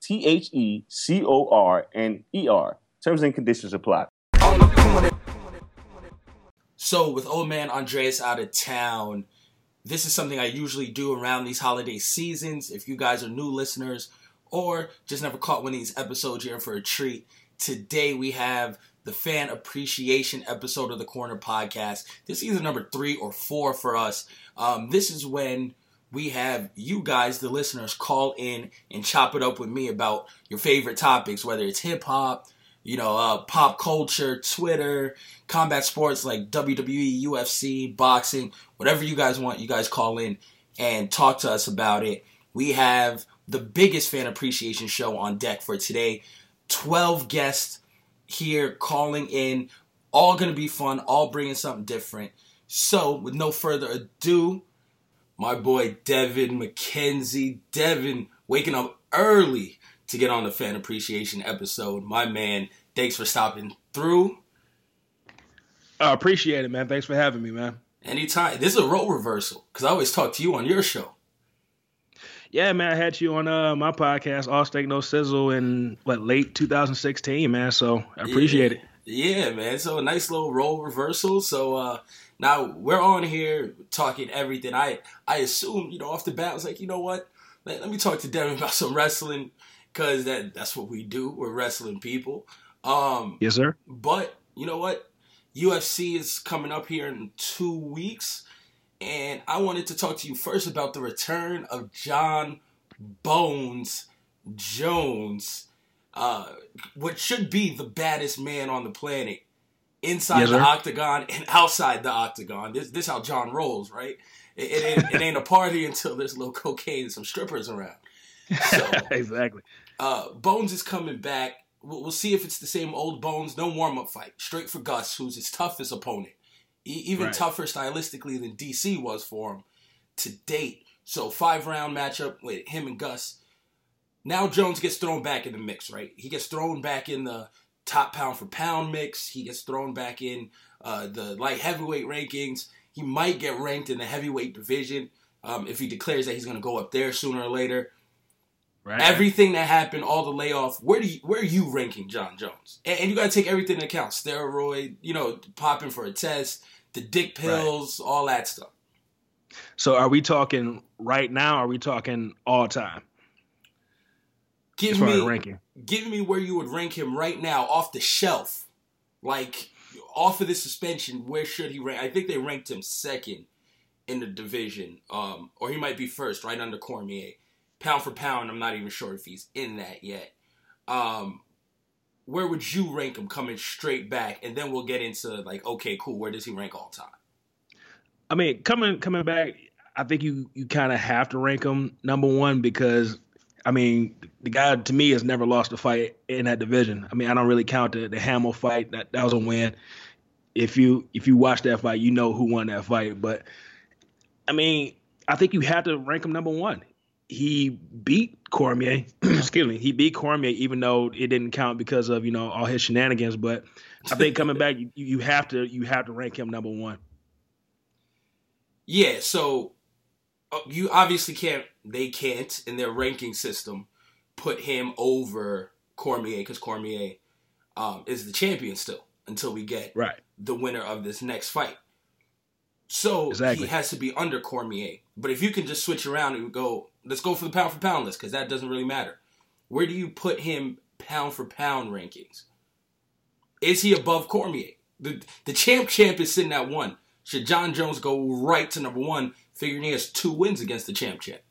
T H E C O R N E R. Terms and conditions apply. So, with old man Andreas out of town, this is something I usually do around these holiday seasons. If you guys are new listeners or just never caught one of these episodes, you're in for a treat. Today we have the fan appreciation episode of the Corner Podcast. This is either number three or four for us. Um, this is when we have you guys, the listeners, call in and chop it up with me about your favorite topics, whether it's hip hop, you know, uh, pop culture, Twitter, combat sports like WWE, UFC, boxing, whatever you guys want, you guys call in and talk to us about it. We have the biggest fan appreciation show on deck for today. 12 guests here calling in, all going to be fun, all bringing something different. So, with no further ado, my boy Devin McKenzie. Devin waking up early to get on the fan appreciation episode. My man, thanks for stopping through. I appreciate it, man. Thanks for having me, man. Anytime. This is a role reversal because I always talk to you on your show. Yeah, man. I had you on uh, my podcast, All Steak No Sizzle, in what late 2016, man. So I appreciate yeah. it. Yeah, man. So a nice little role reversal. So uh, now we're on here talking everything. I I assume you know off the bat I was like, you know what? Let, let me talk to Devin about some wrestling because that that's what we do. We're wrestling people. Um, Yes, sir. but you know what? UFC is coming up here in two weeks, and I wanted to talk to you first about the return of Jon Bones Jones. uh, what should be the baddest man on the planet inside Yes, the octagon and outside the octagon. This this how Jon rolls, right? It, it, ain't, it ain't a party until there's a little cocaine and some strippers around. So exactly. uh, Bones is coming back. We'll, we'll see if it's the same old Bones. No warm up fight. Straight for Gus, who's his toughest opponent. E- even Right. tougher stylistically than DC was for him to date. So five round matchup with him and Gus. Now Jones gets thrown back in the mix, right? He gets thrown back in the top pound for pound mix. He gets thrown back in uh, the light heavyweight rankings. He might get ranked in the heavyweight division um, if he declares that he's going to go up there sooner or later Right. everything that happened, all the layoff. Where do you, where are you ranking Jon Jones? And, and you got to take everything into account: steroid, you know, popping for a test, the dick pills, all that stuff. so are we talking right now? Or are we talking all time Give me, ranking? give me where you would rank him right now, off the shelf, like off of the suspension. Where should he rank? I think they ranked him second in the division, um, or he might be first, right under Cormier. Pound for pound, I'm not even sure if he's in that yet. Um, where would you rank him coming straight back? And then we'll get into like, okay, cool. Where does he rank all time? I mean, coming coming back, I think you you kind of have to rank him number one because I mean the guy to me has never lost a fight in that division. I mean, I don't really count the the Hamill fight that that was a win. If you if you watch that fight, you know who won that fight. But I mean, I think you have to rank him number one. He beat Cormier. excuse me. He beat Cormier, even though it didn't count because of you know all his shenanigans. But I think coming back, you, you have to you have to rank him number one. Yeah, so you obviously can't. They can't in their ranking system put him over Cormier because Cormier um, is the champion still until we get Right. the winner of this next fight. So Exactly. he has to be under Cormier. But if you can just switch around and go, let's go for the pound for pound list because that doesn't really matter. Where do you put him pound for pound rankings? Is he above Cormier? The the champ champ is sitting at one. Should Jon Jones go right to number one, figuring he has two wins against the champ champ?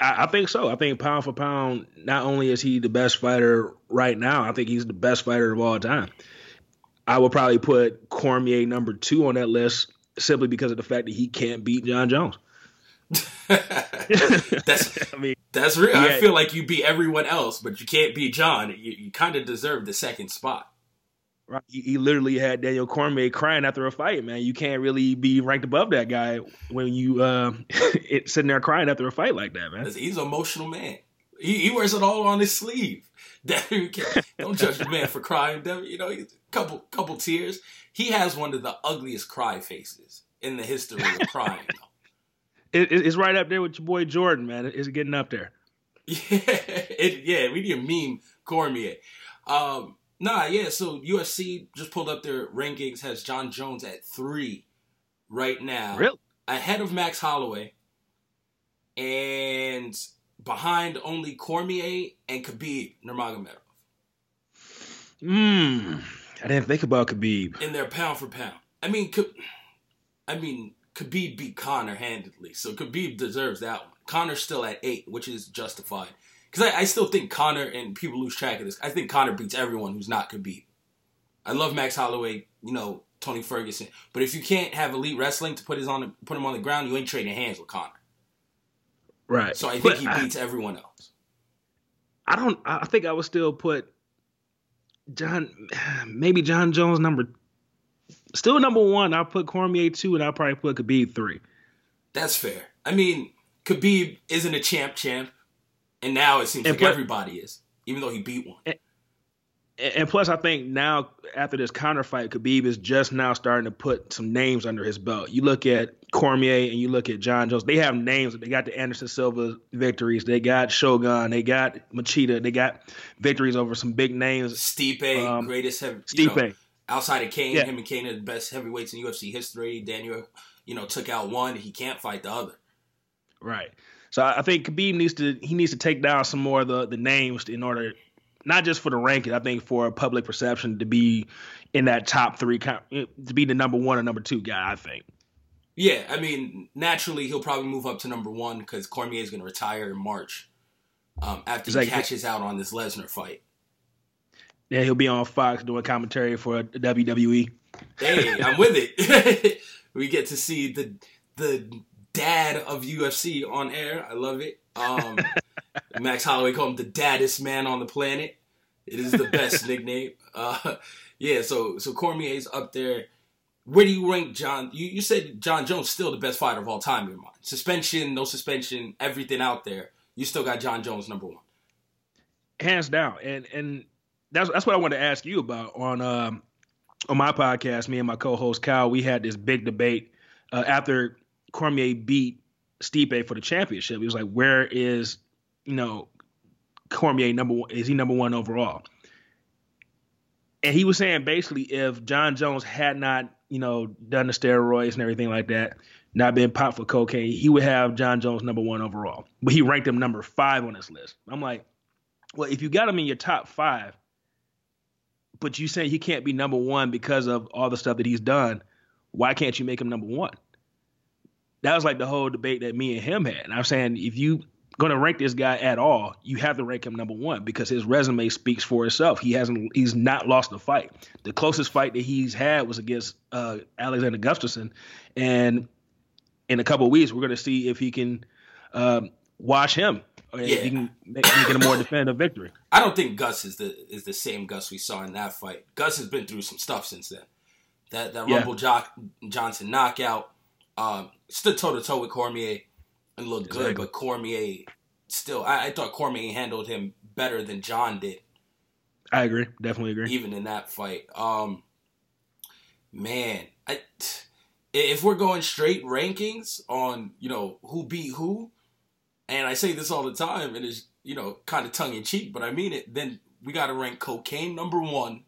I, I think so. I think pound for pound, not only is he the best fighter right now, I think he's the best fighter of all time. I would probably put Cormier number two on that list simply because of the fact that he can't beat Jon Jones. That's I mean, that's real. I feel like you beat everyone else, but you can't beat Jon. You, you kind of deserve the second spot. Right, he, he literally had Daniel Cormier crying after a fight. Man, you can't really be ranked above that guy when you uh, it, sitting there crying after a fight like that, man. He's an emotional man. He, he wears it all on his sleeve. That you can't- Don't judge the man for crying. You know, a couple couple tears. He has one of the ugliest cry faces in the history of crying. It, it- it's right up there with your boy Jordan, man. It's getting up there. Yeah, it, yeah, we need a meme Cormier. Um, nah, yeah. So UFC just pulled up their rankings. Has Jon Jones at three right now, Really? ahead of Max Holloway, and behind only Cormier and Khabib Nurmagomedov Mmm. I didn't think about Khabib. in their pound for pound. I mean, I mean, Khabib beat Conor handedly, so Khabib deserves that one. Conor's still at eight, which is justified. Because I, I still think Conor, and people lose track of this, I think Conor beats everyone who's not Khabib. I love Max Holloway, you know, Tony Ferguson. But if you can't have elite wrestling to put his on the, put him on the ground, you ain't trading hands with Conor. Right. So I think But he beats everyone else. I don't. I think I would still put Jon, maybe Jon Jones number, still number one. I'll put Cormier two, and I'll probably put Khabib three. That's fair. I mean, Khabib isn't a champ champ, and now it seems And like plus- everybody is, even though he beat one. And, and plus, I think now after this counter fight, Khabib is just now starting to put some names under his belt. You look at Cormier and you look at Jon Jones. They have names. They got the Anderson Silva victories. They got Shogun. They got Machida. They got victories over some big names. Stipe, Um, greatest heavy, Stipe. know, outside of Cain, Yeah. him and Cain are the best heavyweights in UFC history. Daniel, you know, took out one. He can't fight the other. Right. So I I think Khabib needs to he needs to take down some more of the the names in order not just for the ranking. I think for a public perception to be in that top three, to be the number one or number two guy. I think. Yeah, I mean, naturally he'll probably move up to number one because Cormier is going to retire in March um, after he Exactly. catches out on this Lesnar fight. Yeah, he'll be on Fox doing commentary for WWE. Hey, I'm with it. we get to see the the dad of UFC on air. I love it. Um, Max Holloway called him the daddest man on the planet. It is the best nickname. Uh, yeah, so so Cormier's up there. Where do you rank Jon? You, you said Jon Jones still the best fighter of all time in your mind. Suspension, no suspension, everything out there. You still got Jon Jones number one. Hands down. And and that's that's what I wanted to ask you about on um on my podcast. Me and my co-host Kyle, we had this big debate uh, after Cormier beat Stipe for the championship. He was like, "Where is you know Cormier number one? Is he number one overall?" And he was saying basically, if Jon Jones had not you know done the steroids and everything like that, not been popped for cocaine, he would have Jon Jones number one overall. But he ranked him number five on his list. I'm like, well, if you got him in your top five, but you say he can't be number one because of all the stuff that he's done, why can't you make him number one? That was like the whole debate that me and him had. And I'm saying if you gonna rank this guy at all, you have to rank him number one because his resume speaks for itself. He hasn't he's not lost a fight. The closest fight that he's had was against uh, Alexander Gustafsson, and in a couple weeks we're gonna see if he can um, wash him. Or yeah. he can make, get a more definitive victory. I don't think Gus is the is the same Gus we saw in that fight. Gus has been through some stuff since then. That that yeah. Rumble jo- Johnson knockout, um, stood toe to toe with Cormier and looked exactly. good, but Cormier still, I, I, thought Cormier handled him better than Jon did. I agree, definitely agree. Even in that fight, um, man, I, if we're going straight rankings on you know who beat who, and I say this all the time, and it's you know kind of tongue in cheek, but I mean it. Then we got to rank cocaine number one.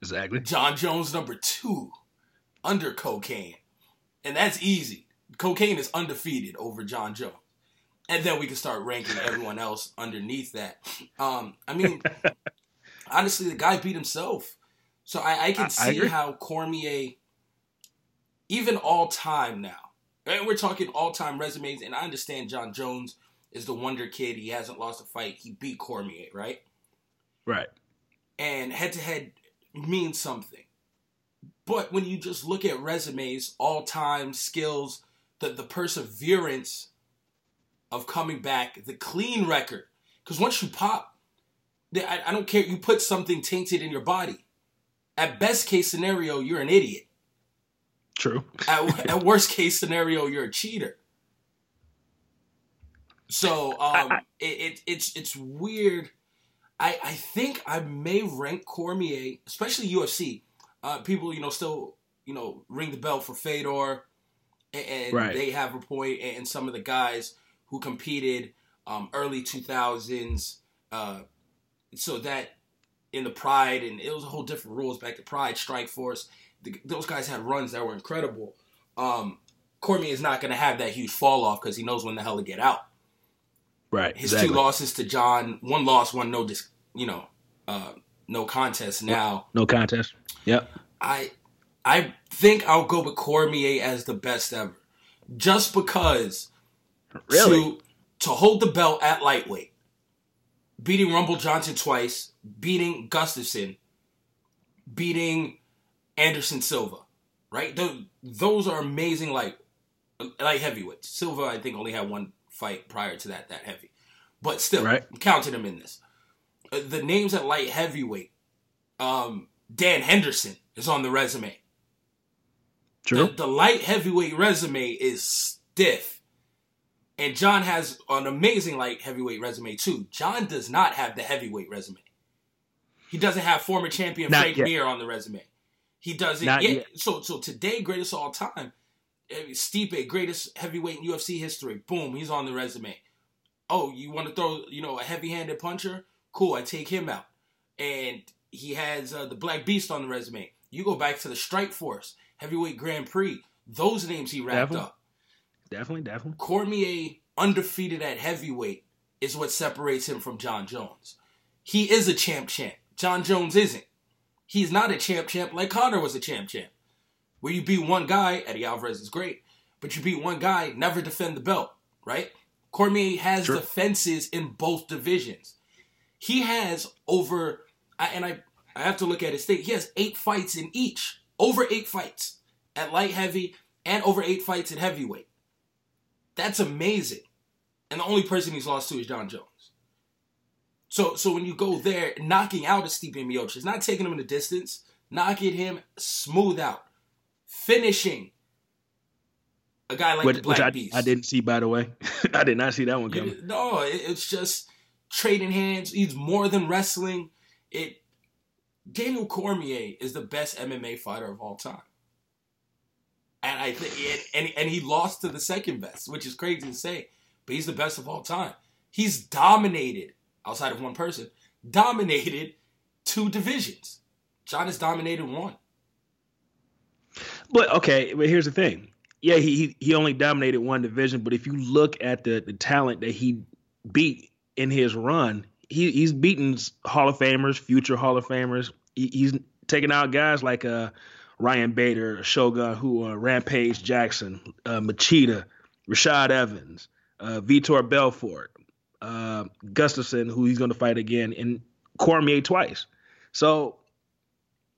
Exactly. Jon Jones number two, under cocaine, and that's easy cocaine is undefeated over Jon Jones. And then we can start ranking everyone else underneath that. Um, I mean, honestly, the guy beat himself. So I, I can I, see I how Cormier, even all time now, and we're talking all time resumes, and I understand Jon Jones is the wonder kid. He hasn't lost a fight. He beat Cormier, right? Right. And head to head means something. But when you just look at resumes, all time skills, the, the perseverance of coming back, the clean record. Because once you pop, I, I don't care, you put something tainted in your body. At best case scenario, you're an idiot. True. at, at, worst case scenario, you're a cheater. So um, it, it, it's it's weird. I I think I may rank Cormier, especially UFC. Uh, people you know still you know ring the bell for Fedor and right. they have a point, and some of the guys who competed um, early 2000s. Uh, so that in the Pride, and it was a whole different rules back to Pride, Strike Force. The, those guys had runs that were incredible. Um, Cormier is not going to have that huge fall off because he knows when the hell to get out. Right. His exactly. two losses to Jon, one loss, one no, dis, you know, uh, no contest. Now, no contest. Yep. I I think I'll go with Cormier as the best ever, just because really to to hold the belt at lightweight, beating Rumble Johnson twice, beating Gustafsson, beating Anderson Silva, right? Those, those are amazing light like heavyweights. Silva, I think, only had one fight prior to that that heavy, but still, right. counted him in this. Uh, the names at light heavyweight, um, Dan Henderson is on the resume. True. The, the light heavyweight resume is stiff. And Jon has an amazing light heavyweight resume too. Jon does not have the heavyweight resume. He doesn't have former champion not Frank yet. Mir on the resume. He doesn't yet. yet. So so today, greatest all time, eh, Stipe, greatest heavyweight in UFC history. Boom, he's on the resume. Oh, you want to throw you know a heavy-handed puncher? Cool, I take him out. And he has uh, the Black Beast on the resume. You go back to the Strike Force heavyweight Grand Prix. Those names he wrapped definitely. up. Definitely, definitely. Cormier undefeated at heavyweight is what separates him from Jon Jones. He is a champ champ. Jon Jones isn't. He's not a champ champ like Conor was a champ champ. Where you beat one guy, Eddie Alvarez is great, but you beat one guy, never defend the belt, right? Cormier has sure. defenses in both divisions. He has over and I I have to look at his state. He has eight fights in each, over eight fights at light heavy, and over eight fights at heavyweight. That's amazing. And the only person he's lost to is Jon Jones. So so when you go there, knocking out a Stipe Miocic, not taking him in the distance, knocking him smooth out, finishing a guy like which, the Black which I, Beast. I didn't see, by the way. I did not see that one coming. You- no, it, it's just trading hands. He's more than wrestling. It. Daniel Cormier is the best MMA fighter of all time, and I think and and he lost to the second best, which is crazy to say, but he's the best of all time. He's dominated outside of one person, dominated two divisions. Jon has dominated one. But okay, but here's the thing. Yeah, he he, only dominated one division, but if you look at the the talent that he beat in his run, he he's beaten Hall of Famers, future Hall of Famers. He, he's taken out guys like uh Ryan Bader, Shogun, who uh, Rampage Jackson, uh, Machida, Rashad Evans, uh, Vitor Belfort, uh, Gustafsson, who he's going to fight again, and Cormier twice. So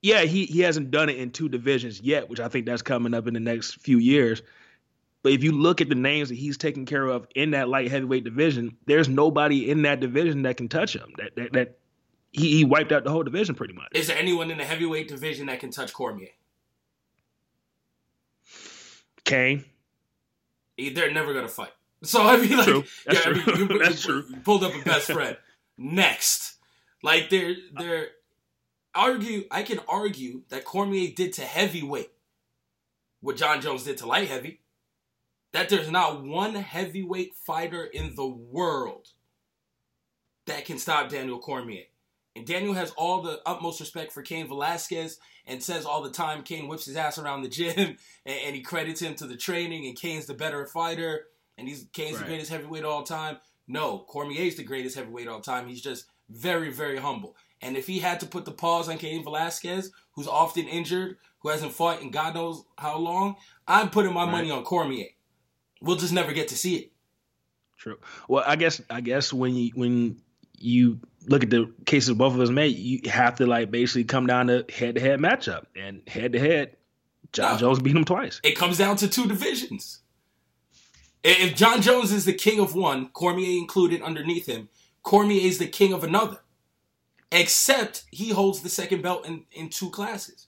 yeah, he he hasn't done it in two divisions yet, which I think that's coming up in the next few years. But if you look at the names that he's taken care of in that light heavyweight division, there's nobody in that division that can touch him. That that, that he, he wiped out the whole division pretty much. Is there anyone in the heavyweight division that can touch Cormier? Cain, They're never gonna fight. So I mean, like, True. That's yeah, I mean, you, That's you- true. you pulled up a best friend. Next, like they're they're argue. I can argue that Cormier did to heavyweight what Jon Jones did to light heavy. That there's not one heavyweight fighter in the world that can stop Daniel Cormier. And Daniel has all the utmost respect for Cain Velasquez and says all the time Cain whips his ass around the gym and, and he credits him to the training and Cain's the better fighter and he's Cain's the greatest heavyweight of all time. No, Cormier's the greatest heavyweight of all time. He's just very, very humble. And if he had to put the pause on Cain Velasquez, who's often injured, who hasn't fought in God knows how long, I'm putting my money on Cormier. We'll just never get to see it. True. Well, I guess I guess when you when you look at the cases both of us made, you have to like basically come down to head to head matchup and head to head. Jon No. Jones beat him twice. It comes down to two divisions. If Jon Jones is the king of one, Cormier included underneath him, Cormier is the king of another. Except he holds the second belt in, in two classes.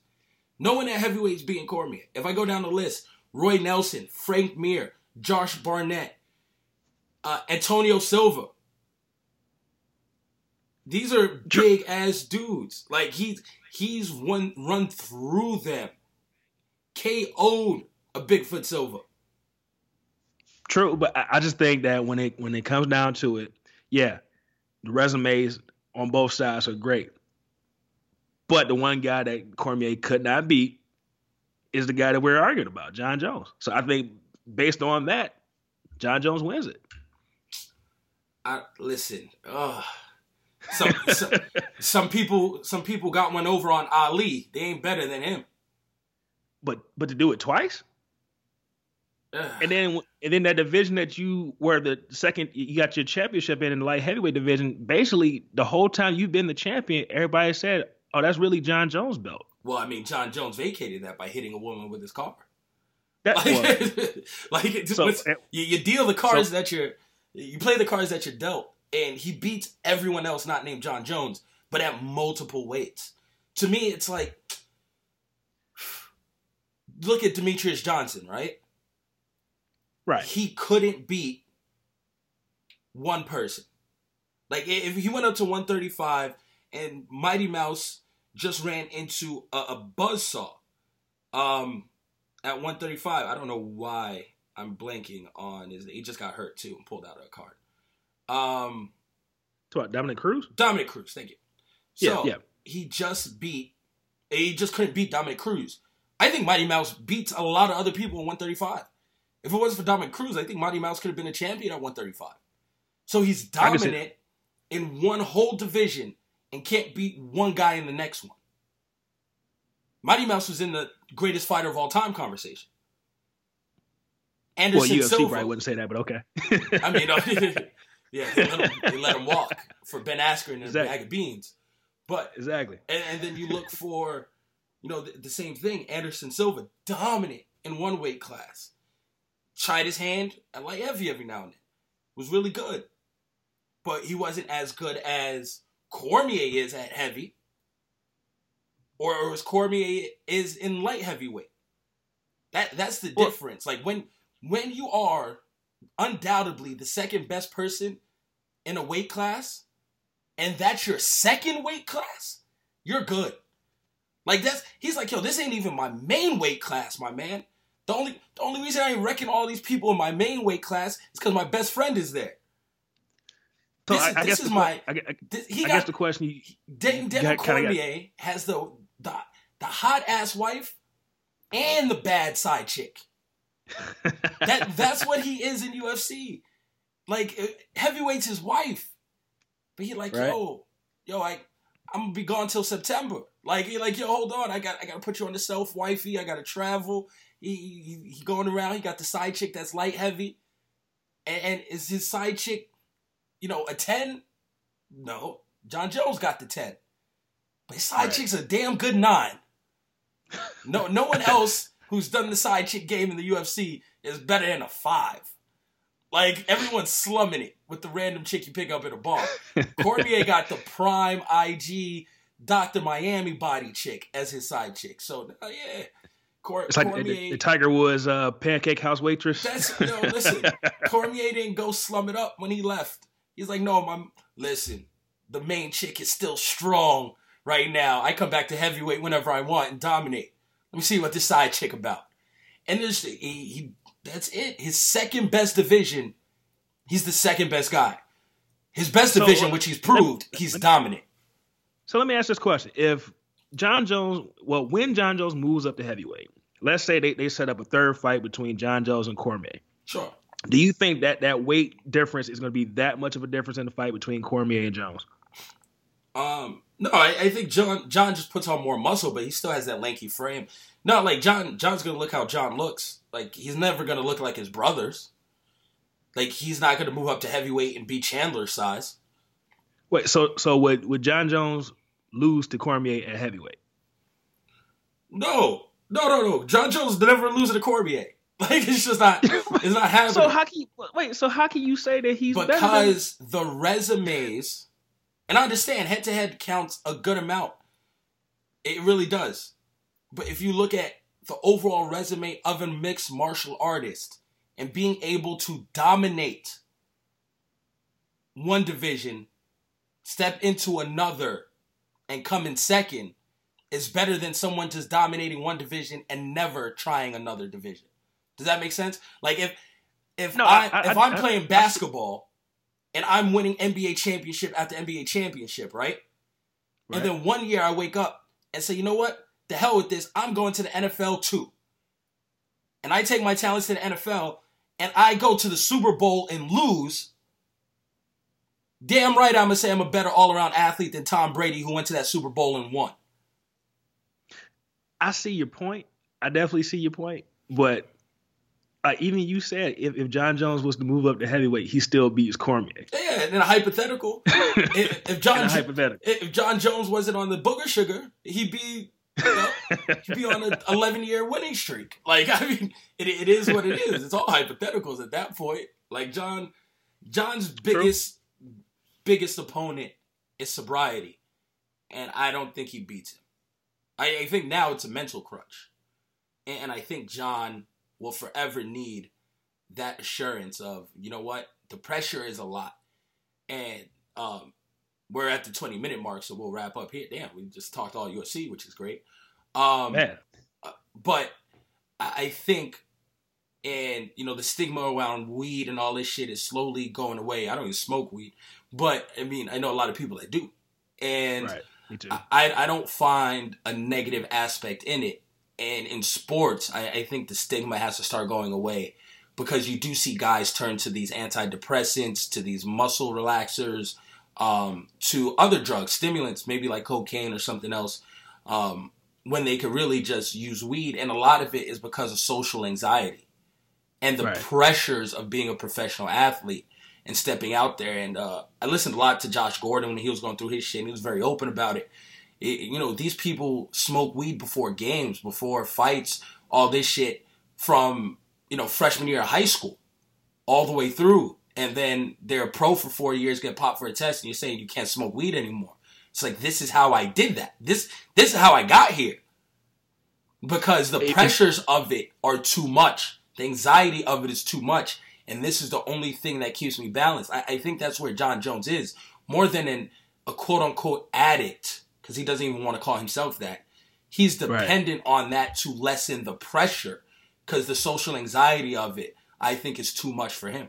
No one at heavyweight's beating Cormier. If I go down the list, Roy Nelson, Frank Mir, Josh Barnett, uh, Antonio Silva. These are big ass dudes. Like he's he's run run through them. KO'd a Bigfoot Silva. True, but I, I just think that when it when it comes down to it, yeah, the resumes on both sides are great. But the one guy that Cormier could not beat is the guy that we're arguing about, Jon Jones. So I think based on that, Jon Jones wins it. I listen. Ugh. Some, some some people some people got one over on Ali. They ain't better than him. But but to do it twice, Ugh. and then and then that division that you were the second, you got your championship in in the light heavyweight division. Basically, the whole time you've been the champion, everybody said, "Oh, that's really Jon Jones' belt." well, I mean, Jon Jones vacated that by hitting a woman with his car. That Like, like it, So, you, you deal the cards so- that you're, you play the cards that you're dealt, and he beats everyone else not named Jon Jones, but at multiple weights. To me, it's like, look at Demetrious Johnson, right? right. he couldn't beat one person. Like if he went up to 135 and Mighty Mouse just ran into a, a buzzsaw um, at 135, I don't know why I'm blanking on his. He just got hurt too and pulled out of a card. Um, To what, Dominick Cruz? Dominick Cruz, thank you. Yeah, So yeah. he just beat. He just couldn't beat Dominick Cruz. I think Mighty Mouse beats a lot of other people in 135. If it wasn't for Dominick Cruz, I think Mighty Mouse could have been a champion at 135. So he's I can see- dominant in one whole division and can't beat one guy in the next one. Mighty Mouse was in the greatest fighter of all time conversation. Well, Anderson UFC Silva. probably wouldn't say that, but okay. I mean, uh, yeah, they let, him, they let him walk for Ben Askren and Exactly. a bag of beans. But exactly. And, and then you look for, you know, the, the, same thing. Anderson Silva, dominant in one weight class. Tried his hand at light heavy every now and then. Was really good. But he wasn't as good as Cormier is at heavy. Or, or as Cormier is in light heavyweight. That that's the well, difference. Like when when you are undoubtedly the second best person in a weight class, and that's your second weight class, you're good. Like that's he's like, yo, this ain't even my main weight class, my man. The only the only reason I ain't reckon all these people in my main weight class is because my best friend is there. So this, I, I this is my. I, I, this, he I got, guess the question. You, Devin Cormier got, has the, the the hot ass wife and the bad side chick. that that's what he is in UFC. Like uh, heavyweight's his wife, but he like right. yo, yo, I I'm gonna be gone till September. Like he like yo, hold on, I got I gotta put you on the self wifey. I gotta travel. He, he, he going around. He got the side chick that's light heavy, and, and is his side chick, you know, a ten? No, Jon Jones got the ten, but his side right. chick's a damn good nine. No, no one else who's done the side chick game in the UFC is better than a five. Like everyone's slumming it with the random chick you pick up at a bar. Cormier got the prime IG Doctor Miami body chick as his side chick. So uh, yeah. Cor- it's like Cormier, the, the, Tiger Woods uh, pancake house waitress. That's you know, listen. Cormier didn't go slum it up when he left. He's like, no, my listen. The main chick is still strong right now. I come back to heavyweight whenever I want and dominate. Let me see what this side chick about. And there's he, he that's it. His second best division, he's the second best guy. His best so, division, uh, which he's proved, me, he's dominant. So let me ask this question: If Jon Jones, well, when Jon Jones moves up to heavyweight, let's say they, they set up a third fight between Jon Jones and Cormier. Sure. Do you think that that weight difference is going to be that much of a difference in the fight between Cormier and Jones? Um, no, I, I, think John Jon just puts on more muscle, but he still has that lanky frame. No, like Jon Jon's gonna look how Jon looks. Like he's never gonna look like his brothers. Like he's not gonna move up to heavyweight and be Chandler's size. Wait, so so would would Jon Jones lose to Cormier at heavyweight? No, no, no, no. Jon Jones never loses to Cormier. Like it's just not. It's not happening. so how can you wait? So how can you say that he's because the resumes and I understand head to head counts a good amount. It really does. But if you look at the overall resume of a mixed martial artist and being able to dominate one division, step into another, and come in second is better than someone just dominating one division and never trying another division. Does that make sense? Like if if no, I, I, if I, am playing basketball and I'm winning NBA championship after NBA championship, right? right? And then one year I wake up and say, you know what? The hell with this. I'm going to the NFL too. And I take my talents to the NFL and I go to the Super Bowl and lose. Damn right, I'm gonna say I'm a better all around athlete than Tom Brady, who went to that Super Bowl and won. I see your point. I definitely see your point. But uh, even you said if, if Jon Jones was to move up to heavyweight, he still beats Cormier. Yeah, and in a hypothetical, if, if Jon hypothetical. if Jon Jones wasn't on the booger sugar, he'd be you know, he'd be on an eleven year winning streak. Like I mean, it, it is what it is. It's all hypotheticals at that point. Like Jon, Jon's biggest True. biggest opponent is sobriety, and I don't think he beats him. I, I think now it's a mental crutch, and, and I think Jon will forever need that assurance of, you know what, the pressure is a lot. And um, we're at the 20 minute mark, so we'll wrap up here. Damn, we just talked all UFC, which is great. Um, Man. Uh, but I think, and you know, the stigma around weed and all this shit is slowly going away. I don't even smoke weed, but I mean, I know a lot of people that do, and right. I, I don't find a negative aspect in it and in sports, I, I think the stigma has to start going away because you do see guys turn to these antidepressants, to these muscle relaxers, um, to other drugs, stimulants, maybe like cocaine or something else, um, when they could really just use weed. And a lot of it is because of social anxiety and the right. pressures of being a professional athlete. and stepping out there. And uh, I listened a lot to Josh Gordon when he was going through his shit. and He was very open about it. It. You know, these people smoke weed before games, before fights, all this shit from you know freshman year of high school all the way through. And then they're a pro for four years, get popped for a test, and you're saying you can't smoke weed anymore. It's like this is how I did that. This this is how I got here. Because the pressures of it are too much. The anxiety of it is too much. And this is the only thing that keeps me balanced. I, I think that's where Jon Jones is. More than an, a quote unquote addict, because he doesn't even want to call himself that. He's dependent right. on that to lessen the pressure. Because the social anxiety of it, I think, is too much for him.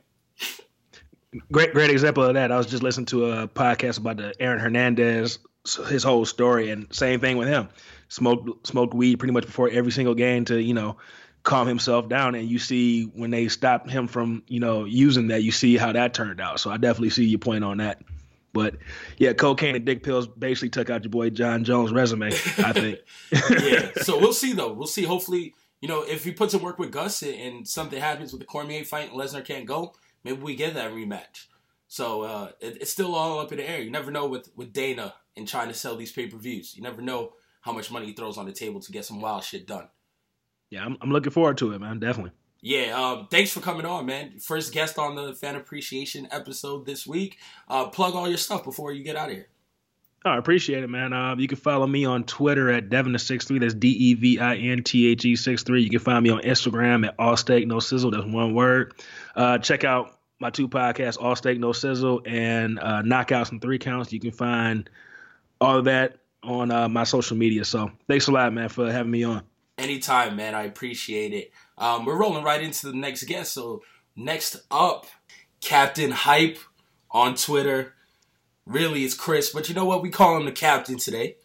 Great, great example of that. I was just listening to a podcast about the Aaron Hernandez, his whole story, and same thing with him. Smoked smoked weed pretty much before every single game to you know calm himself down. And you see when they stopped him from you know using that, you see how that turned out. So I definitely see your point on that. But yeah, cocaine and dick pills basically took out your boy Jon Jones' resume. I think. yeah. So we'll see though. We'll see. Hopefully, you know, if he puts in work with Gus and something happens with the Cormier fight and Lesnar can't go, maybe we get that rematch. So uh, it, it's still all up in the air. You never know with with Dana and trying to sell these pay per views. You never know how much money he throws on the table to get some wild shit done. Yeah, I'm, I'm looking forward to it, man. Definitely. Yeah, um, thanks for coming on, man. First guest on the fan appreciation episode this week. Uh, plug all your stuff before you get out of here. Oh, I appreciate it, man. Uh, you can follow me on Twitter at Devin the six three. That's D E V I N T H E six three. You can find me on Instagram at All Steak No Sizzle. That's one word. Uh, check out my two podcasts, All Steak No Sizzle and uh, Knockouts and Three Counts. You can find all of that on uh, my social media. So thanks a lot, man, for having me on. Anytime, man. I appreciate it. Um, we're rolling right into the next guest. So next up, Captain Hype on Twitter. Really, it's Chris, but you know what? We call him the Captain today.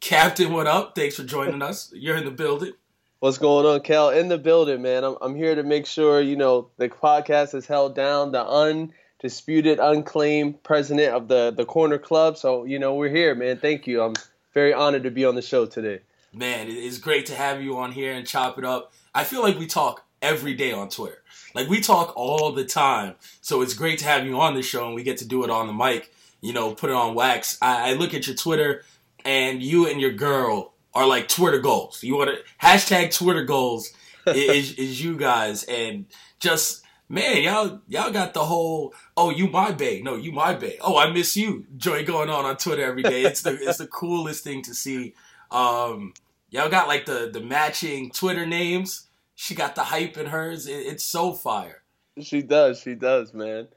Captain, what up? Thanks for joining us. You're in the building. What's going on, Kel? In the building, man. I'm, I'm here to make sure, you know, the podcast is held down, the undisputed, unclaimed president of the, the Corner Club. So, you know, we're here, man. Thank you. I'm very honored to be on the show today. Man, it's great to have you on here and chop it up. I feel like we talk every day on Twitter. Like we talk all the time. So it's great to have you on the show and we get to do it on the mic, you know, put it on wax. I, I look at your Twitter and you and your girl are like Twitter goals. You want to hashtag Twitter goals is, is you guys and just man, y'all y'all got the whole oh you my bae, no you my bae, oh I miss you joy going on on Twitter every day. It's the it's the coolest thing to see. Um, y'all got like the the matching Twitter names. She got the hype in hers. It, it's so fire. She does. She does, man.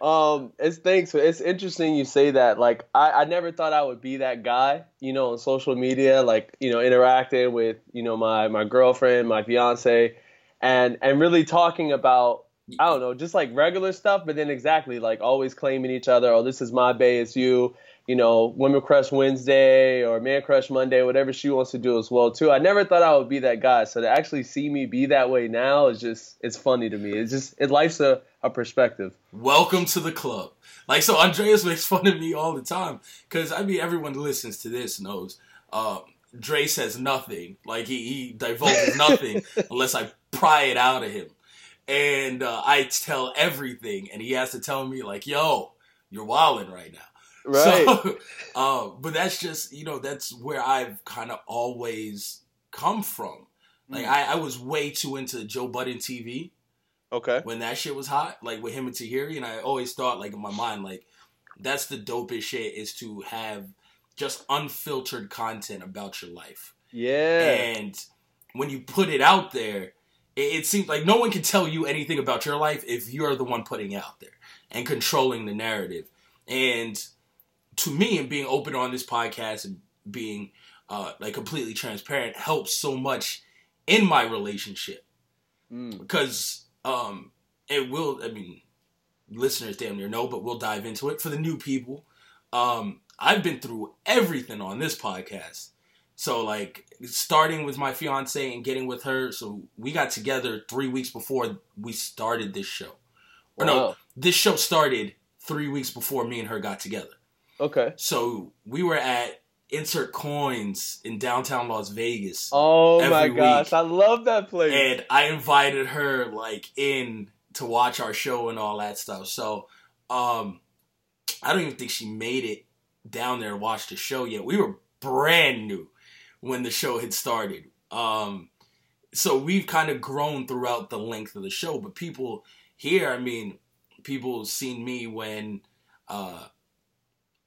Um, it's thanks. It's interesting you say that. Like, I, I never thought I would be that guy, you know, on social media, like, you know, interacting with, you know, my, my girlfriend, my fiance, and, and really talking about, I don't know, just like regular stuff, but then exactly like always claiming each other. Oh, this is my bae, it's you you know, Women Crush Wednesday or Man Crush Monday, whatever she wants to do as well too. I never thought I would be that guy. So to actually see me be that way now is just it's funny to me. It's just it life's a, a perspective. Welcome to the club. Like so Andreas makes fun of me all the time. Cause I mean everyone who listens to this knows um Dre says nothing. Like he, he divulges nothing unless I pry it out of him. And uh, I tell everything and he has to tell me like, yo, you're wilding right now. Right. So, uh, but that's just you know that's where I've kind of always come from. Like mm. I, I was way too into Joe Budden TV. Okay. When that shit was hot, like with him and Tahiry, and I always thought like in my mind like that's the dopest shit is to have just unfiltered content about your life. Yeah. And when you put it out there, it, it seems like no one can tell you anything about your life if you're the one putting it out there and controlling the narrative. And to me and being open on this podcast and being uh, like completely transparent helps so much in my relationship mm. because um, it will. I mean, listeners damn near know, but we'll dive into it for the new people. Um, I've been through everything on this podcast. So like starting with my fiance and getting with her, so we got together three weeks before we started this show. Or wow. no, this show started three weeks before me and her got together. Okay. So we were at Insert Coins in downtown Las Vegas. Oh my gosh, week. I love that place. And I invited her like in to watch our show and all that stuff. So Um, I don't even think she made it down there to watch the show yet. We were brand new when the show had started. Um, so we've kind of grown throughout the length of the show. But people here, I mean, people seen me when uh,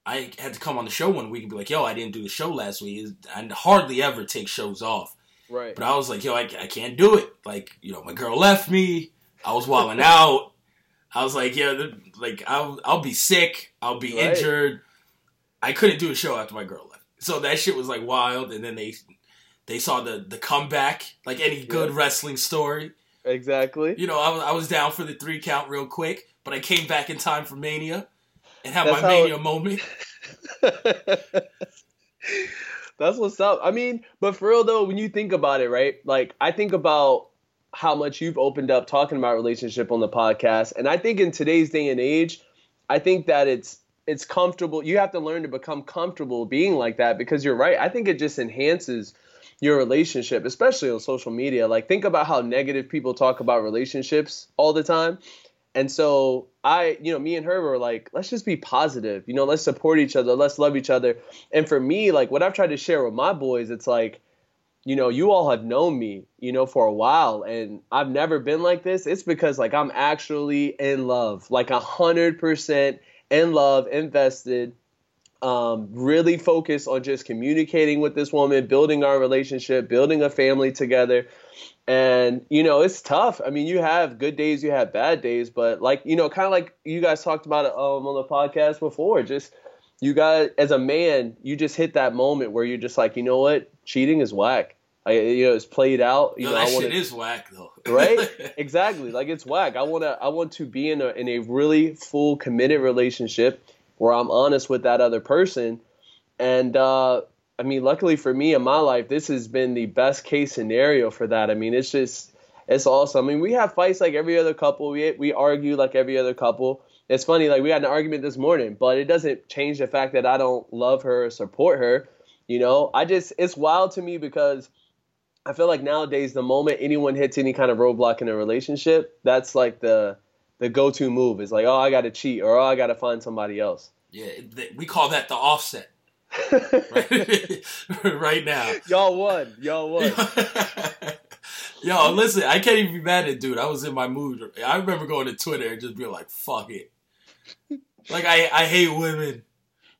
I had to come on the show one week and be like, "Yo, I didn't do the show last week." I hardly ever take shows off. Right. But I was like, "Yo, I, I can't do it." Like, you know, my girl left me. I was wilding out. I was like, "Yeah, like I'll I'll be sick. I'll be Right. injured." I couldn't do a show after my girl left. So that shit was like wild. And then they they saw the the comeback, like any good Yeah. wrestling story. Exactly. You know, I was, I was down for the three count real quick, but I came back in time for Mania and That's my Mania moment. That's what's up. I mean, but for real though, when you think about it, right? Like I think about how much you've opened up talking about relationship on the podcast, and I think in today's day and age, I think that it's it's comfortable. You have to learn to become comfortable being like that because you're right. I think it just enhances your relationship, especially on social media. Like think about how negative people talk about relationships all the time. And so I, you know, me and her were like, let's just be positive. You know, let's support each other. Let's love each other. And for me, like what I've tried to share with my boys, it's like, you know, you all have known me, you know, for a while, and I've never been like this. It's because like I'm actually in love, like a hundred percent in love, invested, um, really focused on just communicating with this woman, building our relationship, building a family together. And you know, it's tough. I mean, you have good days, you have bad days, but like you know, kind of like you guys talked about it um, on the podcast before, just you guys as a man, you just hit that moment where you're just like, you know what, cheating is whack. I, you know, it's played out. You Yo, know, that I wanna, shit is whack though. right exactly like it's whack i want to i want to be in a in a really full committed relationship where i'm honest with that other person and uh i mean luckily for me in my life this has been the best case scenario for that. I mean it's just it's awesome. I mean we have fights like every other couple. We we argue like every other couple. It's funny like we had an argument this morning but it doesn't change the fact that i don't love her or support her you know? I just it's wild to me because I feel like nowadays the moment anyone hits any kind of roadblock in a relationship, that's like the the go-to move. Is like, oh, I got to cheat or oh, I got to find somebody else. Yeah, we call that the offset right, now. Y'all won. Y'all won. Yo, listen, I can't even be mad at dude. I was in my mood. I remember going to Twitter and just being like, "Fuck it." Like I, I hate women.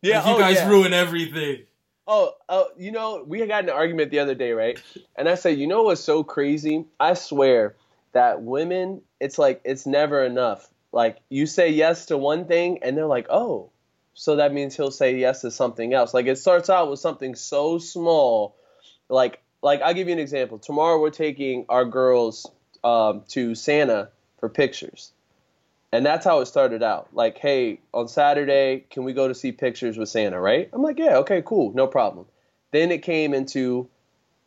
Yeah. Like, you oh, guys yeah. ruin everything. Oh, oh, you know, we got an argument the other day, right? And I said, you know what's so crazy? I swear that women, it's like it's never enough. Like you say yes to one thing, and they're like, oh, so that means he'll say yes to something else. Like it starts out with something so small, like like I'll give you an example. Tomorrow we're taking our girls um, to Santa for pictures. And that's how it started out. Like, hey, on Saturday, can we go to see pictures with Santa, right? I'm like, yeah, okay, cool, no problem. Then it came into,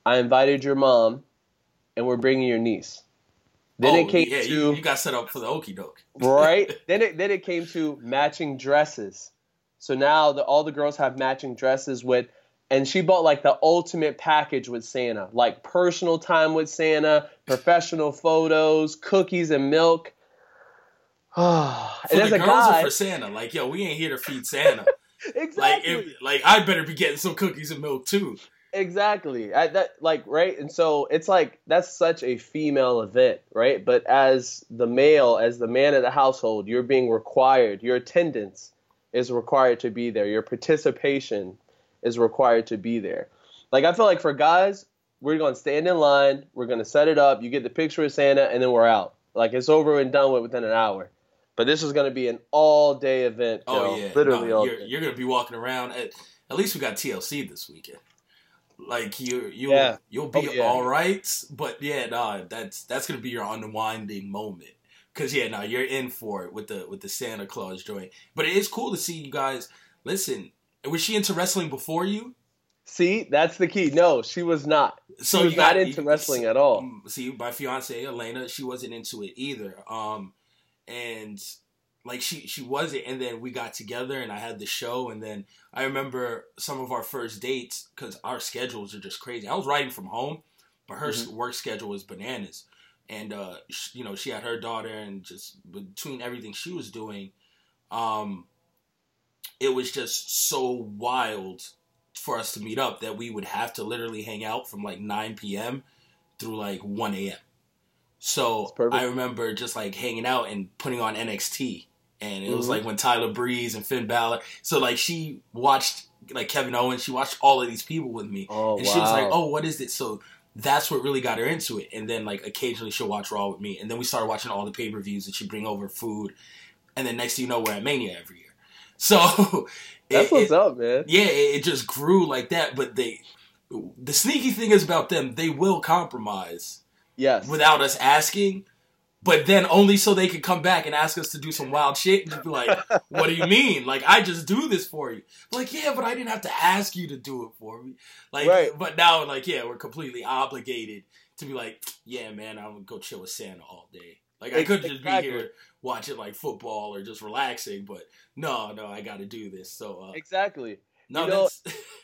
I invited your mom, and we're bringing your niece. Then oh, it came yeah, to you, you got set up for the okey doke. right. Then it then it came to matching dresses. So now the, all the girls have matching dresses with, and she bought like the ultimate package with Santa, like personal time with Santa, professional photos, cookies and milk. for and the as a girls guy, or for Santa? Like, yo, we ain't here to feed Santa. like, exactly, if, like I better be getting some cookies and milk too. exactly. I, that like right, and so it's like that's such a female event, right? But as the male, as the man of the household, you're being required. Your attendance is required to be there. Your participation is required to be there. Like I feel like for guys, we're gonna stand in line. We're gonna set it up. You get the picture of Santa, and then we're out. Like it's over and done with within an hour. But this is gonna be an all day event. Oh yo. yeah, literally No, all you're, day. you're gonna be walking around. At, at least we got TLC this weekend. Like you, you, Yeah. you'll oh, be Oh, yeah. all right. But yeah, nah, that's that's gonna be your unwinding moment. Cause yeah, no, you're in for it with the with the Santa Claus joint. But it is cool to see you guys. Listen, was she into wrestling before you? See, that's the key. No, she was not. So she was got- not into you- wrestling at all. Um, See, my fiance Elena, she wasn't into it either. Um, and like she she wasn't. And then we got together, and I had the show. And then I remember some of our first dates because our schedules are just crazy. I was writing from home, but her Mhm. work schedule was bananas. And uh, sh- you know, she had her daughter, and just between everything she was doing, um, it was just so wild for us to meet up that we would have to literally hang out from like 9 p.m. through like 1 a.m. So I remember just like hanging out and putting on NXT. And it was Mhm. like when Tyler Breeze and Finn Balor. So like she watched like Kevin Owens. She watched all of these people with me. Oh and wow. she was like, "Oh, what is it?" So that's what really got her into it. And then like occasionally she'll watch Raw with me. And then we started watching all the pay per views and she bring over food. And then next thing you know, we're at Mania every year. So That's it- what's it- up, man. yeah, it, it just grew like that. But they, the sneaky thing is about them, they will compromise Yes. without us asking. But then only so they could come back and ask us to do some wild shit and just be like, "What do you mean? Like I just do this for you?" Like, yeah, but I didn't have to ask you to do it for me. Like, Right. but now, like, yeah, we're completely obligated to be like, "Yeah, man, I'm gonna go chill with Santa all day." Like, I could just Exactly. be here watching like football or just relaxing, but no, no, I got to do this. So, uh, Exactly. no, You know-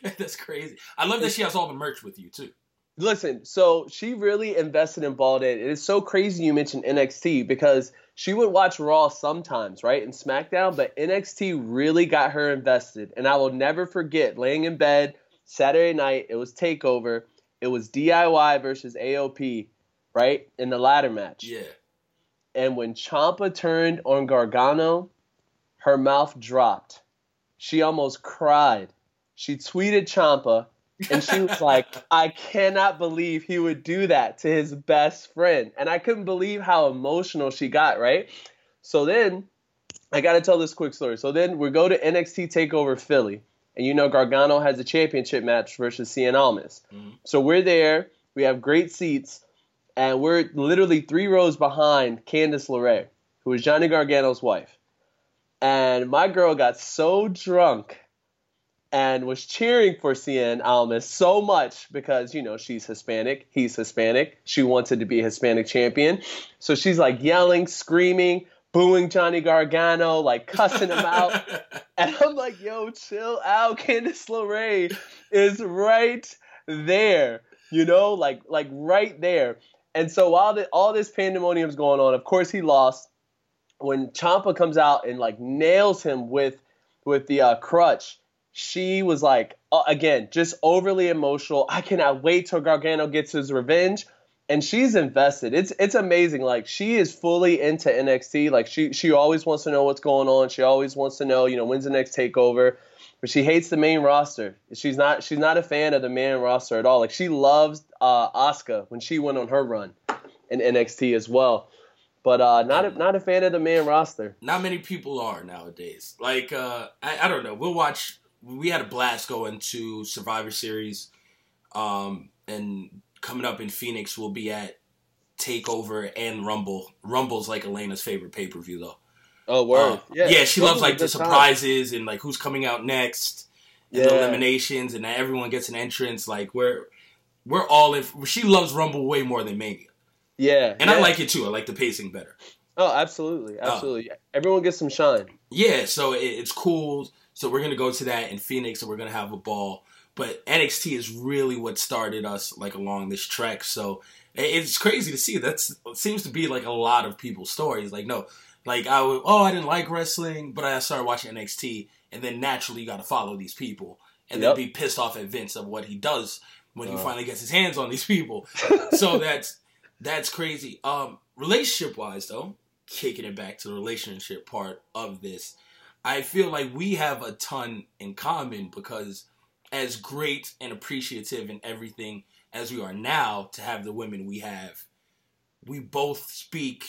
that's that's crazy. I love that she has all the merch with you too. Listen, so she really invested in Bald Head. It is so crazy you mentioned NXT because she would watch Raw sometimes, right? And SmackDown, but NXT really got her invested. And I will never forget laying in bed Saturday night, it was TakeOver. It was DIY versus AOP, right? In the ladder match. Yeah, And when Ciampa turned on Gargano, her mouth dropped. She almost cried. She tweeted Ciampa and she was like, I cannot believe he would do that to his best friend. And I couldn't believe how emotional she got, right? So then I got to tell this quick story. So then we go to NXT TakeOver Philly. And you know, Gargano has a championship match versus Cien Almas. Mhm. So we're there. We have great seats. And we're literally three rows behind Candice LeRae, who is Johnny Gargano's wife. And my girl got so drunk and was cheering for Cien Almas so much because, you know, she's Hispanic, he's Hispanic. She wanted to be a Hispanic champion. So she's like yelling, screaming, booing Johnny Gargano, like cussing him out. And I'm like, yo, chill out. Candice LeRae is right there. You know, like like right there. And so while the, all this pandemonium's going on, of course he lost. When Ciampa comes out and like nails him with with the uh, crutch, she was like, uh, again, just overly emotional. I cannot wait till Gargano gets his revenge. And she's invested. It's it's amazing. Like she is fully into NXT. Like she she always wants to know what's going on. She always wants to know, you know, when's the next takeover. But she hates the main roster. She's not she's not a fan of the main roster at all. Like she loves uh Asuka when she went on her run in NXT as well. But uh not a, not a fan of the main roster. Not many people are nowadays. Like, uh, I, I don't know. We'll watch. We had a blast going to Survivor Series, um, and coming up in Phoenix, we'll be at Takeover and Rumble. Rumble's like Elena's favorite pay per view, though. Oh word. Uh, yeah, she loves like the good time. surprises and like who's coming out next, and the eliminations, and that everyone gets an entrance. Like we're we're all in. She loves Rumble way more than Mania, Yeah. and I like it too. I like the pacing better. Oh, absolutely, absolutely. Everyone gets some shine. Yeah, so it, it's cool. So we're gonna go to that in Phoenix, and we're gonna have a ball. But NXT is really what started us like along this trek. So it's crazy to see. That's it seems to be like a lot of people's stories. Like no, like I would, oh I didn't like wrestling, but I started watching NXT, and then naturally you got to follow these people, and Yep. then be pissed off at Vince of what he does when he Uh. finally gets his hands on these people. so that's that's crazy. Um, relationship wise though, kicking it back to the relationship part of this, I feel like we have a ton in common because as great and appreciative and everything as we are now to have the women we have, we both speak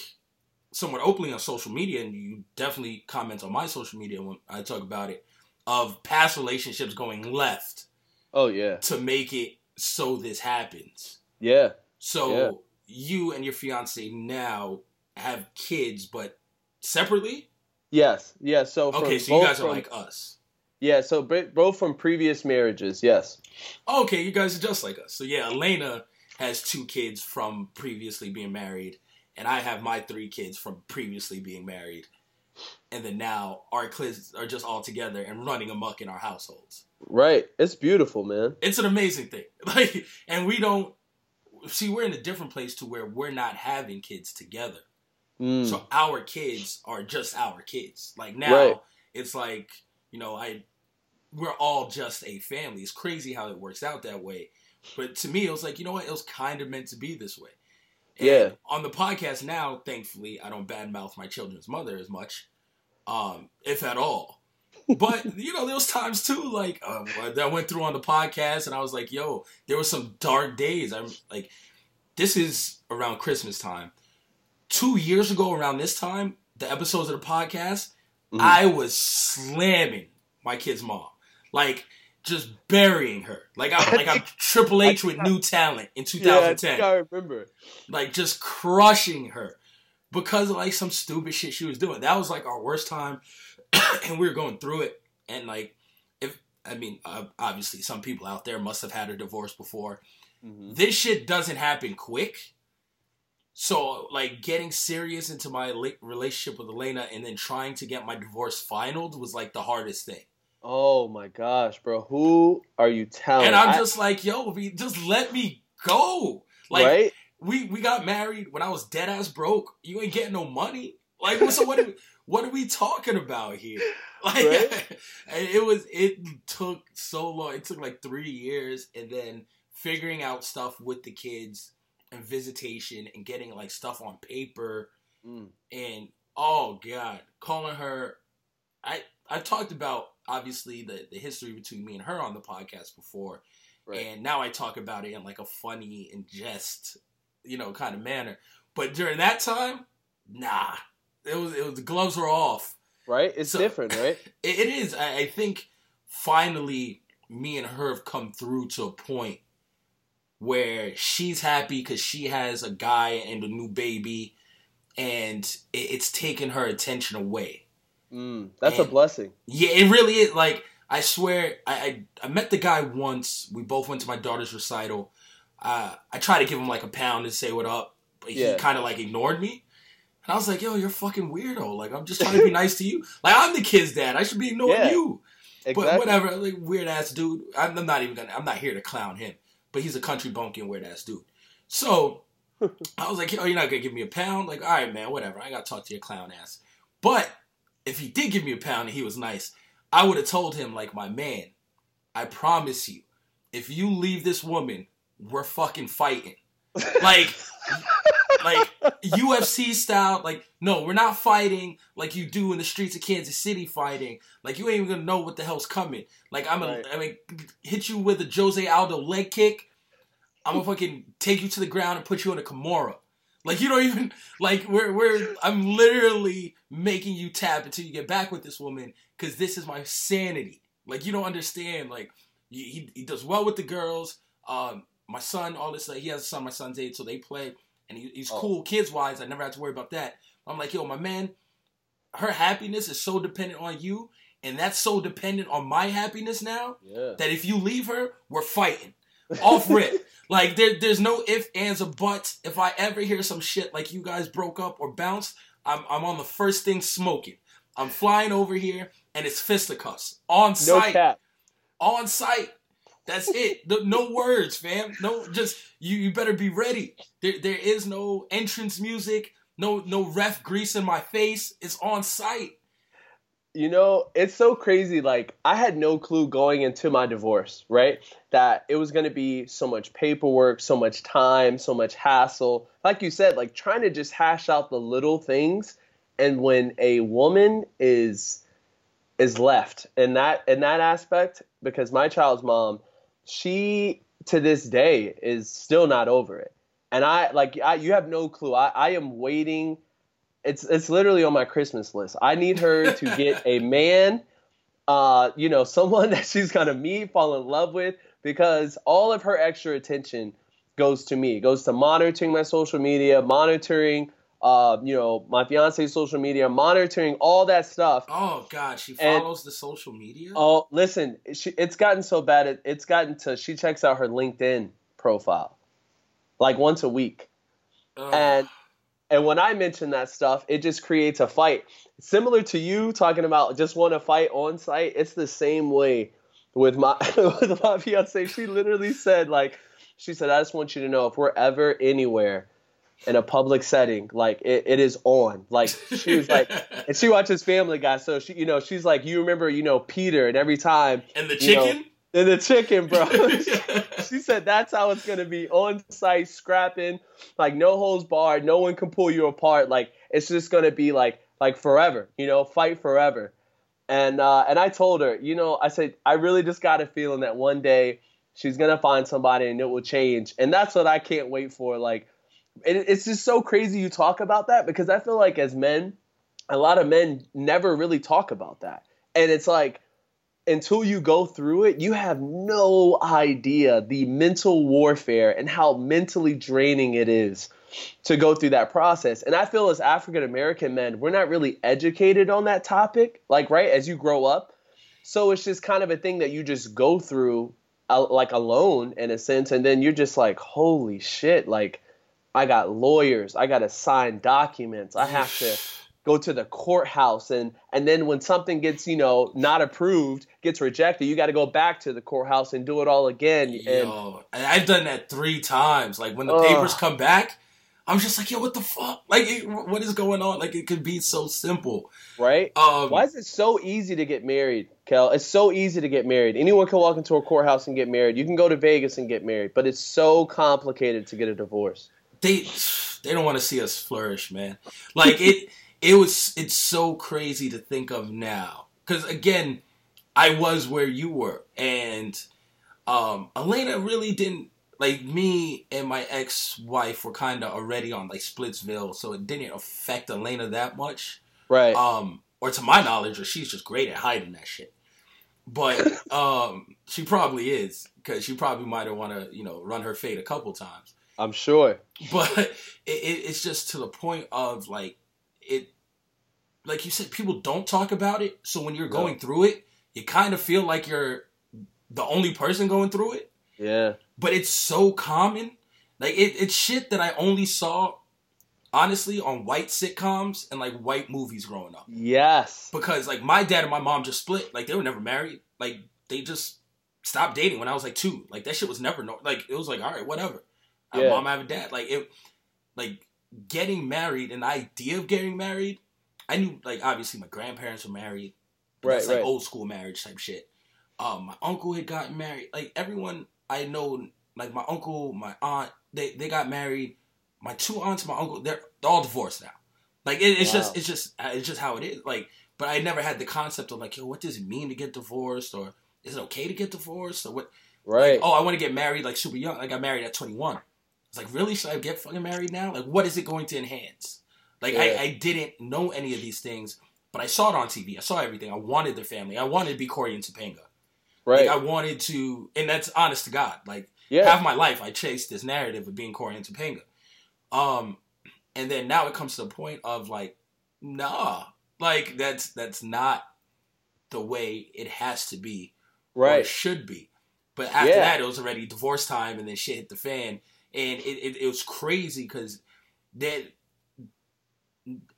somewhat openly on social media, and you definitely comment on my social media when I talk about it, of past relationships going left Oh yeah. to make it so this happens. Yeah. So Yeah. you and your fiance now have kids, but separately. Yes. yes. So from Okay, so you guys are from- like us. Yeah. So both from previous marriages. Yes. Okay, you guys are just like us. So yeah, Elena has two kids from previously being married, and I have my three kids from previously being married. And then now our kids are just all together and running amok in our households. Right. It's beautiful, man. It's an amazing thing. Like, and we don't see we're in a different place to where we're not having kids together. Mm. So our kids are just our kids. Like now, Right. it's like you know, I we're all just a family. It's crazy how it works out that way. But to me, it was like you know what? It was kind of meant to be this way. And Yeah. On the podcast now, thankfully, I don't badmouth my children's mother as much, um, if at all. But you know, there was times too, like um, that I went through on the podcast, and I was like, "Yo, there were some dark days." I'm like, this is around Christmas time. Two years ago, around this time, the episodes of the podcast, Mhm. I was slamming my kid's mom, like just burying her, like I like I'm Triple H with new talent in Yeah, I 2010 think I remember. like just crushing her because of like some stupid shit she was doing. That was like our worst time, and we were going through it. And like, if I mean, uh, obviously, some people out there must have had a divorce before. Mhm. This shit doesn't happen quick. So like getting serious into my relationship with Elena and then trying to get my divorce finaled was like the hardest thing. Oh my gosh, bro. Who are you telling? and I'm I- just like, yo, we- just let me go. Like right? we we got married when I was dead ass broke. You ain't getting no money. Like so what are we, what are we talking about here? Like Right? it was it took so long. It took like 3 years and then figuring out stuff with the kids and visitation and getting like stuff on paper Mm. and oh god, calling her I I talked about obviously the the history between me and her on the podcast before Right. and now I talk about it in like a funny and jest, you know, kind of manner. But during that time, nah, it was it was the gloves were off. right? It's So- different, right? It, it is. I, I think finally me and her have come through to a point where she's happy because she has a guy and a new baby, and it, it's taken her attention away. Mm, that's a blessing. Yeah, it really is. Like I swear, I I, I met the guy once. We both went to my daughter's recital. Uh, I tried to give him like a pound and say what up, but he kind of like ignored me. And I was like, "Yo, you're fucking weirdo. Like I'm just trying to be nice to you. Like I'm the kid's dad. I should be ignoring Yeah, you. Exactly. But whatever. Like weird ass dude. I'm, I'm not even gonna. I'm not here to clown him. But he's a country bumpkin weird ass dude. So I was like, "Yo, you're not gonna give me a pound? Like, all right, man, whatever. I gotta talk to your clown ass." But if he did give me a pound and he was nice, I would have told him, like, my man, I promise you, if you leave this woman, we're fucking fighting. Like, like UFC style. Like, no, we're not fighting like you do in the streets of Kansas City fighting. Like, you ain't even gonna know what the hell's coming. Like, I'm gonna, Right. I mean, hit you with a Jose Aldo leg kick. I'm gonna fucking take you to the ground and put you in a Kimura. Like you don't even like we're we're I'm literally making you tap until you get back with this woman because this is my sanity. Like you don't understand. Like he, he, does well with the girls. Um, my son, all this like he has a son. My son's age, so they play, and he, he's Oh. cool kids wise. I never had to worry about that. I'm like, yo, my man, her happiness is so dependent on you, and that's so dependent on my happiness now yeah. that if you leave her, we're fighting. Off rip. like there, there's no if, ands, or buts. If I ever hear some shit like you guys broke up or bounced, I'm I'm on the first thing smoking. I'm flying over here and it's fisticuffs on No site. cap. On site. That's it. No, no words, fam. No, just you. You better be ready. There, there is no entrance music. No, no ref grease in my face. It's on site. You know, it's so crazy. Like, I had no clue going into my divorce, right? That it was going to be so much paperwork, so much time, so much hassle. Like you said, like trying to just hash out the little things. And when a woman is is left in that in that aspect, because my child's mom, she to this day is still not over it. And I like I, you have no clue. I, I am waiting it's it's literally on my Christmas list. I need her to get a man, uh, you know, someone that she's gonna meet, fall in love with, because all of her extra attention goes to me. It goes to monitoring my social media, monitoring, uh, you know, my fiance's social media, monitoring all that stuff. Oh God, she And- follows the social media. Oh, listen, she, it's gotten so bad. It, it's gotten to she checks out her LinkedIn profile like once a week. And and when I mention that stuff, it just creates a fight. Similar to you talking about just want to fight on site, it's the same way with my with my fiance. She literally said like, she said, I just want you to know if we're ever anywhere, in a public setting, like it, it is on. Like she was like, and she watches Family Guy, so she, you know, she's like, you remember, you know, Peter, and every time and the you know, and the chicken, bro. she said that's how it's gonna be on site, scrapping, like no holds barred, no one can pull you apart. Like it's just gonna be like like forever, you know, fight forever. And uh, and I told her, you know, I said I really just got a feeling that one day she's gonna find somebody and it will change, and that's what I can't wait for. Like, it, it's just so crazy you talk about that because I feel like as men, a lot of men never really talk about that, and it's like until you go through it, you have no idea the mental warfare and how mentally draining it is to go through that process. And I feel as African American men, we're not really educated on that topic, like, right, as you grow up. So it's just kind of a thing that you just go through, uh, like, alone in a sense. And then you're just like, holy shit, like, I got lawyers, I got to sign documents, I have to go to the courthouse and and then when something gets you know not approved gets rejected you got to go back to the courthouse and do it all again and Yo, I've done that three times. Like when the Ugh. papers come back, I'm just like, yo, what the fuck? Like, it, what is going on? Like, it could be so simple. right Um, why is it so easy to get married kel it's so easy to get married anyone can walk into a courthouse and get married you can go to vegas and get married but it's so complicated to get a divorce they they don't want to see us flourish, man. Like it it was it's so crazy to think of now because again, I was where you were, and um, Elena really didn't like me and my ex wife were kind of already on like Splitsville, so it didn't affect Elena that much. right Um, or to my knowledge, or she's just great at hiding that shit. But um, she probably is because she probably might have want to you know run her fate a couple times i'm sure but it, it, it's just to the point of like it like you said people don't talk about it. So when you're going through it you kind of feel like you're the only person going through it. Yeah. But it's so common. Like it, it's shit that i only saw honestly on white sitcoms and like white movies growing up. Yes. Because like my dad and my mom just split. Like they were never married. Like they just stopped dating when i was like two. Like that shit was never no like it was like all right whatever. I have Yeah. a mom I have a dad. Like it like getting married and the idea of getting married i knew like obviously my grandparents were married Right, that's like right. old school marriage type shit. Um my uncle had gotten married like everyone i know like my uncle my aunt they they got married. My two aunts my uncle they're, they're all divorced now. Like it, it's Wow. just it's just uh, it's just how it is like but i never had the concept of like yo what does it mean to get divorced or is it okay to get divorced or what? Right. oh i want to get married like super young i got married at 21 it's like really should i get fucking married now like what is it going to enhance like Yeah. I, I didn't know any of these things but i saw it on tv i saw everything i wanted the family i wanted to be corey and topanga right like i wanted to and that's honest to god like yeah half my life I chased this narrative of being Corey and Topanga. Um and then now it comes to the point of like, nah. Like that's that's not the way it has to be or it right should be. But after Yeah. that it was already divorce time and then shit hit the fan. And it, it, it was crazy because that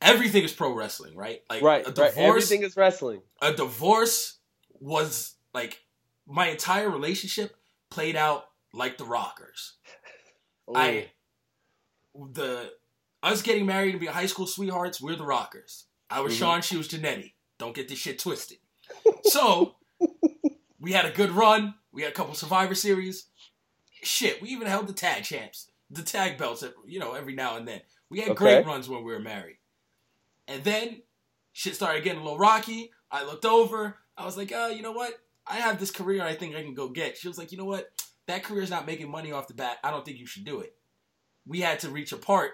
everything is pro wrestling, right? Like right a right divorce everything is wrestling a divorce was like my entire relationship played out like the rockers. I the us getting married and being high school sweethearts, we're the rockers. I was Mhm. Shawn, she was Jannetty. Don't get this shit twisted. So we had a good run. We had a couple Survivor Series. Shit, we even held the tag champs, the tag belts, you know, every now and then. We had Okay. great runs when we were married. And then shit started getting a little rocky. I looked over. I was like, oh, you know what? I have this career I think I can go get. She was like, you know what? That career's not making money off the bat. I don't think you should do it. We had to reach apart.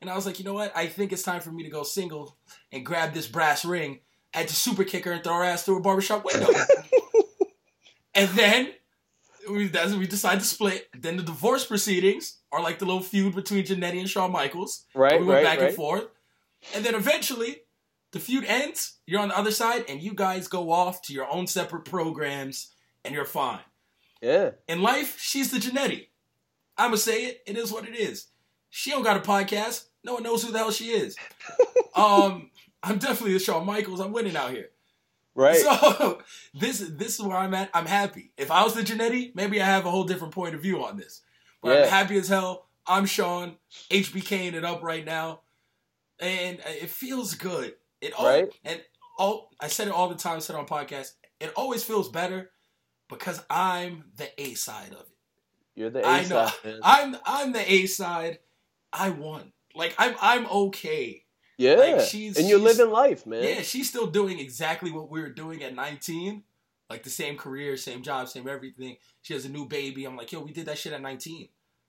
And I was like, you know what? I think it's time for me to go single and grab this brass ring, add to super kicker, and throw her ass through a barbershop window. and then we, that's we decide to split. Then the divorce proceedings are like the little feud between Jannetty and Shawn Michaels. right we went right back right and forth. And then eventually, the feud ends. You're on the other side, and you guys go off to your own separate programs, and you're fine. yeah In life, she's the Jannetty. I'ma say it. It is what it is. She don't got a podcast. No one knows who the hell she is. um, I'm definitely the Shawn Michaels. I'm winning out here. Right So this this is where I'm at. I'm happy. If I was the Jannetty, maybe I have a whole different point of view on this. But Yeah. I'm happy as hell. I'm Shawn, HBKing it up right now, and it feels good. It all, Right. and oh, I said it all the time. I said on podcast. It always feels better because I'm the A side of it. You're the I A know. side, man. I'm I'm the A side. I won. Like I'm I'm okay. Yeah, like, she's- and you're she's- living life, man. Yeah, she's still doing exactly what we were doing at 19. Like the same career, same job, same everything. She has a new baby. I'm like, yo, we did that shit at 19.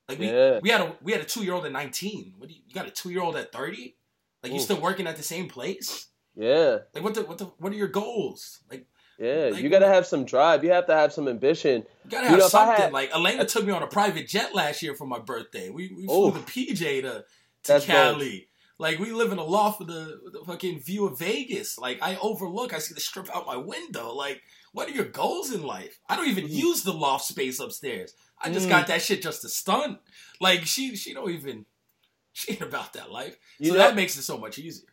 Like we Yeah. we had a we had a two year old at 19. What do you, you got a two year old at 30? Like you Oof. still working at the same place? yeah, Like what the what the what are your goals? Like yeah. Like, you gotta have some drive. You have to have some ambition. you gotta You have know, something. had- like Elena took me on a private jet last year for my birthday. We we flew Oof. the PJ to to Cali. Like we live in a loft with the, with the fucking view of Vegas. Like I overlook, I see the strip out my window. Like, what are your goals in life? I don't even Mhm. use the loft space upstairs. I just Mm. got that shit just to stunt. Like she she don't even she ain't about that life. You so know- that makes it so much easier.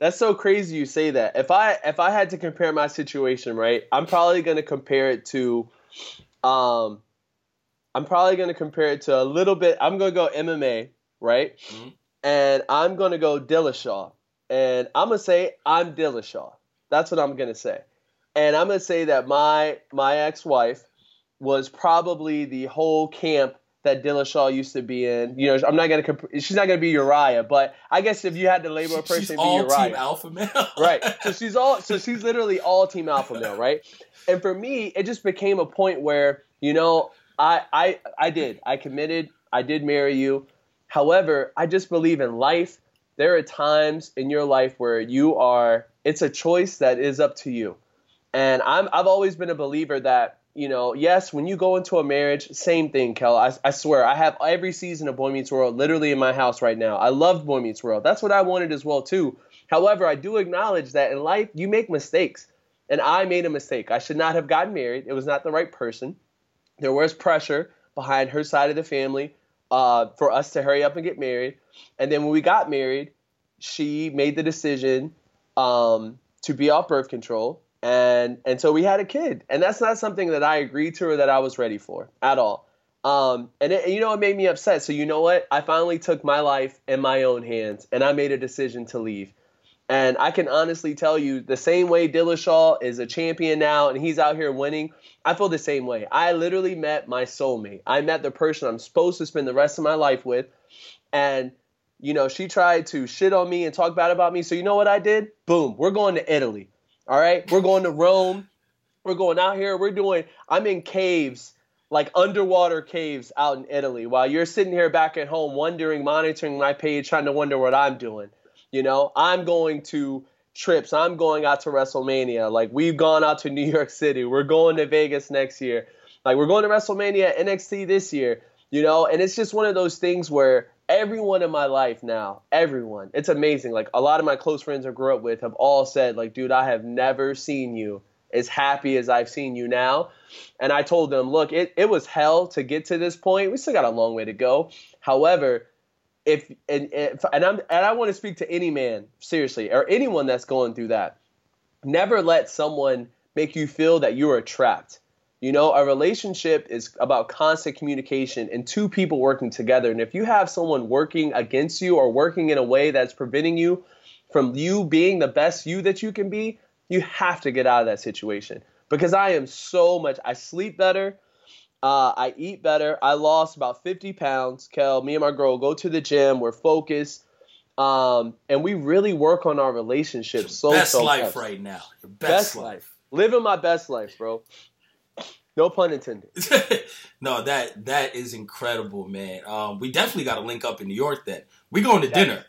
That's so crazy you say that. If I if I had to compare my situation, right, I'm probably gonna compare it to, um, I'm probably gonna compare it to a little bit. I'm gonna go MMA, right, Mhm. And I'm gonna go Dillashaw, and I'm gonna say I'm Dillashaw. That's what I'm gonna say, and I'm gonna say that my my ex-wife was probably the whole camp that Dillashaw used to be in. You know, I'm not gonna comp- she's not gonna be Uriah, but I guess if you had to label a person She's be all Uriah, team alpha male. right. So she's all so she's literally all team alpha male, right? And for me, it just became a point where, you know, I I I did. I committed. I did marry you. However, I just believe in life. There are times in your life where you are it's a choice that is up to you. And I'm I've always been a believer that you know, yes, when you go into a marriage, same thing, Kel. I, I swear, I have every season of Boy Meets World literally in my house right now. I love Boy Meets World. That's what I wanted as well too. However, I do acknowledge that in life you make mistakes, and I made a mistake. I should not have gotten married. It was not the right person. There was pressure behind her side of the family uh, for us to hurry up and get married. And then when we got married, she made the decision um, to be off birth control, and and so we had a kid. And that's not something that I agreed to or that I was ready for at all. Um, and it, you know, it made me upset. So you know what? I finally took my life in my own hands, and I made a decision to leave. And I can honestly tell you, the same way Dillashaw is a champion now and he's out here winning, I feel the same way. I literally met my soulmate. I met the person I'm supposed to spend the rest of my life with. And, you know, she tried to shit on me and talk bad about me. So you know what I did? Boom, we're going to Italy. All right? We're going to Rome. We're going out here. We're doing, I'm in caves, like underwater caves out in Italy, while you're sitting here back at home wondering, monitoring my page, trying to wonder what I'm doing. You know, I'm going to trips. I'm going out to WrestleMania. Like we've gone out to New York City. We're going to Vegas next year. Like we're going to WrestleMania NXT this year. You know, and it's just one of those things where everyone in my life now, everyone, it's amazing. Like a lot of my close friends I grew up with have all said, like, dude, I have never seen you as happy as I've seen you now. And I told them, look, it, it was hell to get to this point. We still got a long way to go. However, if and if, and I'm and I want to speak to any man seriously or anyone that's going through that. Never let someone make you feel that you are trapped. You know, a relationship is about constant communication and two people working together. And if you have someone working against you or working in a way that's preventing you from you being the best you that you can be, you have to get out of that situation. Because I am so much, I sleep better, uh, I eat better. I lost about 50 pounds. Kel, me and my girl go to the gym. We're focused. Um, and we really work on our relationship so, best so life much. right now. Your best, Best life. life. Living my best life, bro. No pun intended. no, that that is incredible, man. Um, we definitely got to link up in New York. Then we going to dinner.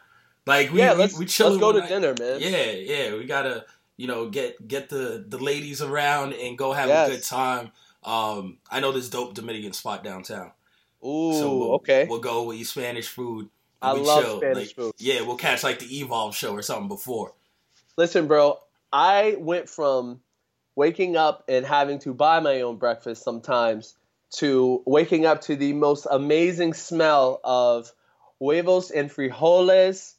Like we yeah, we, let's, we chilling let's go to night. dinner, man. Yeah, yeah, we gotta you know get get the the ladies around and go have Yes. a good time. Um, I know this dope Dominican spot downtown. Ooh, so we'll, okay. we'll go. We'll eat Spanish food. I we love chill. Spanish Like, food. Yeah, we'll catch like the Evolve show or something before. Listen, bro, I went from waking up and having to buy my own breakfast sometimes to waking up to the most amazing smell of huevos and frijoles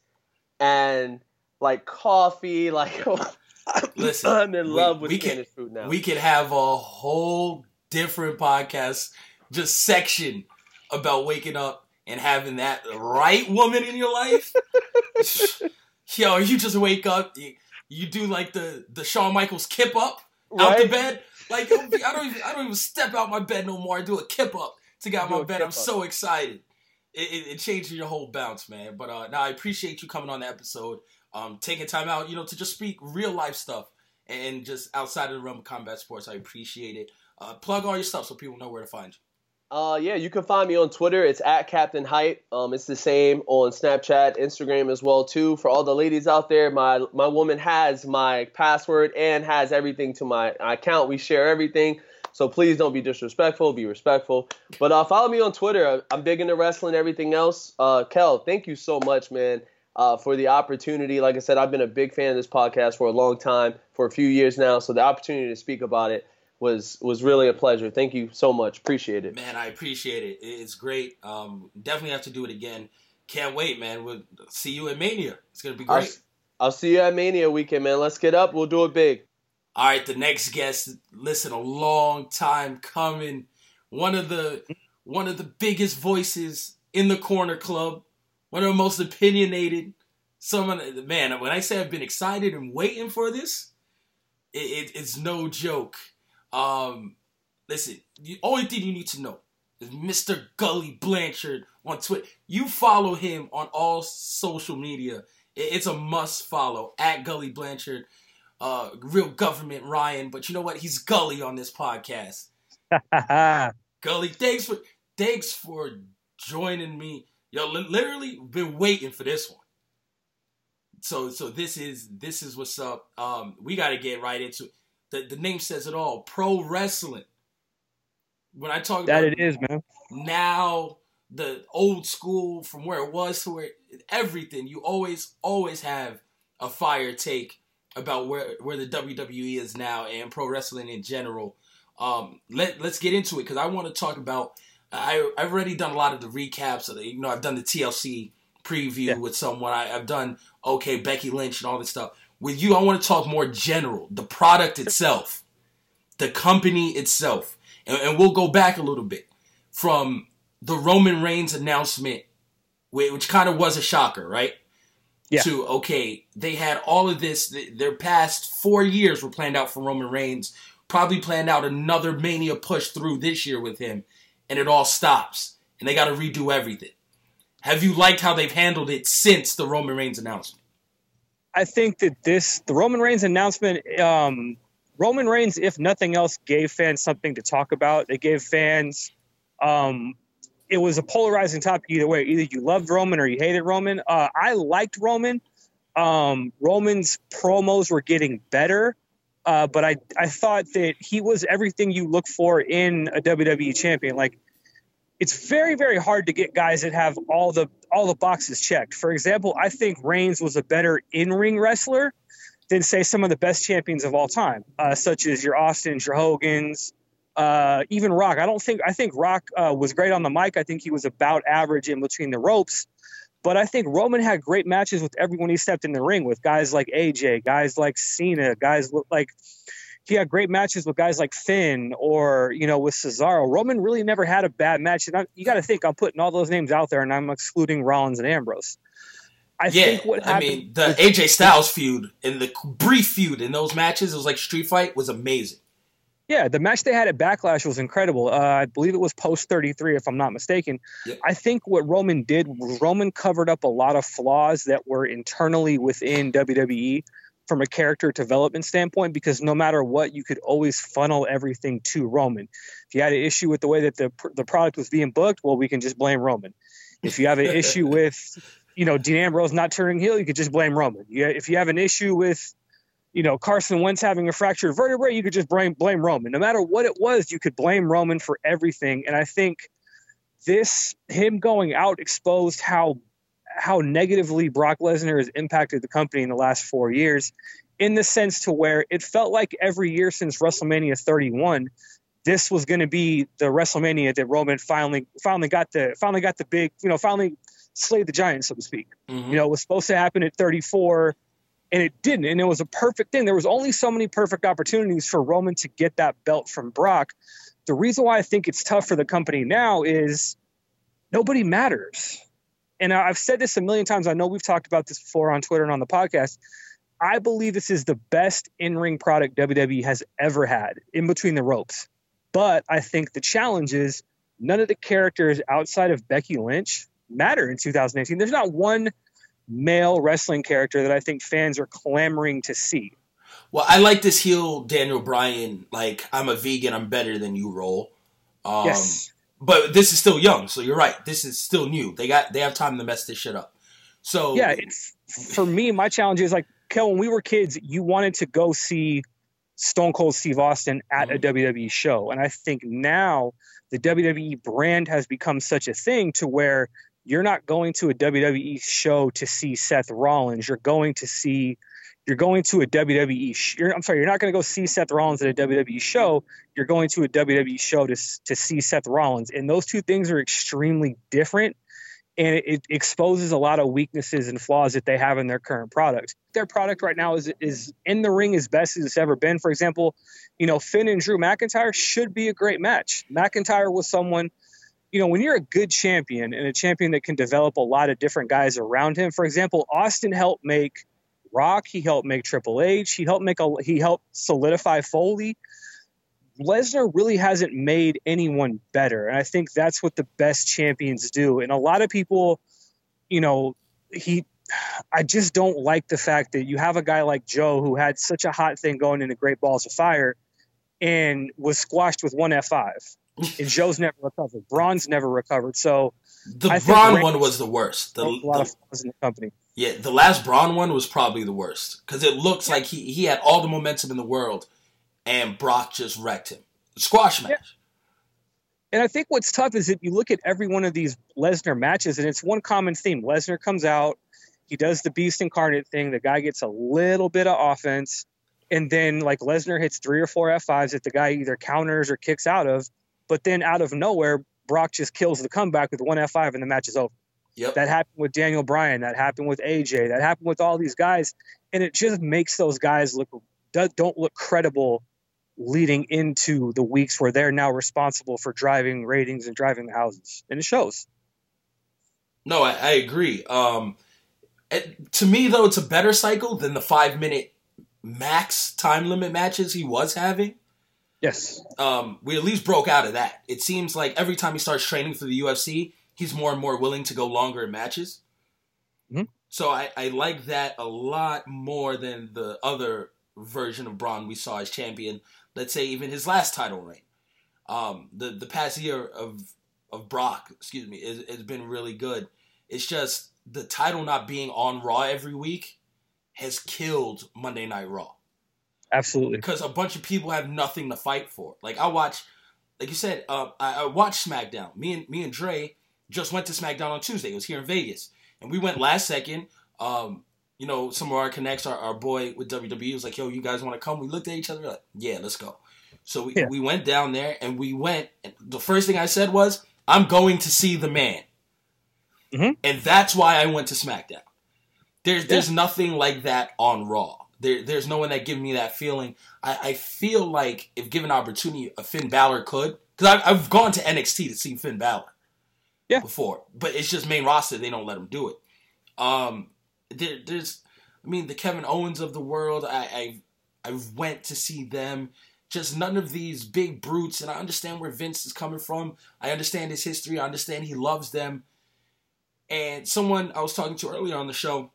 and like coffee. Like, Listen, I'm in we- love with we can- Spanish food now. We could have a whole different podcast, just section about waking up and having that right woman in your life, yo, you just wake up, you, you do like the the Shawn Michaels kip up out the bed. Like I don't even I don't even step out my bed no more. I do a kip up to get out my bed. I'm up. so excited. It, it, it changes your whole bounce, man. But uh, now I appreciate you coming on the episode, um, taking time out, you know, to just speak real life stuff and just outside of the realm of combat sports. I appreciate it. Uh, plug all your stuff so people know where to find you. Uh, yeah, you can find me on Twitter. It's at Captain Hype. Um, it's the same on Snapchat, Instagram as well too. For all the ladies out there, my my woman has my password and has everything to my account. We share everything, so please don't be disrespectful. Be respectful. But uh, follow me on Twitter. I'm big into wrestling. Everything else. Uh, Kel, thank you so much, man. Uh, for the opportunity, like I said, I've been a big fan of this podcast for a long time, for a few years now. So the opportunity to speak about it was was really a pleasure. Thank you so much. Appreciate it. Man, I appreciate it. It- It's great. Um, definitely have to do it again. Can't wait, man. We'll see you at Mania. It's gonna be I'll, great. I'll see you at Mania weekend, man. Let's get up. We'll do it big. All right, the next guest. Listen, a long time coming. One of the one of the biggest voices in the corner club. One of the most opinionated. Someone, man. When I say I've been excited and waiting for this, it, it, it's no joke. Um, listen, the only thing you need to know is Mr. Gully Blanchard on Twitter. You follow him on all social media. It's a must follow at Gully Blanchard uh, real government Ryan, but you know what? He's Gully on this podcast. Gully, thanks for thanks for joining me. Yo, li- literally been waiting for this one. So so this is this is what's up. Um, we got to get right into it. The the name says it all. Pro wrestling. When I talk That about it is, man. now the old school from where it was to where everything you always always have a fire take about where where the WWE is now and pro wrestling in general. Um, let let's get into it because I want to talk about. I I've already done a lot of the recaps. Of the, you know, I've done the TLC preview Yeah. with someone. I, I've done okay Becky Lynch and all this stuff. With you, I want to talk more general. The product itself, the company itself, and, and we'll go back a little bit from the Roman Reigns announcement, which kind of was a shocker, right? Yeah. To okay, they had all of this. th- Their past four years were planned out for Roman Reigns. Probably planned out another Mania push through this year with him, and it all stops, and they got to redo everything. Have you liked how they've handled it since the Roman Reigns announcement? I think that this the Roman Reigns announcement, um, Roman Reigns, if nothing else, gave fans something to talk about. They gave fans, um, it was a polarizing topic either way. Either you loved Roman or you hated Roman. Uh, I liked Roman. Um, Roman's promos were getting better, uh, but I I thought that he was everything you look for in a WWE champion. Like it's very very hard to get guys that have all the all the boxes checked. For example, I think Reigns was a better in-ring wrestler than say some of the best champions of all time, uh, such as your Austins, your Hogans, uh, even Rock. I don't think I think Rock uh, was great on the mic. I think he was about average in between the ropes. But I think Roman had great matches with everyone he stepped in the ring with, guys like AJ, guys like Cena, guys like he had great matches with guys like Finn or you know with Cesaro. Roman really never had a bad match, and I, you got to think I'm putting all those names out there, and I'm excluding Rollins and Ambrose. I yeah, think what I mean the AJ Styles feud and the brief feud in those matches, it was like street fight, was amazing. Yeah, the match they had at Backlash was incredible. Uh, I believe it was post 33, if I'm not mistaken. I think what Roman did, Roman covered up a lot of flaws that were internally within WWE from a character development standpoint, because no matter what, you could always funnel everything to Roman. If you had an issue with the way that the, the product was being booked, well, we can just blame Roman. If you have an issue with, you know, Dean Ambrose not turning heel, you could just blame Roman. Yeah, if you have an issue with, you know, Carson Wentz having a fractured vertebrae, you could just blame blame Roman. No matter what it was, you could blame Roman for everything. And I think this him going out exposed how how negatively Brock Lesnar has impacted the company in the last four years, in the sense to where it felt like every year since WrestleMania 31, this was going to be the WrestleMania that Roman finally finally got the finally got the big you know finally slayed the giant so to speak. Mhm. You know, it was supposed to happen at 34 and it didn't. And it was a perfect thing. There was only so many perfect opportunities for Roman to get that belt from Brock. The reason why I think it's tough for the company now is nobody matters. And I've said this a million times. I know we've talked about this before on Twitter and on the podcast. I believe this is the best in ring product WWE has ever had in between the ropes. But I think the challenge is none of the characters outside of Becky Lynch matter in 2018. There's not one male wrestling character that I think fans are clamoring to see. Well, I like this heel Daniel Bryan, like I'm a vegan, I'm better than you roll. Um, yes. But this is still young, so you're right. This is still new. They got they have time to mess this shit up. So yeah, it's for me. My challenge is like, Kel, when we were kids, you wanted to go see Stone Cold Steve Austin at mm-hmm. a WWE show, and I think now the WWE brand has become such a thing to where you're not going to a WWE show to see Seth Rollins. You're going to see you're going to a WWE. Sh- I'm sorry, you're not going to go see Seth Rollins at a WWE show. You're going to a WWE show to to see Seth Rollins, and those two things are extremely different, and it, it exposes a lot of weaknesses and flaws that they have in their current product. Their product right now is is in the ring as best as it's ever been. For example, you know Finn and Drew McIntyre should be a great match. McIntyre was someone you know, when you're a good champion and a champion that can develop a lot of different guys around him, for example, Austin helped make Rock. He helped make Triple H. He helped make a. He helped solidify Foley. Lesnar really hasn't made anyone better, and I think that's what the best champions do. And a lot of people, you know, he. I just don't like the fact that you have a guy like Joe who had such a hot thing going into Great Balls of Fire, and was squashed with one F five. and Joe's never recovered. Braun's never recovered. So the I Braun one was the worst. The, a lot the, of flaws in the company. Yeah, the last Braun one was probably the worst because it looks like he he had all the momentum in the world, and Brock just wrecked him. Squash match. Yeah. And I think what's tough is if you look at every one of these Lesnar matches, and it's one common theme. Lesnar comes out, he does the Beast Incarnate thing. The guy gets a little bit of offense, and then like Lesnar hits three or four F5s that the guy either counters or kicks out of. But then out of nowhere, Brock just kills the comeback with one F5 and the match is over. Yep. That happened with Daniel Bryan. That happened with AJ. That happened with all these guys, and it just makes those guys look don't look credible leading into the weeks where they're now responsible for driving ratings and driving the houses, and it shows. No, I, I agree. Um, it, to me, though, it's a better cycle than the five minute max time limit matches he was having. Yes. Um, we at least broke out of that. It seems like every time he starts training for the UFC, he's more and more willing to go longer in matches. Mm-hmm. So I, I like that a lot more than the other version of Braun we saw as champion. Let's say even his last title reign. Um, the the past year of of Brock, excuse me, is, has been really good. It's just the title not being on Raw every week has killed Monday Night Raw. Absolutely, because a bunch of people have nothing to fight for. Like I watch, like you said, uh, I, I watched SmackDown. Me and me and Dre just went to SmackDown on Tuesday. It was here in Vegas, and we went last second. Um, you know, some of our connects, our, our boy with WWE was like, "Yo, you guys want to come?" We looked at each other like, "Yeah, let's go." So we, yeah. we went down there and we went. And the first thing I said was, "I'm going to see the man," mm-hmm. and that's why I went to SmackDown. There's yeah. there's nothing like that on Raw. There, there's no one that gives me that feeling. I, I feel like if given opportunity, a Finn Balor could, because I've, I've gone to NXT to see Finn Balor yeah. before, but it's just main roster. They don't let him do it. Um, there, there's, I mean, the Kevin Owens of the world. I, I, I went to see them. Just none of these big brutes, and I understand where Vince is coming from. I understand his history. I understand he loves them. And someone I was talking to earlier on the show,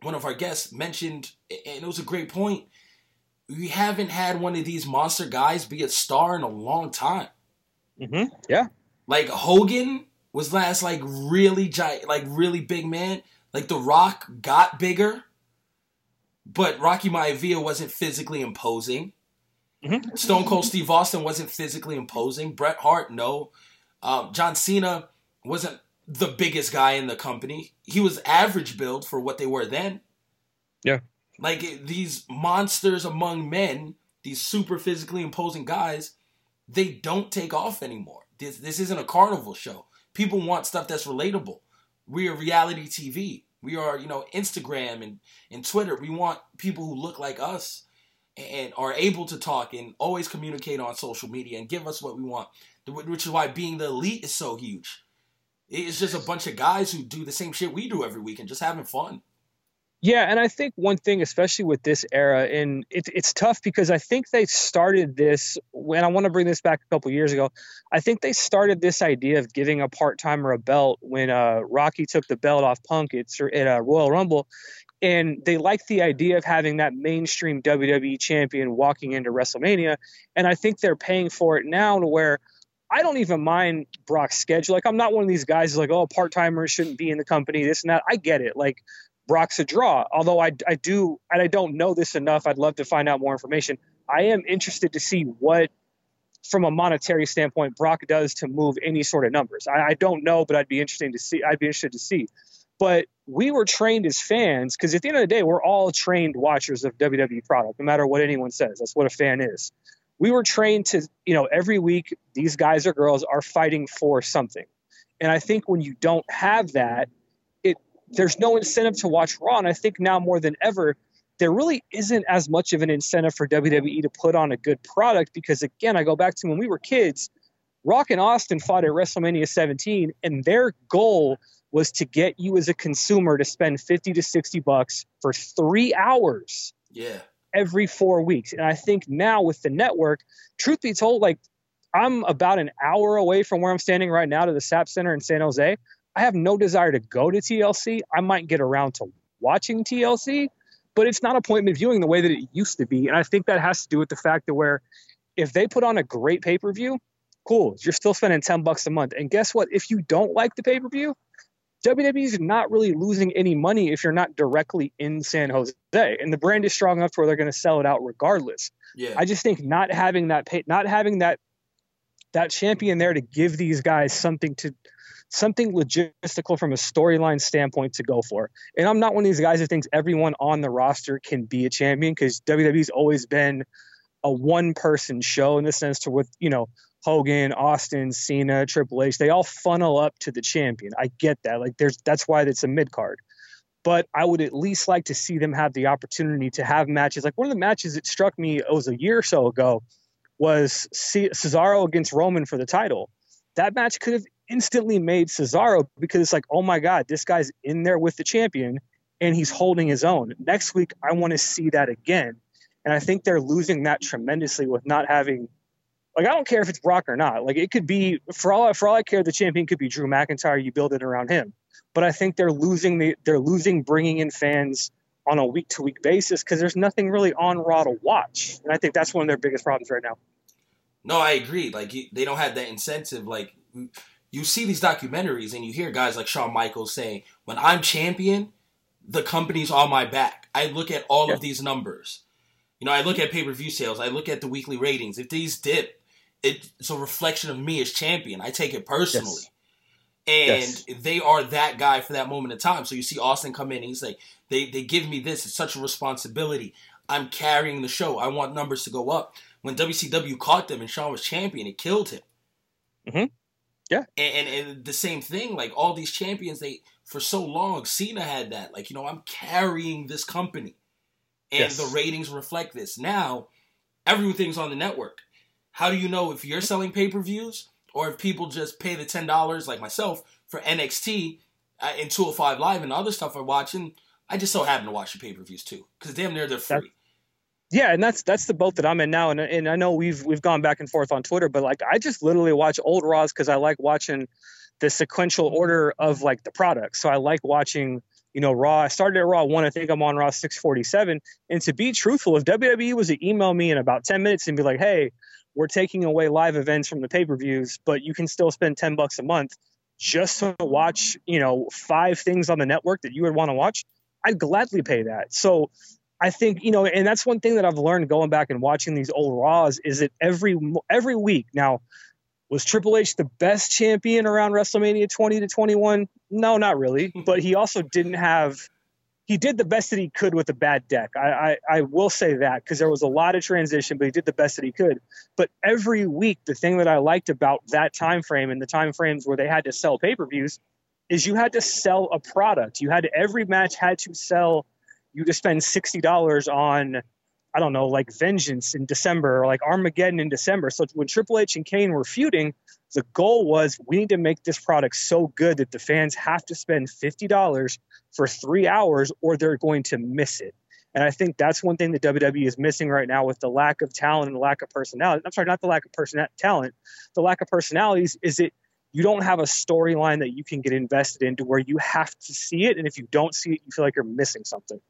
one of our guests mentioned, and it was a great point. We haven't had one of these monster guys be a star in a long time. Mm-hmm. Yeah. Like Hogan was last like really giant, like really big man. Like The Rock got bigger, but Rocky Maivia wasn't physically imposing. Mm-hmm. Stone Cold Steve Austin wasn't physically imposing. Bret Hart, no. Um, John Cena wasn't the biggest guy in the company. He was average build for what they were then. Yeah. Like these monsters among men, these super physically imposing guys, they don't take off anymore. This this isn't a carnival show. People want stuff that's relatable. We are reality TV. We are, you know, Instagram and, and Twitter. We want people who look like us and are able to talk and always communicate on social media and give us what we want. Which is why being the elite is so huge. It's just a bunch of guys who do the same shit we do every week and just having fun. Yeah, and I think one thing, especially with this era, and it, it's tough because I think they started this when I want to bring this back a couple years ago. I think they started this idea of giving a part timer a belt when uh, Rocky took the belt off Punk at, at uh, Royal Rumble, and they liked the idea of having that mainstream WWE champion walking into WrestleMania, and I think they're paying for it now to where. I don't even mind Brock's schedule. Like I'm not one of these guys who's like, oh, part timers shouldn't be in the company, this and that. I get it. Like Brock's a draw. Although I, I do, and I don't know this enough, I'd love to find out more information. I am interested to see what, from a monetary standpoint, Brock does to move any sort of numbers. I, I don't know, but I'd be interesting to see. I'd be interested to see. But we were trained as fans because at the end of the day, we're all trained watchers of WWE product, no matter what anyone says. That's what a fan is. We were trained to, you know, every week these guys or girls are fighting for something. And I think when you don't have that, there's no incentive to watch Raw. And I think now more than ever, there really isn't as much of an incentive for WWE to put on a good product because, again, I go back to when we were kids, Rock and Austin fought at WrestleMania 17, and their goal was to get you as a consumer to spend 50 to 60 bucks for three hours. Yeah. Every four weeks. And I think now with the network, truth be told, like I'm about an hour away from where I'm standing right now to the SAP Center in San Jose. I have no desire to go to TLC. I might get around to watching TLC, but it's not appointment viewing the way that it used to be. And I think that has to do with the fact that where if they put on a great pay per view, cool, you're still spending 10 bucks a month. And guess what? If you don't like the pay per view, WWE is not really losing any money if you're not directly in San Jose. And the brand is strong enough to where they're going to sell it out regardless. Yeah. I just think not having that pay, not having that that champion there to give these guys something to something logistical from a storyline standpoint to go for. And I'm not one of these guys who thinks everyone on the roster can be a champion because WWE's always been a one person show in the sense to with, you know, Hogan, Austin, Cena, Triple H, they all funnel up to the champion. I get that. Like there's that's why it's a mid card. But I would at least like to see them have the opportunity to have matches. Like one of the matches that struck me it was a year or so ago was Cesaro against Roman for the title. That match could have instantly made Cesaro because it's like, oh my God, this guy's in there with the champion and he's holding his own. Next week, I want to see that again. And I think they're losing that tremendously with not having, like, I don't care if it's Brock or not. Like, it could be, for all, for all I care, the champion could be Drew McIntyre. You build it around him. But I think they're losing the, they're losing bringing in fans on a week to week basis because there's nothing really on Raw to watch. And I think that's one of their biggest problems right now. No, I agree. Like, they don't have that incentive. Like, you see these documentaries and you hear guys like Shawn Michaels saying, "When I'm champion, the company's on my back." I look at all yeah. of these numbers. You know, I look at pay-per-view sales. I look at the weekly ratings. If these dip, it's a reflection of me as champion. I take it personally. Yes. And yes. they are that guy for that moment in time. So you see Austin come in and he's like, they, they give me this. It's such a responsibility. I'm carrying the show. I want numbers to go up. When WCW caught them and Shawn was champion, it killed him. Mm-hmm. Yeah. And, and, and the same thing, like all these champions, they for so long, Cena had that. Like, you know, I'm carrying this company. And yes. the ratings reflect this. Now, everything's on the network. How do you know if you're selling pay-per-views or if people just pay the $10 like myself for NXT uh, and 205 Live and other stuff are watching? I just so happen to watch the pay-per-views too cuz damn near they're free yeah, and that's that's the boat that I'm in now, and and I know we've we've gone back and forth on Twitter, but like I just literally watch old Raws because I like watching the sequential order of like the product. So I like watching you know Raw. I started at Raw one, I think I'm on Raw 647. And to be truthful, if WWE was to email me in about 10 minutes and be like, hey, we're taking away live events from the pay per views, but you can still spend 10 bucks a month just to watch you know five things on the network that you would want to watch, I'd gladly pay that. So I think you know, and that's one thing that I've learned going back and watching these old Raws is that every every week now was Triple H the best champion around WrestleMania 20 to 21? No, not really. but he also didn't have. He did the best that he could with a bad deck. I I, I will say that because there was a lot of transition, but he did the best that he could. But every week, the thing that I liked about that time frame and the time frames where they had to sell pay per views is you had to sell a product. You had every match had to sell you just spend sixty dollars on I don't know, like Vengeance in December or like Armageddon in December. So when Triple H and Kane were feuding, the goal was we need to make this product so good that the fans have to spend $50 for three hours or they're going to miss it. And I think that's one thing that WWE is missing right now with the lack of talent and the lack of personality. I'm sorry, not the lack of person talent, the lack of personalities is that you don't have a storyline that you can get invested into where you have to see it, and if you don't see it, you feel like you're missing something.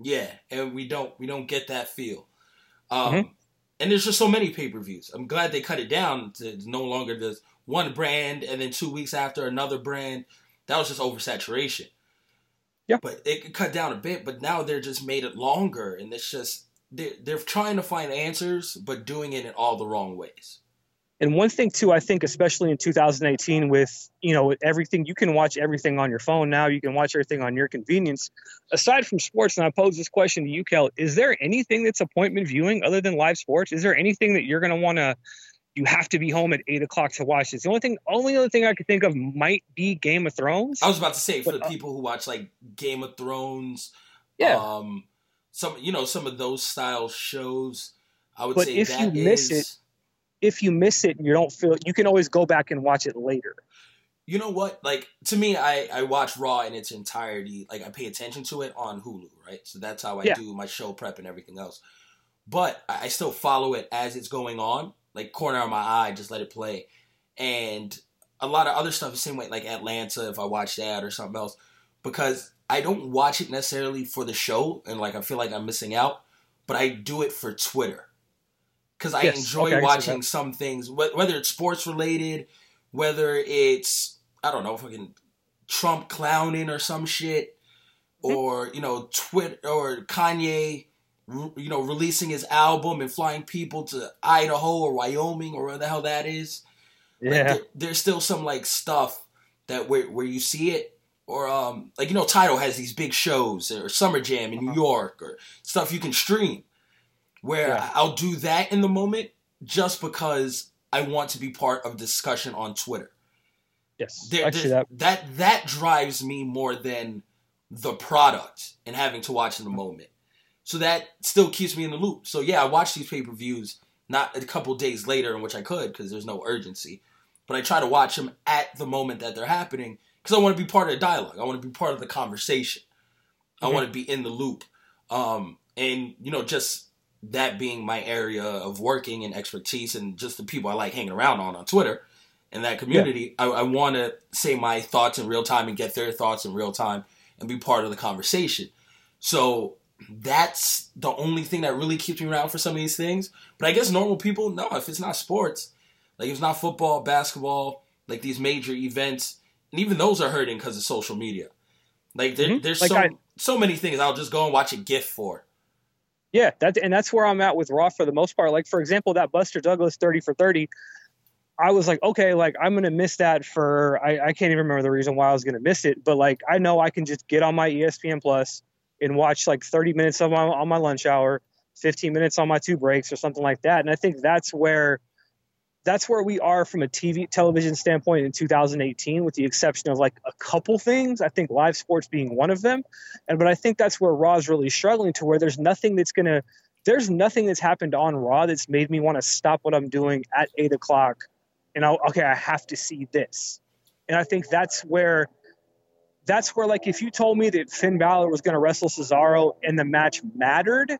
Yeah, and we don't we don't get that feel. Um, mm-hmm. And there's just so many pay per views. I'm glad they cut it down to no longer just one brand, and then two weeks after another brand. That was just oversaturation. Yeah. But it could cut down a bit, but now they're just made it longer, and it's just they're, they're trying to find answers, but doing it in all the wrong ways. And one thing too, I think, especially in 2018, with you know everything, you can watch everything on your phone now. You can watch everything on your convenience. Aside from sports, and I pose this question to you, Kel: Is there anything that's appointment viewing other than live sports? Is there anything that you're going to want to? You have to be home at eight o'clock to watch this. The only thing, only other thing I could think of might be Game of Thrones. I was about to say for but, the uh, people who watch like Game of Thrones, yeah, um, some you know some of those style shows. I would but say if you miss it if you miss it and you don't feel you can always go back and watch it later. You know what? Like to me i i watch raw in its entirety. Like i pay attention to it on hulu right? So that's how i yeah. do my show prep and everything else. But i still follow it as it's going on like corner of my eye just let it play. And a lot of other stuff the same way like atlanta if i watch that or something else. Because i don't watch it necessarily for the show and like i feel like i'm missing out but i do it for twitter because I yes. enjoy okay, watching some things, whether it's sports related, whether it's I don't know, fucking Trump clowning or some shit, mm-hmm. or you know, Twit or Kanye, you know, releasing his album and flying people to Idaho or Wyoming or where the hell that is. Yeah, like, there, there's still some like stuff that where where you see it. Or um, like you know, Tidal has these big shows, or Summer Jam in New uh-huh. York, or stuff you can stream where yeah. I'll do that in the moment just because I want to be part of discussion on Twitter. Yes, there, that... that that drives me more than the product and having to watch in the moment. So that still keeps me in the loop. So yeah, I watch these pay per views not a couple days later in which I could because there's no urgency, but I try to watch them at the moment that they're happening because I want to be part of the dialogue. I want to be part of the conversation. Mm-hmm. I want to be in the loop. Um, and you know, just that being my area of working and expertise and just the people I like hanging around on on Twitter and that community, yeah. I, I want to say my thoughts in real time and get their thoughts in real time and be part of the conversation. So that's the only thing that really keeps me around for some of these things. But I guess normal people, no, if it's not sports, like if it's not football, basketball, like these major events, and even those are hurting because of social media. Like there, mm-hmm. there's like so I, so many things I'll just go and watch a GIF for. Yeah, that and that's where I'm at with Raw for the most part. Like for example, that Buster Douglas 30 for 30, I was like, okay, like I'm gonna miss that for I, I can't even remember the reason why I was gonna miss it, but like I know I can just get on my ESPN Plus and watch like 30 minutes of my on my lunch hour, 15 minutes on my two breaks or something like that. And I think that's where that's where we are from a TV television standpoint in 2018, with the exception of like a couple things. I think live sports being one of them, and but I think that's where Raw's really struggling to where there's nothing that's gonna there's nothing that's happened on Raw that's made me want to stop what I'm doing at eight o'clock, and I'll, okay, I have to see this, and I think that's where that's where like if you told me that Finn Balor was to wrestle Cesaro and the match mattered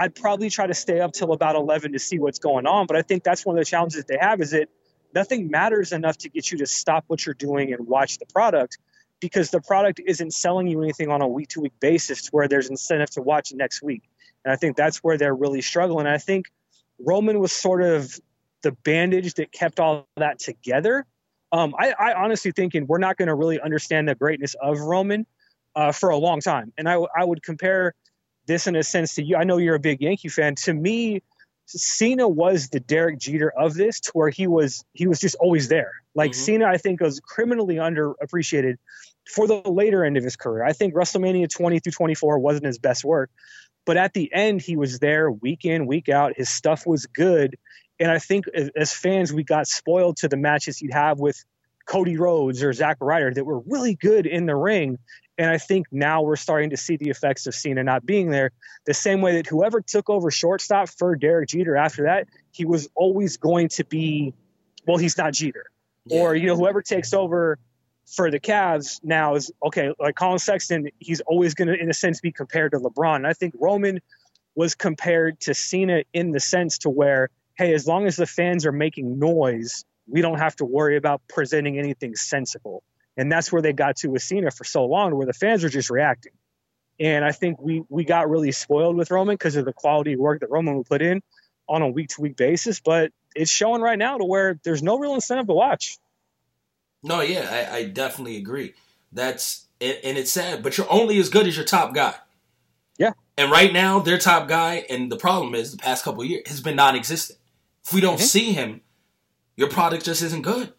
I'd probably try to stay up till about 11 to see what's going on. But I think that's one of the challenges they have is that nothing matters enough to get you to stop what you're doing and watch the product because the product isn't selling you anything on a week to week basis where there's incentive to watch next week. And I think that's where they're really struggling. I think Roman was sort of the bandage that kept all that together. Um, I, I, honestly thinking we're not going to really understand the greatness of Roman uh, for a long time. And I, I would compare this in a sense to you. I know you're a big Yankee fan. To me, Cena was the Derek Jeter of this, to where he was he was just always there. Like mm-hmm. Cena, I think was criminally underappreciated for the later end of his career. I think WrestleMania 20 through 24 wasn't his best work, but at the end he was there week in week out. His stuff was good, and I think as fans we got spoiled to the matches he'd have with Cody Rhodes or Zack Ryder that were really good in the ring And I think now we're starting to see the effects of Cena not being there. The same way that whoever took over shortstop for Derek Jeter after that, he was always going to be, well, he's not Jeter. Yeah. Or, you know, whoever takes over for the Cavs now is okay, like Collin Sexton, he's always going to, in a sense, be compared to LeBron. And I think Roman was compared to Cena in the sense to where, hey, as long as the fans are making noise, we don't have to worry about presenting anything sensible. And that's where they got to with Cena for so long, where the fans were just reacting. And I think we we got really spoiled with Roman because of the quality of work that Roman would put in on a week to week basis. But it's showing right now to where there's no real incentive to watch. No, yeah, I, I definitely agree. That's and, it's sad, but you're only as good as your top guy. Yeah. And right now, their top guy, and the problem is the past couple of years has been non-existent. If we don't Mhm. see him, your product just isn't good.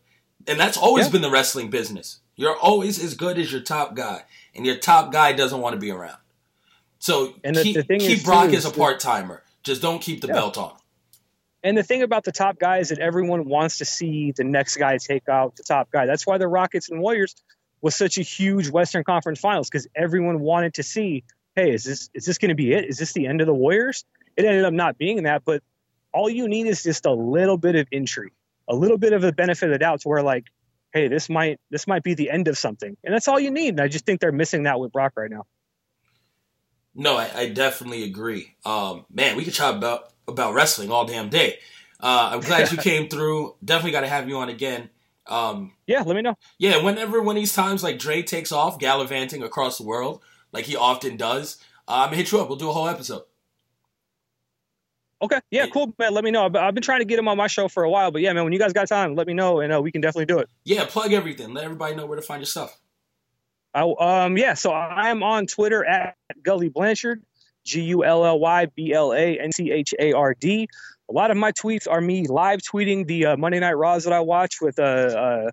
And that's always Yeah. been the wrestling business. You're always as good as your top guy, and your top guy doesn't want to be around. So And the- keep, the keep is, Brock too, as a part timer. Just don't keep the Yeah. belt on. And the thing about the top guy is that everyone wants to see the next guy take out the top guy. That's why the Rockets and Warriors was such a huge Western Conference Finals because everyone wanted to see, hey, is this is this going to be it? Is this the end of the Warriors? It ended up not being that, but all you need is just a little bit of intrigue, a little bit of a benefit of the doubt to where like, hey, this might this might be the end of something, and that's all you need. And I just think they're missing that with Brock right now. No, I, I definitely agree. Um, man, we could talk about about wrestling all damn day. Uh, I'm glad you came through. Definitely got to have you on again. Um, Yeah, let me know. yeah, whenever one of these times like Dre takes off gallivanting across the world, like he often does, uh, I'm gonna hit you up. We'll do a whole episode. Okay, yeah, cool, man. Let me know. I've been trying to get him on my show for a while, but yeah, man, when you guys got time, let me know, and uh, we can definitely do it. Yeah, plug everything. Let everybody know where to find your stuff. I, um, yeah, so I am on Twitter at Gully Blanchard, G U L L Y B L A N C H A R D. A lot of my tweets are me live tweeting the uh, Monday Night Raws that I watch with a,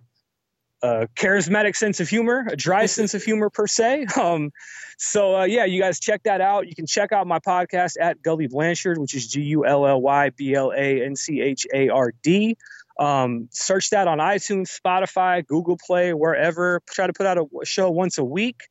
a, a charismatic sense of humor, a dry sense of humor per se. Um, so uh, yeah, you guys check that out. You can check out my podcast at Gully Blanchard, which is G U L L Y B L A N C H A R D. Um, search that on iTunes, Spotify, Google Play, wherever. Try to put out a show once a week.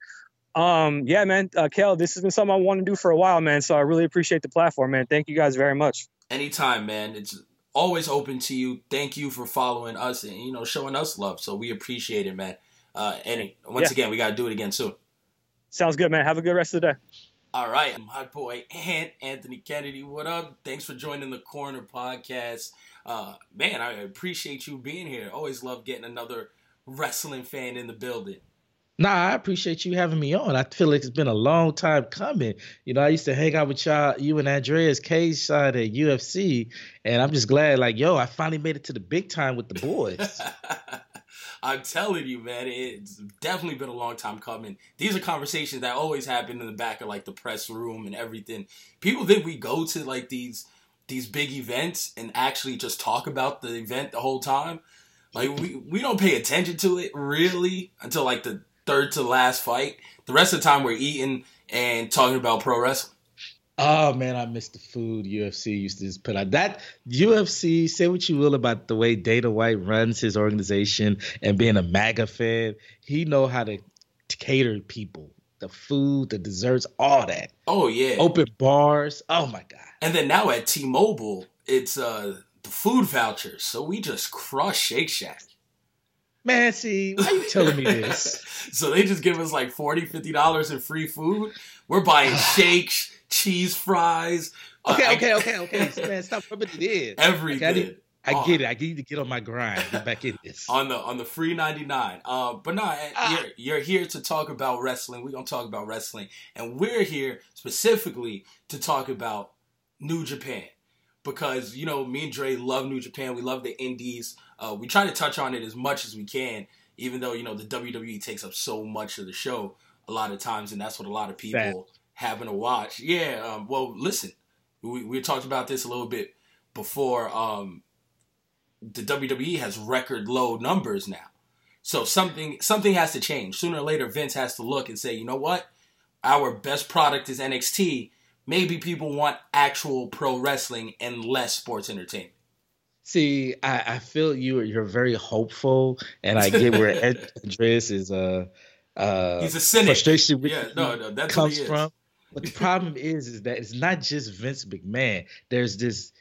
Um, yeah, man, uh, Kel, this has been something I want to do for a while, man. So I really appreciate the platform, man. Thank you guys very much. Anytime, man. It's always open to you. Thank you for following us and you know showing us love. So we appreciate it, man. Uh, and once Yeah. again, we got to do it again soon. Sounds good, man. Have a good rest of the day. All right, my boy Ant Anthony Kennedy. What up? Thanks for joining the Corner Podcast. Uh, man, I appreciate you being here. Always love getting another wrestling fan in the building. Nah, I appreciate you having me on. I feel like it's been a long time coming. You know, I used to hang out with y'all, you and Andreas Cage side at UFC, and I'm just glad, like, yo, I finally made it to the big time with the boys. I'm telling you, man, it's definitely been a long time coming. These are conversations that always happen in the back of like the press room and everything. People think we go to like these these big events and actually just talk about the event the whole time. Like we we don't pay attention to it really until like the third to last fight. The rest of the time we're eating and talking about pro wrestling. oh man, I miss the food UFC used to just put out. That UFC, say what you will about the way Dana White runs his organization and being a MAGA fan, he know how to cater people. The food, the desserts, all that. Oh yeah. Open bars. Oh my god. And then now at T-Mobile, it's uh the food vouchers. So we just crush Shake Shack. Man, see, why you telling me this? so they just give us like 40 50 dollars in free food we're buying shakes cheese fries uh, Okay, I- okay, okay, okay. Man, stop rubbing it in. everything I, need- I Oh. get it. I need to get on my grind. Get back in this. on the on the free 99 uh, but no Ah. you're, you're here to talk about wrestling we're gonna talk about wrestling and we're here specifically to talk about new japan because you know me and Dre love New Japan. We love the indies. Uh, we try to touch on it as much as we can, even though you know the WWE takes up so much of the show a lot of times, and that's what a lot of people happen to watch. Yeah. Um, well, listen, we we talked about this a little bit before. Um, the WWE has record low numbers now, so something something has to change sooner or later. Vince has to look and say, you know what, our best product is NXT maybe people want actual pro wrestling and less sports entertainment. See, I, I feel you. You're very hopeful, and I get where Ed- Andreas is uh, uh, He's a cynic. frustration with Yeah, no, no, that's comes from. But the problem is, is that it's not just Vince McMahon. There's this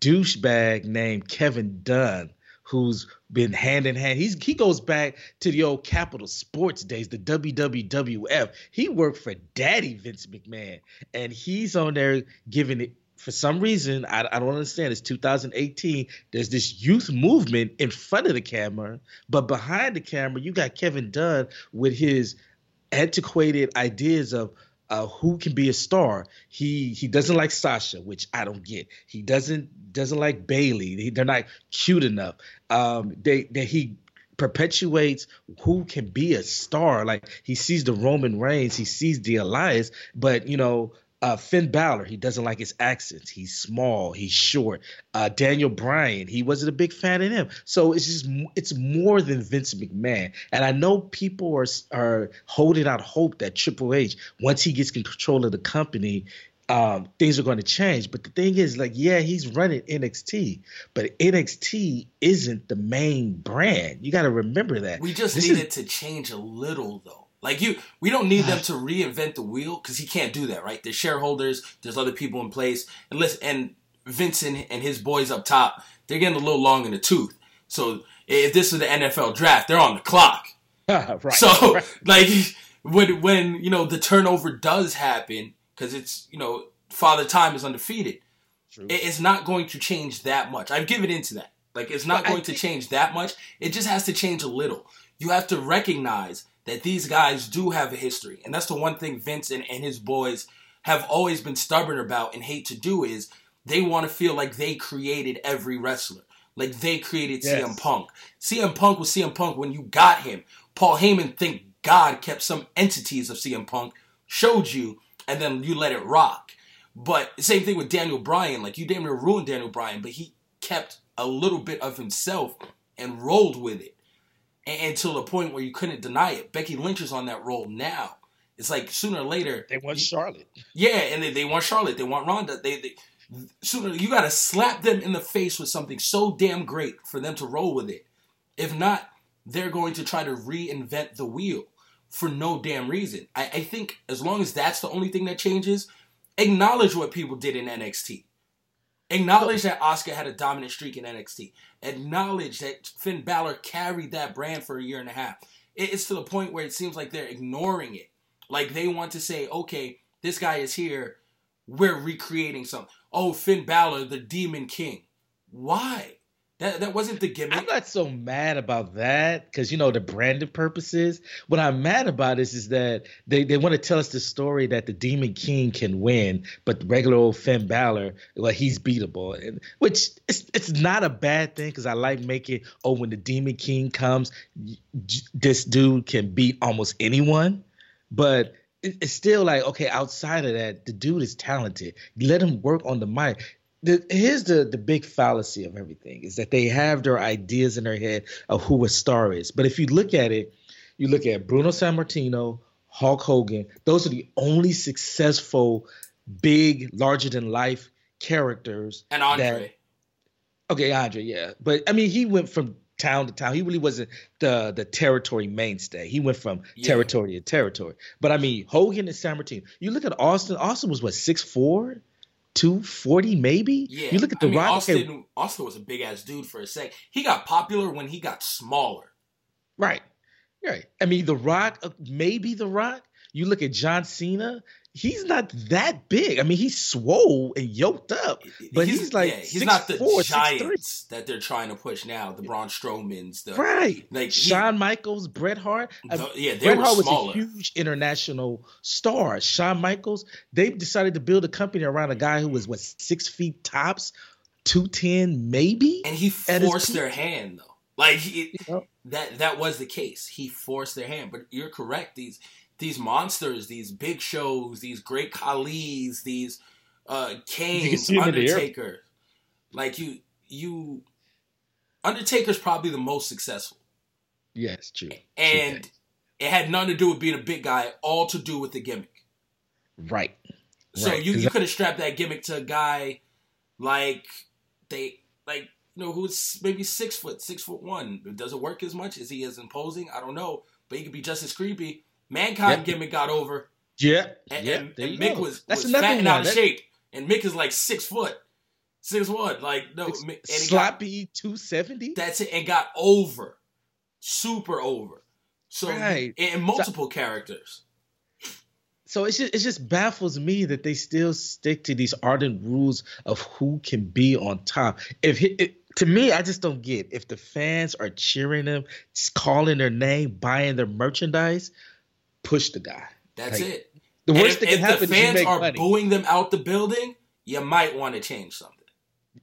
douchebag named Kevin Dunn who's been hand in hand. He's he goes back to the old Capital Sports days, the WWWF. He worked for Daddy Vince McMahon, and he's on there giving it. For some reason, I, I don't understand. It's 2018. There's this youth movement in front of the camera, but behind the camera, you got Kevin Dunn with his antiquated ideas of uh, who can be a star. He he doesn't like Sasha, which I don't get. He doesn't doesn't like Bayley. He, they're not cute enough. Um, they they he perpetuates who can be a star. Like he sees the Roman Reigns, he sees the Elias, but you know. Uh, Finn Balor, he doesn't like his accents. He's small. He's short. Uh, Daniel Bryan, he wasn't a big fan of him. So it's just it's more than Vince McMahon. And I know people are are holding out hope that Triple H, once he gets control of the company, um, things are going to change. But the thing is, like, yeah, he's running NXT, but NXT isn't the main brand. You got to remember that. We just This need is- it to change a little, though. Like you, we don't need them to reinvent the wheel because he can't do that, right? There's shareholders, there's other people in place, and listen, and Vincent and his boys up top, they're getting a little long in the tooth. So if this is the NFL draft, they're on the clock. right. So like when when you know the turnover does happen because it's you know Father Time is undefeated. True. It's not going to change that much. I've given into that. Like it's not But going to change that much. It just has to change a little. You have to recognize that these guys do have a history, and that's the one thing Vince and, and his boys have always been stubborn about and hate to do is they want to feel like they created every wrestler. Like they created Yes. CM Punk. CM Punk was CM Punk when you got him. Paul Heyman, thank God, kept some entities of CM Punk, showed you, and then you let it rock. But same thing with Daniel Bryan. Like you damn near ruined Daniel Bryan, but he kept a little bit of himself and rolled with it and, until the point where you couldn't deny it. Becky Lynch is on that role now. It's like sooner or later they want Charlotte. yeah, and they, they want Charlotte. They want Ronda. They, they sooner you got to slap them in the face with something so damn great for them to roll with it. If not, they're going to try to reinvent the wheel for no damn reason. I, I think as long as that's the only thing that changes, acknowledge what people did in NXT. Acknowledge that Asuka had a dominant streak in NXT. Acknowledge that Finn Balor carried that brand for a year and a half. It's to the point where it seems like they're ignoring it. Like they want to say, okay, this guy is here. We're recreating something. Oh, Finn Balor, the Demon King. Why? That that wasn't the gimmick. I'm not so mad about that because you know the branded purposes. What I'm mad about is is that they, they want to tell us the story that the Demon King can win, but the regular old Finn Balor, well, he's beatable, and which it's it's not a bad thing because I like making oh when the Demon King comes, this dude can beat almost anyone, but. it- It's still like okay. Outside of that, the dude is talented. Let him work on the mic the, here's the the big fallacy of everything is that they have their ideas in their head of who a star is. But if you look at it, you look at Bruno Sammartino, Hulk Hogan. Those are the only successful, big, larger than life characters. and Andre. that- okay, Andre, yeah, but I mean, he went from town to town. He really wasn't the the territory mainstay. He went from Yeah. territory to territory. But I mean, Hogan and Sammartino. You look at Austin. Austin was what six four. 240 maybe yeah. you look at the I mean, rock okay, Austin, Austin was a big ass dude for a sec. He got popular when he got smaller. Right. Right. I mean, The Rock, uh, maybe The Rock. You look at John Cena, he's not that big. I mean, he's swole and yoked up, but he's, like yeah, he's not the 6'4", 6'3". giants that they're trying to push now. The Braun Strowmans, the Right. Like, he- Shawn Michaels, Bret Hart. The- yeah, they Bret Hart was smaller. a huge international star. Shawn Michaels, they decided to build a company around a guy who was, what, six feet tops, 210 maybe? and he forced their hand though. Like he, Yep. that that was the case. He forced their hand. But you're correct. These these monsters, these big shows, these great Khali's, these uh Kane's, see him in the air. Undertaker. Like you you Undertaker's probably the most successful. Yes, true. And it had nothing to do with being a big guy, all to do with the gimmick. Right. So Right, you, you could have strapped that gimmick to a guy like they like you know who's maybe six foot, six foot one. Does it work as much? Is he as imposing? I don't know, but he could be just as creepy. Mankind Yep. gimmick got over, Yeah, and, yeah. and, and Mick go. was, That's was fat and out of That- shape, and Mick is like six foot, six one. Like no, and sloppy two seventy. that's it, and got over, super over. So Right. and multiple characters. So it's just it just baffles me that they still stick to these ardent rules of who can be on top. If he, it, to me, I just don't get if the fans are cheering them, calling their name, buying their merchandise, push the guy. That's Like, it. The worst if, that can if happen the is you fans make are money. booing them out the building, you might want to change something.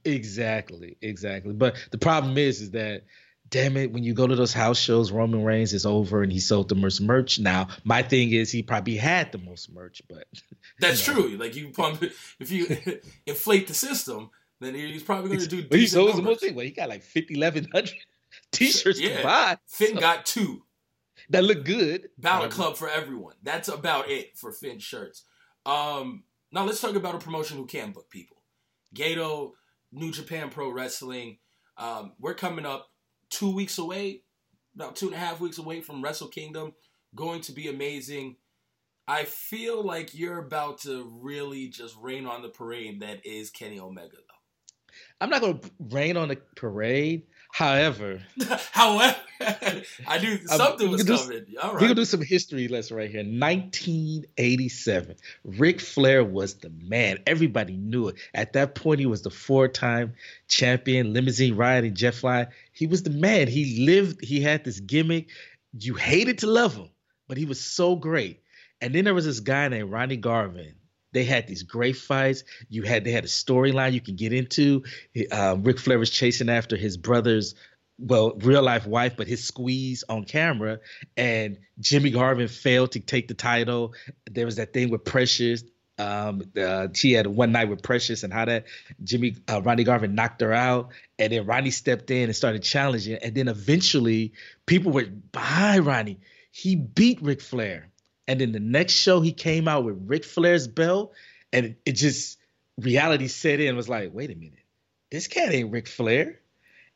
Exactly, exactly. But the problem is, is that damn it, when you go to those house shows, Roman Reigns is over and he sold the most merch. Now, my thing is, he probably had the most merch, but That's you know. true. Like you pump, if you inflate the system, then he's probably going to do. But he sold the most thing. Well, he got like 50, 1100 t-shirts Yeah. to buy Finn So- got two. That look good. Balor Um, Club for everyone. That's about it for Finn shirts. Um, now let's talk about a promotion who can book people. Gedo, New Japan Pro Wrestling. Um, we're coming up two weeks away, about two and a half weeks away from Wrestle Kingdom. Going to be amazing. I feel like you're about to really just rain on the parade that is Kenny Omega, though. I'm not going to rain on the parade. However. However, I knew Um, something was do- coming. All we're gonna do some history lesson right here. 1987. Ric Flair was the man. Everybody knew it. At that point, he was the four-time champion, limousine riding, jet flying. He was the man. He lived, he had this gimmick. You hated to love him, but he was so great. And then there was this guy named Ronnie Garvin. They had these great fights. You had they had a storyline you can get into. Um, Ric Flair was chasing after his brother's well real life wife, but his squeeze on camera. And Jimmy Garvin failed to take the title. There was that thing with Precious. Um, uh, she had one night with Precious and how that Jimmy uh, Ronnie Garvin knocked her out, and then Ronnie stepped in and started challenging, and then eventually people were behind Ronnie. He beat Ric Flair. And then the next show, he came out with Ric Flair's belt, and it, it just reality set in. Was like, wait a minute, this cat ain't Ric Flair.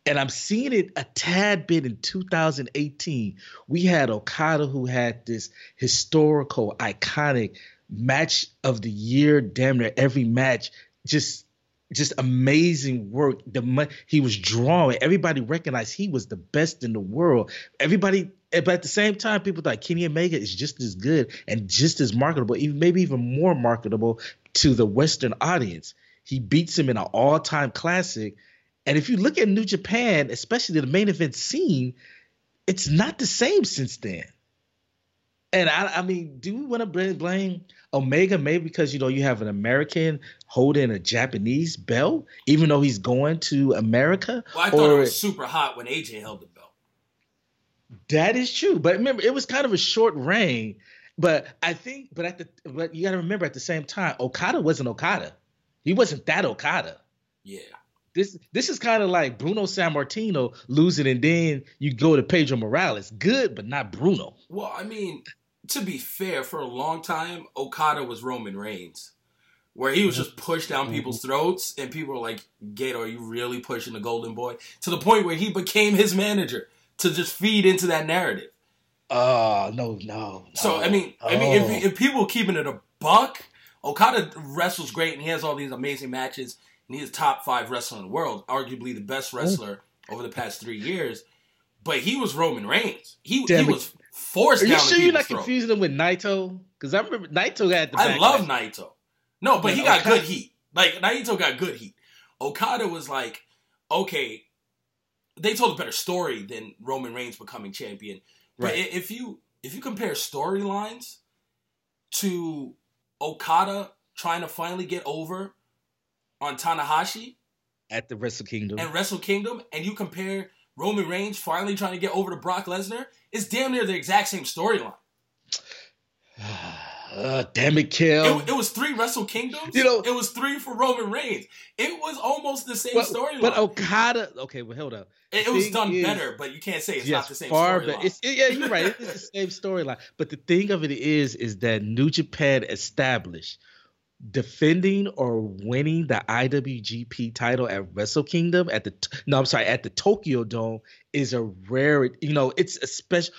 And I'm seeing it a tad bit in 2018. We had Okada who had this historical, iconic match of the year, damn near every match, just just amazing work. The he was drawing. Everybody recognized he was the best in the world. Everybody, but at the same time, people thought Kenny Omega is just as good and just as marketable, even maybe even more marketable to the Western audience. He beats him in an all-time classic. And if you look at New Japan, especially the main event scene, it's not the same since then. And I, I mean, do we want to blame, Omega maybe because you know you have an American holding a Japanese belt, even though he's going to America? Well, I thought Or- it was super hot when AJ held the. That is true, but remember, it was kind of a short reign. But I think, but at the, but you got to remember at the same time, Okada wasn't Okada. He wasn't that Okada. Yeah. This this is kind of like Bruno Sammartino losing, and then you go to Pedro Morales. Good, but not Bruno. Well, I mean, to be fair, for a long time, Okada was Roman Reigns, where he was just pushed down mm-hmm. people's throats, and people were like, "Gedo, are you really pushing the Golden Boy?" To the point where he became his manager to just feed into that narrative. Oh no, no. So. I mean, I mean, Oh. if, if people are keeping it a buck, Okada wrestles great, and he has all these amazing matches, and he's a top five wrestler in the world, arguably the best oh. wrestler over the past three years. But he was Roman Reigns. He, he was forced Are you sure you're not throat. confusing him with Naito? Because I remember Naito had the. I love Naito. No, but he got Okada- good heat. Like Naito got good heat. Okada was like, okay, they told a better story than Roman Reigns becoming champion. But Right. i- if you if you compare storylines to Okada trying to finally get over on Tanahashi at the Wrestle Kingdom. and Wrestle Kingdom, and you compare Roman Reigns finally trying to get over to Brock Lesnar, it's damn near the exact same storyline. Uh, damn it, Kel. It, it was three Wrestle Kingdoms. You know- it was three for Roman Reigns. It was almost the same but, storyline. but Okada. Okay, well, hold up. it, it was done is- better, but you can't say it's yes, not the same far storyline. better. Yeah, you're right. It's the same storyline. But the thing of it is, is that New Japan established defending or winning the IWGP title at Wrestle Kingdom at the no, I'm sorry, at the Tokyo Dome is a rare. You know, it's a special.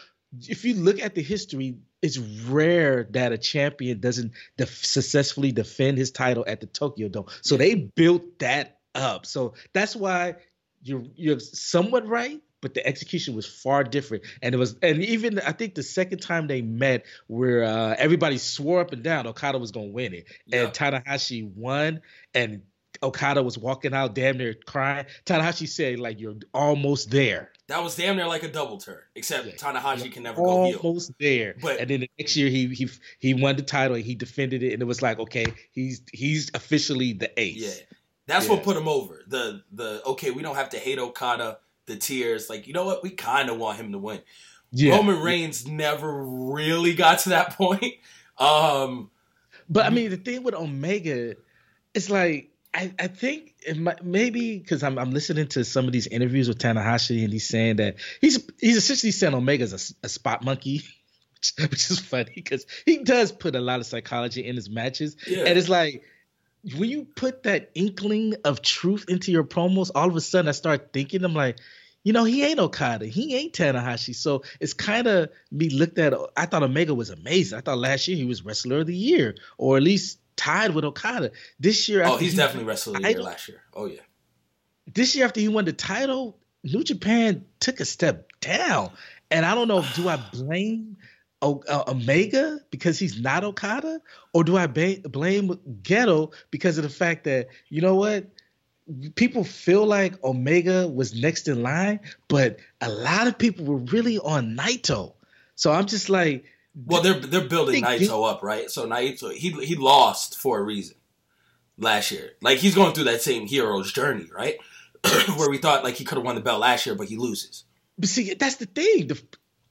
If you look at the history, it's rare that a champion doesn't def- successfully defend his title at the Tokyo Dome. So they built that up. So that's why you're you're somewhat right, but the execution was far different. And it was, and even I think the second time they met, where uh, everybody swore up and down Okada was going to win it, Yeah. and Tanahashi won, and Okada was walking out damn near crying. Tanahashi said, "Like you're almost there, That was damn near like a double turn, except Yeah. Tanahashi can never go heel. almost there." But- and then the next year he he he won the title, and he defended it, and it was like, okay, he's he's officially the ace. Yeah, that's Yeah. what put him over. The the okay, we don't have to hate Okada. The tears, like you know what, we kind of want him to win. yeah. Roman Reigns never really got to that point. Um, But I mean, the thing with Omega, it's like I, I think might, maybe because I'm I'm listening to some of these interviews with Tanahashi and he's saying that he's he's essentially saying Omega's a, a spot monkey, which, which is funny because he does put a lot of psychology in his matches, Yeah. and it's like. When you put that inkling of truth into your promos, all of a sudden I start thinking, I'm like, you know, he ain't Okada. He ain't Tanahashi. So it's kind of me looked at. I thought Omega was amazing. I thought last year he was Wrestler of the Year, or at least tied with Okada. This year, oh, he's he- definitely wrestler of the year last year. Oh yeah, This year, after he won the title, New Japan took a step down, and I don't know. Do I blame o- uh, Omega because he's not Okada, or do I ba- blame Gedo because of the fact that you know what? people feel like Omega was next in line, but a lot of people were really on Naito. So I'm just like, well they're they're building They Naito up, right? So Naito he he lost for a reason last year. Like he's going through that same hero's journey, right? Where we thought like he could have won the belt last year, but he loses. but see, that's the thing. The,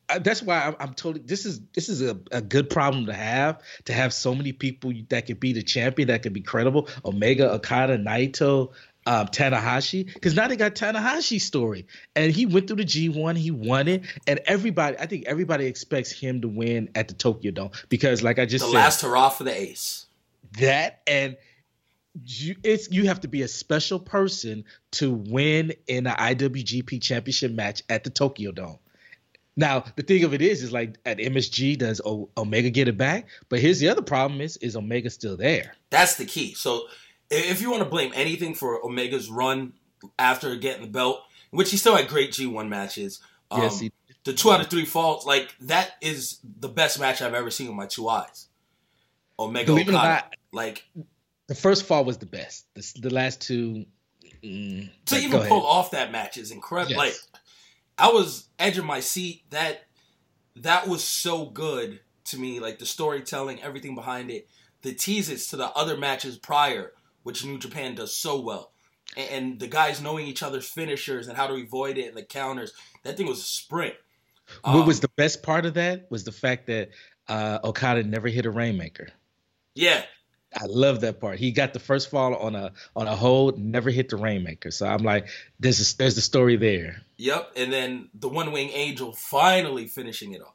uh, that's why I'm, I'm totally. This is this is a, a good problem to have. To have so many people that could be the champion, that could be credible. Omega, Okada, Naito, um, Tanahashi. Because now they got Tanahashi's story, and he went through the G1, he won it, and everybody. I think everybody expects him to win at the Tokyo Dome because, like I just said. The said, last hurrah for the ace. that and you it's you have to be a special person to win in an IWGP championship match at the Tokyo Dome. Now, the thing of it is, is like at MSG, does o- Omega get it back? But here's the other problem: is is Omega still there? That's the key. So if you want to blame anything for Omega's run after getting the belt, which he still had great G1 matches, um, Yes, he- the two out of three falls, like that is the best match I've ever seen with my two eyes. Omega Believe Okada. not, like the first fall was the best. The, the last two, mm, to go even pull off that match is incredible. Yes. Like I was edge of my seat. That that was so good to me. Like the storytelling, everything behind it, the teases to the other matches prior, which New Japan does so well, and, and the guys knowing each other's finishers and how to avoid it and the counters. That thing was a sprint. what Um, was the best part of that was the fact that uh, Okada never hit a rainmaker. yeah? I love that part. He got the first fall on a on a hold, never hit the rainmaker. So I'm like, there's a, there's the story there. Yep, and then the One Wing Angel finally finishing it off.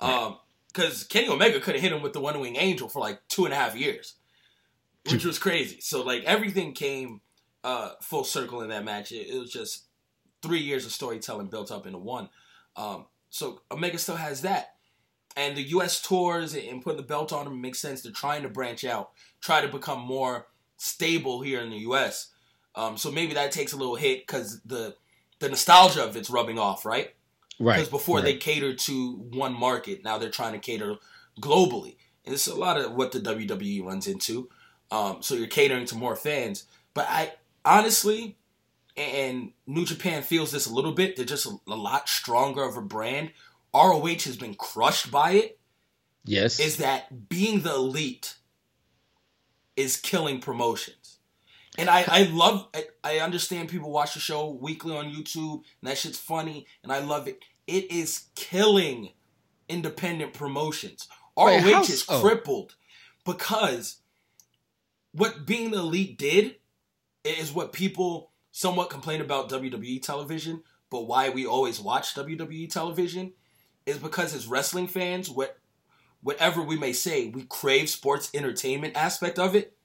Um, because Kenny Omega could have hit him with the One Wing Angel for like two and a half years, which was crazy. So like everything came uh full circle in that match. It, it was just three years of storytelling built up into one. Um, so Omega still has that. And the U.S. tours and putting the belt on them makes sense. They're trying to branch out, try to become more stable here in the U.S. Um, so maybe that takes a little hit because the the nostalgia of it's rubbing off, right? Right. Because before right. they catered to one market, now they're trying to cater globally, and it's a lot of what the WWE runs into. Um, so you're catering to more fans, but I honestly, and New Japan feels this a little bit. They're just a, a lot stronger of a brand. ROH has been crushed by it. yes. Is that being the elite is killing promotions? And I, I love, I, I understand people watch the show weekly on YouTube, and that shit's funny, and I love it. It is killing independent promotions. Wait, ROH is crippled because what being the elite did is what people somewhat complain about WWE television, but why we always watch WWE television is because as wrestling fans, what whatever we may say, we crave sports entertainment aspect of it.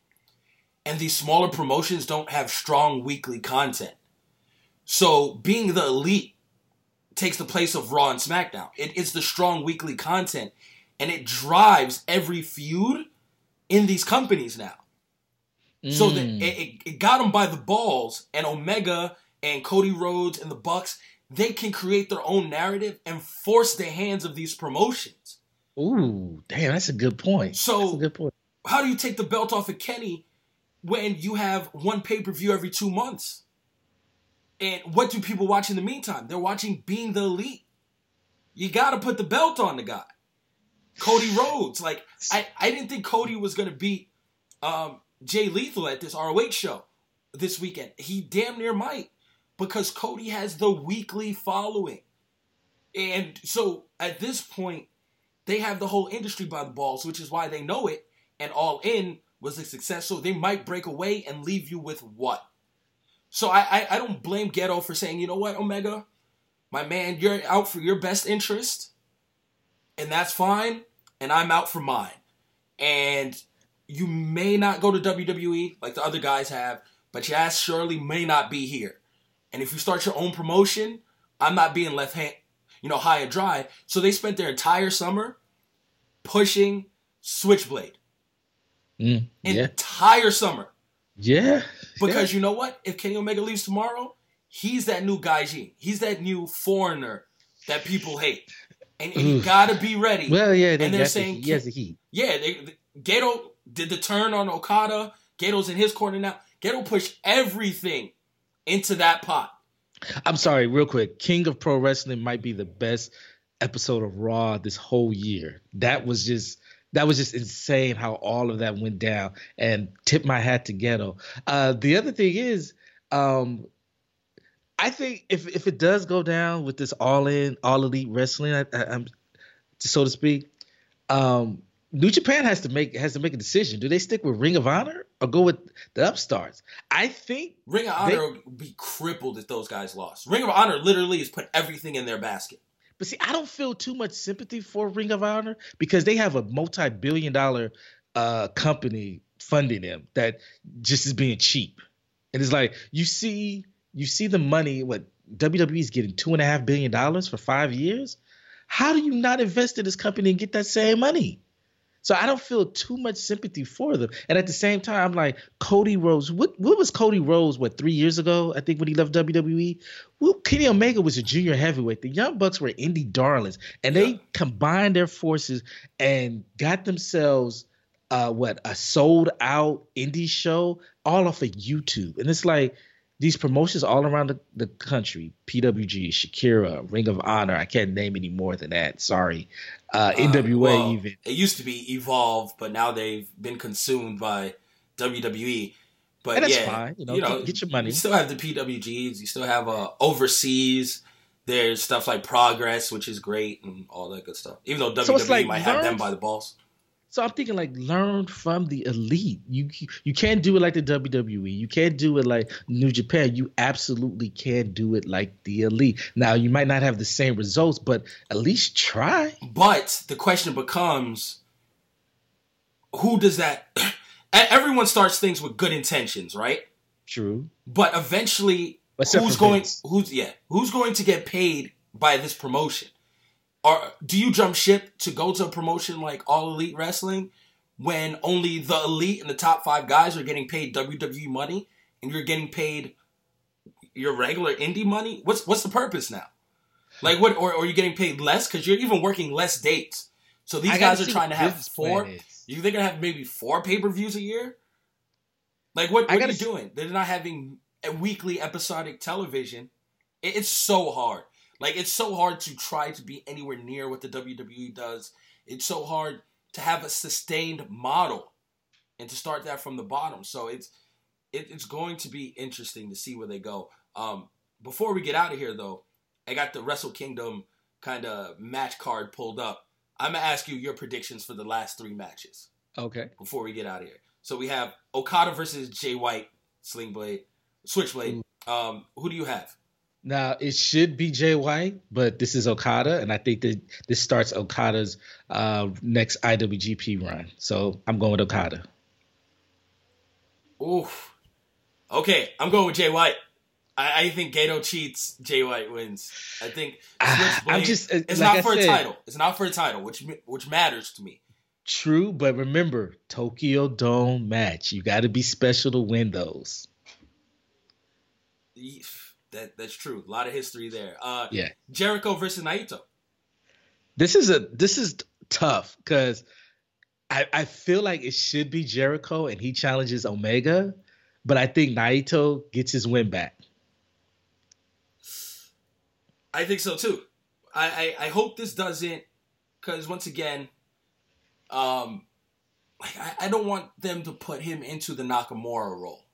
And these smaller promotions don't have strong weekly content. So being the elite takes the place of Raw and SmackDown. It is the strong weekly content. and it drives every feud in these companies now. Mm. So that it, it, it got them by the balls, and Omega and Cody Rhodes and the Bucks, they can create their own narrative and force the hands of these promotions. Ooh, damn, that's a good point. So, good point. How do you take the belt off of Kenny when you have one pay per view every two months? And what do people watch in the meantime? They're watching Being the Elite. You got to put the belt on the guy. Cody Rhodes. Like, I, I didn't think Cody was going to beat um, Jay Lethal at this ROH show this weekend. He damn near might because Cody has the weekly following. And so at this point, they have the whole industry by the balls, which is why they know it. And All In was a success. So they might break away and leave you with what? So I, I, I don't blame Gedo for saying, you know what, Omega, my man, you're out for your best interest, and that's fine, and I'm out for mine. And you may not go to WWE like the other guys have, but your ass surely may not be here. And if you start your own promotion, I'm not being left hand, you know, high and dry. So they spent their entire summer pushing Switchblade. Mm, yeah. Entire summer. Yeah. Because yeah. you know what? If Kenny Omega leaves tomorrow, he's that new Gaijin. He's that new foreigner that people hate. And, and you gotta be ready. Well, yeah, they and they're saying the, he has the heat. Yeah, they, the, Gedo did the turn on Okada. Gedo's in his corner now. Gedo pushed everything into that pot. I'm sorry, real quick. King of Pro Wrestling might be the best episode of Raw this whole year. That was just that was just insane how all of that went down. And tip my hat to Gedo. Uh, the other thing is, um, I think if if it does go down with this all in all elite wrestling, I, I, so to speak, um, New Japan has to make has to make a decision. Do they stick with Ring of Honor or go with the upstarts? I think Ring of Honor they, would be crippled if those guys lost. Ring of Honor literally has put everything in their basket. But see, I don't feel too much sympathy for Ring of Honor because they have a multi-billion dollar uh, company funding them that just is being cheap. And it's like you see you see the money what WWE is getting two and a half billion dollars for five years. How do you not invest in this company and get that same money? So I don't feel too much sympathy for them. And at the same time, I'm like Cody Rhodes. What what was Cody Rhodes? What three years ago? I think when he left WWE. Well, Kenny Omega was a junior heavyweight. The Young Bucks were indie darlings, and they combined their forces and got themselves uh, what a sold out indie show all off of YouTube. And it's like these promotions all around the, the country PWG, CHIKARA, Ring of Honor. I can't name any more than that. Sorry. Uh, NWA, uh, well, even. It used to be Evolve, but now they've been consumed by WWE. But and that's yeah, fine. You know, you know, get, get your money. You still have the PWGs. You still have uh, overseas. There's stuff like Progress, which is great, and all that good stuff. Even though WWE so like, might have them by the balls. So I'm thinking like learn from the elite. You you can't do it like the WWE. You can't do it like New Japan. You absolutely can do it like the elite. Now you might not have the same results, but at least try. But the question becomes who does that everyone starts things with good intentions, right? True. But eventually Except who's going Vince. who's yeah, who's going to get paid by this promotion? Or do you jump ship to go to a promotion like All Elite Wrestling when only the elite and the top five guys are getting paid WWE money and you're getting paid your regular indie money? What's what's the purpose now? Like what? Or, or are you getting paid less because you're even working less dates? So these guys are trying to have four. You think they're gonna have maybe four pay per views a year? Like what? What are you doing? They're not having a weekly episodic television. It, it's so hard. Like it's so hard to try to be anywhere near what the WWE does. It's so hard to have a sustained model and to start that from the bottom. So it's it, it's going to be interesting to see where they go. Um, before we get out of here, though, I got the Wrestle Kingdom kind of match card pulled up. I'm gonna ask you your predictions for the last three matches. Okay. Before we get out of here, so we have Okada versus Jay White, Sling Blade, Switchblade. Um, who do you have? Now it should be Jay White, but this is Okada, and I think that this starts Okada's uh, next IWGP run. So I'm going with Okada. Oof. Okay, I'm going with Jay White. I, I think Gedo cheats. Jay White wins. I think Ah, I'm just, uh, it's like not I for said- a title. It's not for a title, which which matters to me. True, but remember, Tokyo Dome match. You got to be special to win those. That that's true. A lot of history there. Uh, Yeah. Jericho versus Naito. This is a this is tough because I I feel like it should be Jericho and he challenges Omega, but I think Naito gets his win back. I think so too. I, I, I hope this doesn't, because once again, um, like I, I don't want them to put him into the Nakamura role,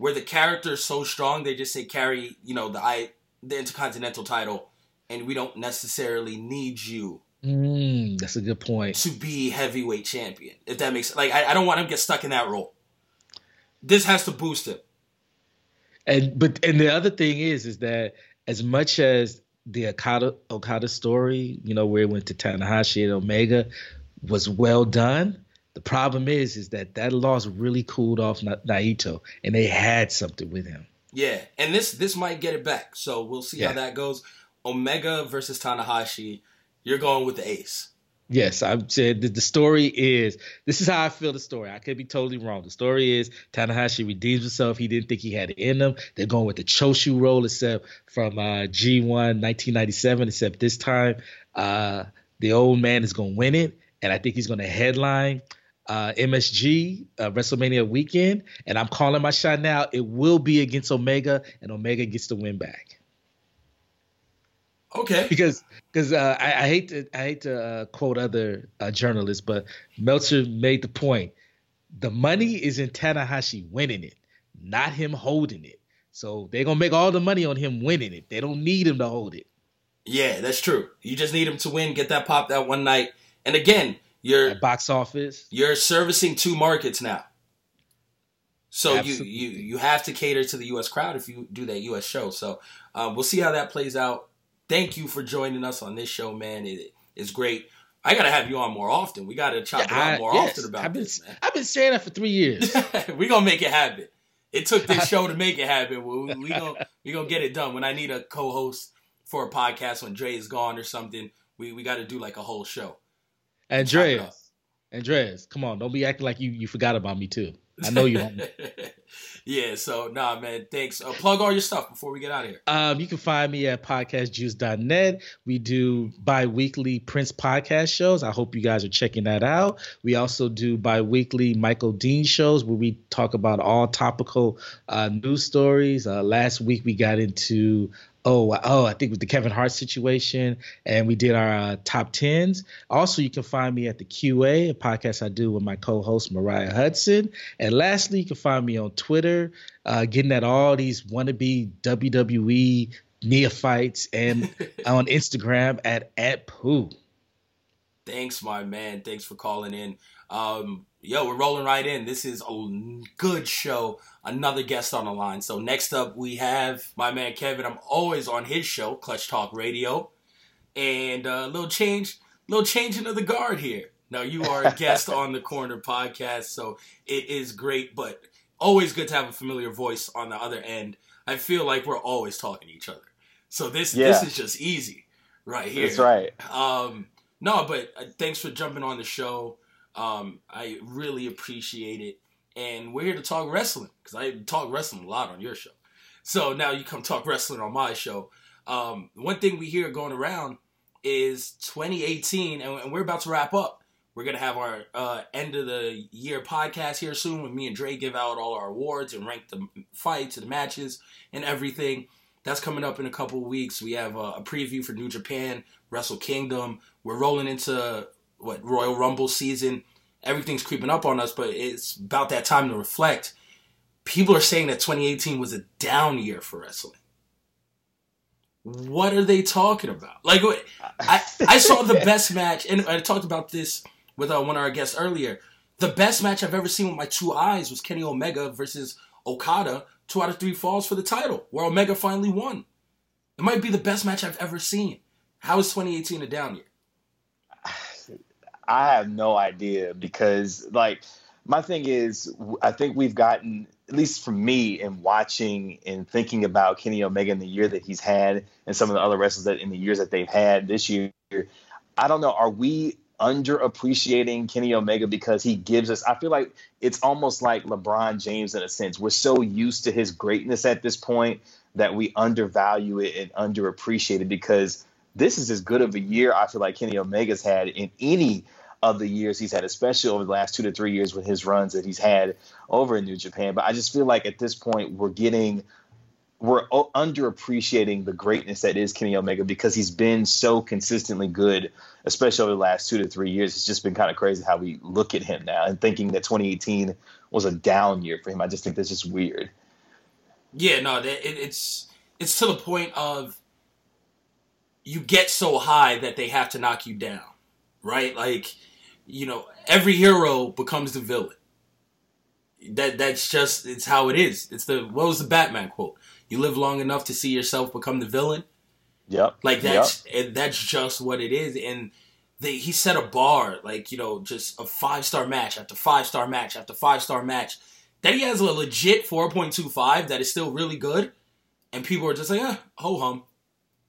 where the character is so strong they just say carry you know the I the Intercontinental title, and we don't necessarily need you Mm, that's a good point. to be heavyweight champion. If that makes like I, I don't want him to get stuck in that role. This has to boost him. And but and the other thing is is that as much as the Okada Okada story, you know, where it went to Tanahashi and Omega was well done, the problem is is that that loss really cooled off Na- Naito and they had something with him. Yeah, and this this might get it back. So we'll see how that goes. Omega versus Tanahashi. You're going with the ace. Yes, I said the story is this is how I feel the story. I could be totally wrong. The story is Tanahashi redeems himself. He didn't think he had it in him. They're going with the Choshu role except from uh, G1 1997, except this time uh, the old man is going to win it. And I think he's going to headline uh, MSG uh, WrestleMania weekend. And I'm calling my shot now. It will be against Omega, and Omega gets the win back Okay. because because uh, I, I hate to I hate to uh, quote other uh, journalists, but Meltzer made the point: the money is in Tanahashi winning it, not him holding it. So they're gonna make all the money on him winning it. They don't need him to hold it. Yeah, that's true. You just need him to win, get that pop that one night. And again, you're At box office, you're servicing two markets now. So you, Absolutely. you you have to cater to the U.S. crowd if you do that U.S. show. So uh, we'll see how that plays out. Thank you for joining us on this show, man. It, it's great. I gotta have you on more often. We gotta chop it I- up more yes, often about I've been this, man. I've been saying that for three years. we gonna make it happen. It took this show to make it happen. We, we gonna we gonna get it done. When I need a co-host for a podcast when Dre is gone or something, we we got to do like a whole show. Andreas, Andreas, come on, don't be acting like you you forgot about me too. I know you don't. yeah. So nah, man. Thanks. Uh, plug all your stuff before we get out of here. Um, you can find me at podcastjuice.net. We do bi-weekly Prince podcast shows. I hope you guys are checking that out. We also do bi-weekly Michael Dean shows where we talk about all topical uh, news stories. Uh, last week we got into oh oh I think with the Kevin Hart situation, and we did our uh, top tens. Also, you can find me at the QA, a podcast I do with my co-host Mariah Hudson. And lastly, you can find me on Twitter, uh, getting at all these wannabe WWE neophytes, and on Instagram at at poo. Thanks, my man. Thanks for calling in. Um, yo, we're rolling right in. This is a good show. Another guest on the line. So next up, we have my man Kevin. I'm always on his show, Clutch Talk Radio, and a uh, little change, little changing of the guard here. Now you are a guest on the Corner Podcast, so it is great, but always good to have a familiar voice on the other end. I feel like we're always talking to each other, so this this is just easy right here. That's right. Um, no, but uh, thanks for jumping on the show. Um, I really appreciate it. And we're here to talk wrestling because I talk wrestling a lot on your show. So now you come talk wrestling on my show. Um, one thing we hear going around is 2018, and we're about to wrap up. We're gonna have our uh, end of the year podcast here soon, when me and Dre give out all our awards and rank the fights and the matches and everything. That's coming up in a couple of weeks. We have a preview for New Japan, Wrestle Kingdom. We're rolling into what Royal Rumble season. Everything's creeping up on us, but it's about that time to reflect. People are saying that 2018 was a down year for wrestling. What are they talking about? Like, I, I saw the best match, and I talked about this with uh, one of our guests earlier. The best match I've ever seen with my two eyes was Kenny Omega versus Okada, two out of three falls for the title, where Omega finally won. It might be the best match I've ever seen. How is 2018 a down year? I have no idea because, like, my thing is, I think we've gotten at least for me, in watching and thinking about Kenny Omega in the year that he's had, and some of the other wrestlers that in the years that they've had this year, I don't know. Are we underappreciating Kenny Omega because he gives us? I feel like it's almost like LeBron James in a sense. We're so used to his greatness at this point that we undervalue it and underappreciate it because this is as good of a year I feel like Kenny Omega's had in any of the years he's had, especially over the last two to three years with his runs that he's had over in New Japan. But I just feel like at this point we're getting we're underappreciating the greatness that is Kenny Omega because he's been so consistently good, especially over the last two to three years. It's just been kind of crazy how we look at him now and thinking that 2018 was a down year for him. I just think that's just weird. Yeah, no, it, it's it's to the point of you get so high that they have to knock you down, right? Like, you know, every hero becomes the villain. That that's just it's how it is. It's the what was the Batman quote? You live long enough to see yourself become the villain. Yep. Like that's yep. that's just what it is, and they he set a bar like you know just a five star match after five star match after five star match. That he has a legit four point two five that is still really good, and people are just like, eh, ho hum.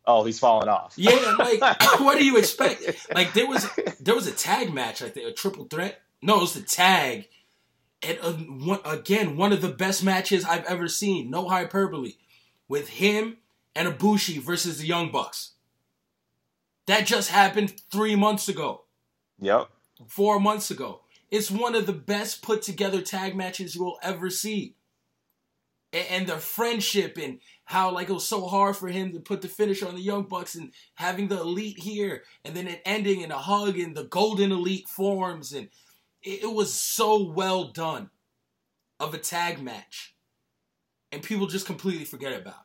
Oh, he's falling off. Yeah, like what do you expect? Like there was there was a tag match, I think, a triple threat. No, it was the tag, and uh, one, again, one of the best matches I've ever seen. No hyperbole with him and Ibushi versus the Young Bucks. That just happened three months ago. Yep. Four months ago. It's one of the best put together tag matches you will ever see. And, and their friendship and how like it was so hard for him to put the finish on the Young Bucks and having the elite here and then it ending in a hug and the golden elite forms and it, it was so well done of a tag match and people just completely forget about.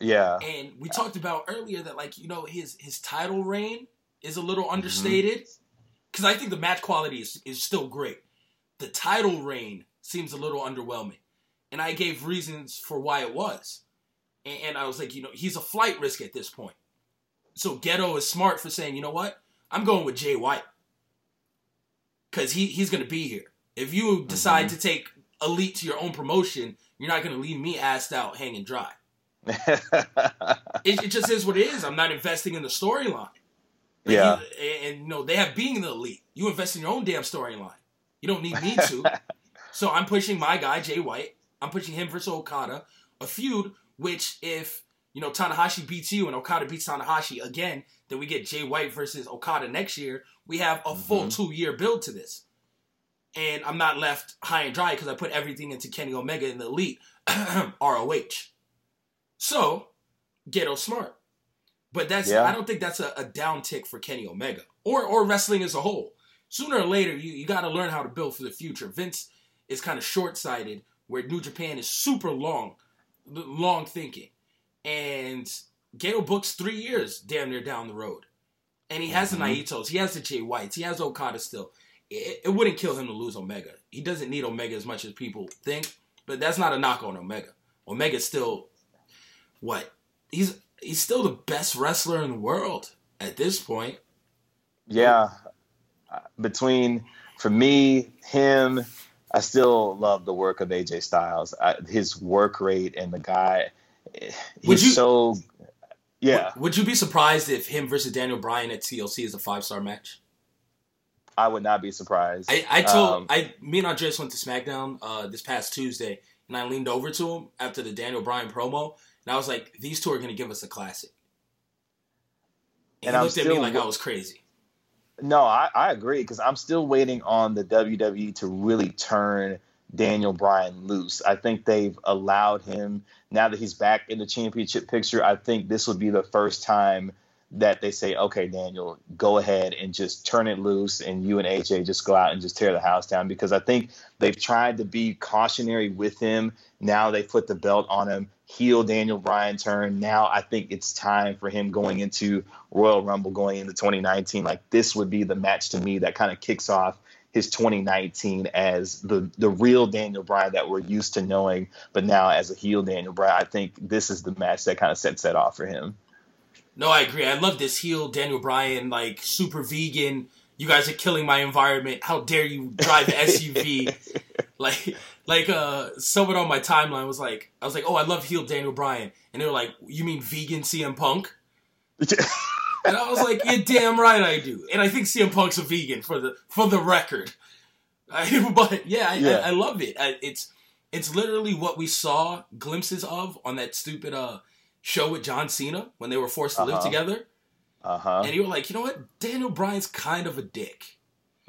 Yeah. And we talked about earlier that like you know his his title reign is a little mm-hmm. understated because mm-hmm. I think the match quality is is still great. The title reign seems a little underwhelming, and I gave reasons for why it was. And, and I was like, you know, he's a flight risk at this point. So Gedo is smart for saying, you know what, I'm going with Jay White because he he's gonna be here. If you decide mm-hmm. to take elite to your own promotion, you're not going to leave me assed out hanging dry. it, it, just is what it is. I'm not investing in the storyline. yeah. You, and, you know, they have being the elite. You invest in your own damn storyline. You don't need me to. so I'm pushing my guy, Jay White. I'm pushing him versus Okada. A feud which, if, you know, Tanahashi beats you and Okada beats Tanahashi again, then we get Jay White versus Okada next year. We have a full mm-hmm. two year build to this and I'm not left high and dry because I put everything into Kenny Omega in the elite ROH. So, Gedo smart. But that's yeah. I don't think that's a, a down tick for Kenny Omega or or wrestling as a whole. Sooner or later, you, you got to learn how to build for the future. Vince is kind of short sighted, where New Japan is super long, long thinking, and Gedo books three years damn near down the road, and he has mm-hmm. the Naitos, he has the Jay Whites, he has Okada still it, it wouldn't kill him to lose Omega. He doesn't need Omega as much as people think, but that's not a knock on Omega. Omega's still what? He's he's still the best wrestler in the world at this point. Yeah. Between for me, him, I still love the work of AJ Styles. I, his work rate and the guy he's you, so yeah. Would, would you be surprised if him versus Daniel Bryan at TLC is a five star match? I would not be surprised. I, I told um, I me and Andreas went to SmackDown uh, this past Tuesday, and I leaned over to him after the Daniel Bryan promo, and I was like, "These two are going to give us a classic." And, and he looked at me like I was crazy. No, I, I agree because I'm still waiting on the WWE to really turn Daniel Bryan loose. I think they've allowed him now that he's back in the championship picture. I think this would be the first time that they say, okay, Daniel, go ahead and just turn it loose, and you and AJ just go out and just tear the house down. Because I think they've tried to be cautionary with him. Now they put the belt on him, heel Daniel Bryan turn. Now I think it's time for him going into Royal Rumble, going into 2019. Like this would be the match to me that kind of kicks off his 2019 as the the real Daniel Bryan that we're used to knowing, but now as a heel Daniel Bryan. I think this is the match that kind of sets that off for him. No, I agree. I love this heel Daniel Bryan, like super vegan. You guys are killing my environment. How dare you drive an SUV? Like, like uh, someone on my timeline was like, I was like, oh, I love heel Daniel Bryan, and they were like, you mean vegan CM Punk? and I was like, yeah, damn right I do. And I think CM Punk's a vegan for the for the record. I, but yeah, I, Yeah. I, I love it. I, it's it's literally what we saw glimpses of on that stupid uh show with John Cena when they were forced to live Uh-huh. together. Uh huh. And you were like, you know what? Daniel Bryan's kind of a dick.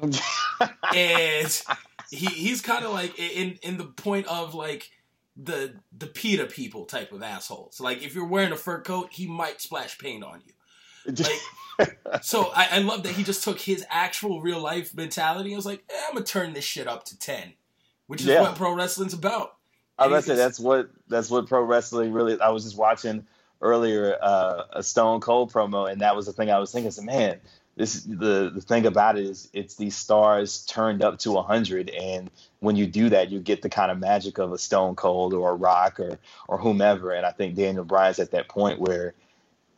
and he he's kind of like in in the point of like the the PETA people type of assholes. Like if you're wearing a fur coat, he might splash paint on you. Like so I, I love that he just took his actual real life mentality and was like, eh, I'm gonna turn this shit up to ten. Which is Yeah. what pro wrestling's about. I gonna say that's what that's what pro wrestling really. I was just watching earlier uh, a Stone Cold promo, and that was the thing I was thinking. I said, man, this the the thing about it is it's these stars turned up to hundred, and when you do that, you get the kind of magic of a Stone Cold or a Rock or or whomever. And I think Daniel Bryan's at that point where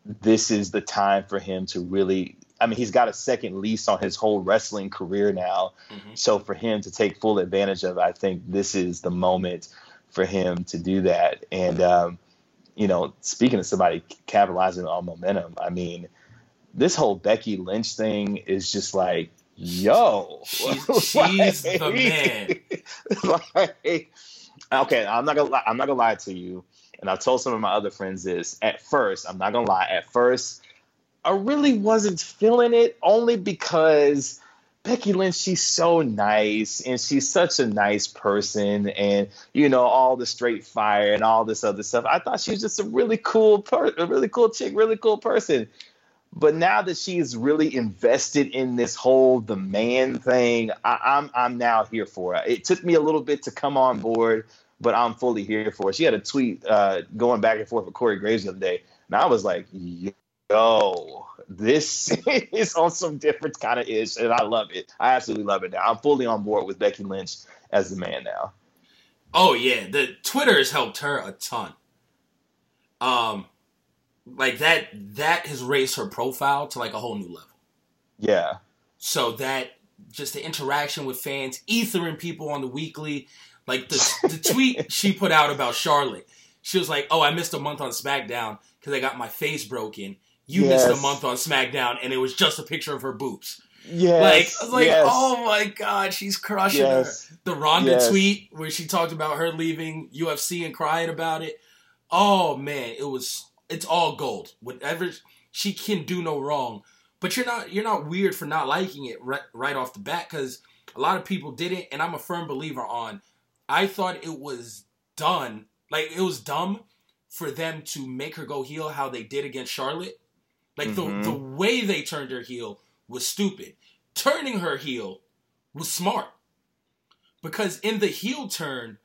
this is the time for him to really. I mean, he's got a second lease on his whole wrestling career now. Mhm. So for him to take full advantage of, I think this is the moment for him to do that. And um, you know, speaking of somebody capitalizing on momentum, I mean, this whole Becky Lynch thing is just like, yo, She's- she's the man. like, okay, I'm not gonna lie, I'm not gonna lie to you, and I've told some of my other friends this. At first, I'm not gonna lie. At first, I really wasn't feeling it, only because Becky Lynch, she's so nice and she's such a nice person, and you know all the straight fire and all this other stuff. I thought she was just a really cool, per- a really cool chick, really cool person. But now that she's really invested in this whole the man thing, I, I'm I'm now here for it. It took me a little bit to come on board, but I'm fully here for it. She had a tweet uh, going back and forth with Corey Graves the other day, and I was like, yo, this is on some different kind of ish, and I love it. I absolutely love it now. I'm fully on board with Becky Lynch as the man now. Oh yeah, the Twitter has helped her a ton. Um, like that that has raised her profile to like a whole new level. Yeah. So that just the interaction with fans, ethering people on the weekly, like the the tweet she put out about Charlotte. She was like, "Oh, I missed a month on SmackDown because I got my face broken. You missed a month on SmackDown, and it was just a picture of her boobs." Yes. Like, I was like, yes. "Oh my god, she's crushing her." The Ronda Yes. tweet where she talked about her leaving UFC and crying about it. Oh man, it was it's all gold. Whatever she can do no wrong. But you're not you're not weird for not liking it right, right off the bat because a lot of people didn't, and I'm a firm believer on. I thought it was done like it was dumb for them to make her go heel how they did against Charlotte. Like Mhm. the the way they turned her heel was stupid. Turning her heel was smart because in the heel turn,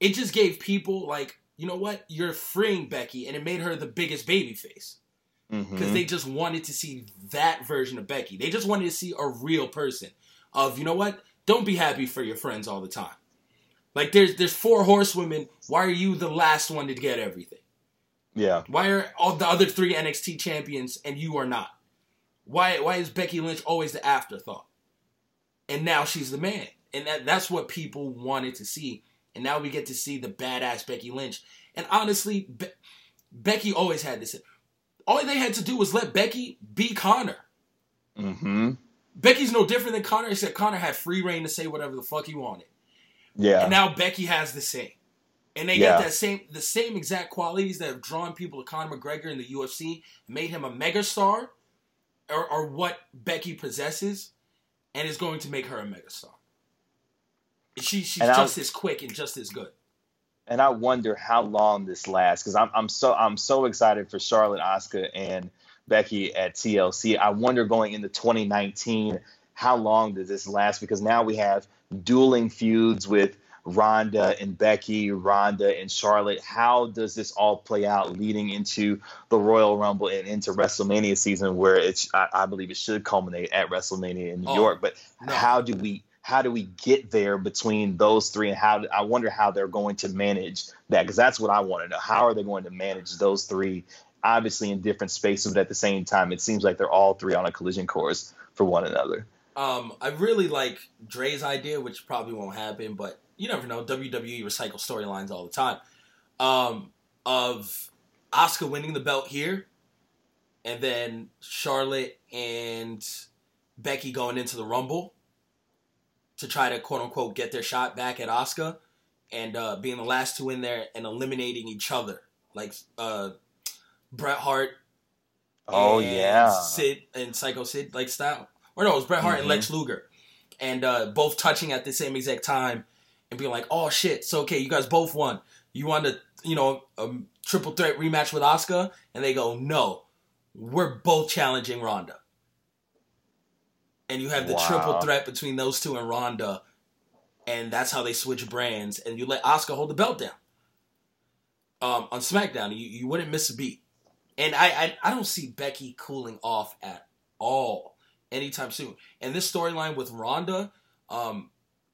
it just gave people like, you know what, you're freeing Becky, and it made her the biggest baby face because Mhm. they just wanted to see that version of Becky. They just wanted to see a real person of, you know what, don't be happy for your friends all the time. Like there's there's four horsewomen. Why are you the last one to get everything? Yeah. Why are all the other three NXT champions and you are not? Why why is Becky Lynch always the afterthought? And now she's the man. And that, that's what people wanted to see. And now we get to see the badass Becky Lynch. And honestly, Be- Becky always had this. All they had to do was let Becky be Conor. Mm-hmm. Becky's no different than Conor, except Conor had free reign to say whatever the fuck he wanted. Yeah. And now Becky has the same. And they Yeah. get that same the same exact qualities that have drawn people to Conor McGregor in the UFC, made him a megastar, or, or what Becky possesses, and is going to make her a megastar. She she's And just as quick and just as good. and I wonder how long this lasts because I'm I'm so I'm so excited for Charlotte, Asuka, and Becky at TLC. I wonder going into 2019 how long does this last because now we have dueling feuds with Ronda and Becky, Ronda and Charlotte. How does this all play out leading into the Royal Rumble and into WrestleMania season, where it's I, I believe it should culminate at WrestleMania in New Oh, York? But no. how do we how do we get there between those three, and how I wonder how they're going to manage that because that's what I want to know. How are they going to manage those three? Obviously in different spaces, but at the same time, it seems like they're all three on a collision course for one another. Um, I really like Dre's idea, which probably won't happen, but you never know. WWE recycle storylines all the time. Um, of Asuka winning the belt here, and then Charlotte and Becky going into the Rumble to try to quote unquote get their shot back at Asuka, and uh, being the last two in there and eliminating each other, like uh, Bret Hart. Oh and yeah. Sid and Psycho Sid like style, or no, it was Bret Hart and Lex Luger, and uh, both touching at the same exact time, and being like, "Oh shit!" So okay, you guys both won. You want to, you know, a triple threat rematch with Asuka, and they go, "No, we're both challenging Ronda." And you have the Wow. triple threat between those two and Ronda, and that's how they switch brands. And you let Asuka hold the belt down. Um, on SmackDown, you, you wouldn't miss a beat. And I, I I don't see Becky cooling off at all anytime soon. And this storyline with Ronda, um,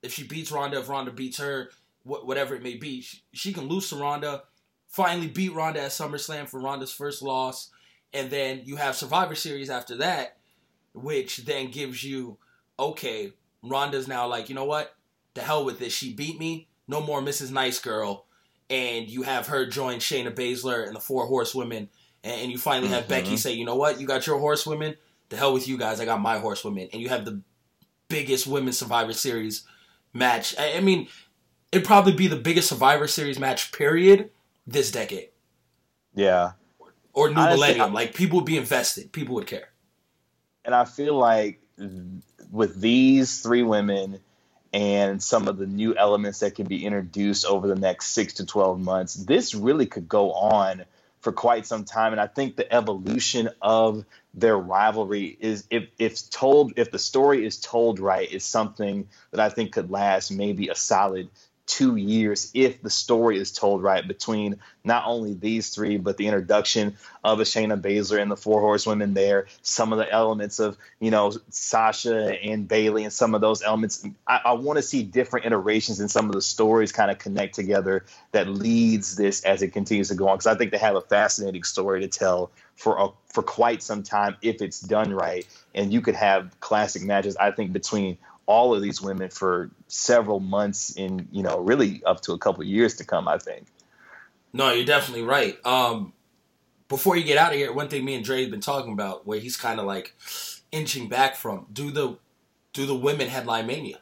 if she beats Ronda, if Ronda beats her, wh- whatever it may be, she, she can lose to Ronda, finally beat Ronda at SummerSlam for Ronda's first loss, and then you have Survivor Series after that, which then gives you, okay, Ronda's now like, you know what? The hell with this. She beat me. No more Mrs. Nice Girl. And you have her join Shayna Baszler and the Four Horsewomen. And, and you finally have Becky mm-hmm. say, you know what? You got your horsewomen. The hell with you guys. I got my horsewomen. And you have the biggest women's Survivor Series match. I, I mean, it'd probably be the biggest Survivor Series match, period, this decade. Yeah. Or new Honestly, millennium. I- like, people would be invested. People would care. and I feel like with these three women and some of the new elements that can be introduced over the next six to 12 months, this really could go on for quite some time. And I think the evolution of their rivalry is, if, if told, if the story is told right, is something that I think could last maybe a solid two years if the story is told right between not only these three, but the introduction of a Shayna Baszler and the Four Horsewomen there, some of the elements of, you know, Sasha and Bayley and some of those elements. I, I want to see different iterations and some of the stories kind of connect together that leads this as it continues to go on. Because I think they have a fascinating story to tell for a, for quite some time if it's done right. And you could have classic matches, I think, between all of these women for several months in, you know, really up to a couple years to come, I think. No, you're definitely right. Um, before you get out of here, one thing me and Dre have been talking about, where he's kind of like inching back from, do the do the women headline Mania?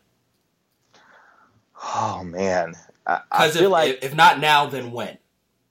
Oh man, Because feel if, like if, if not now, then when?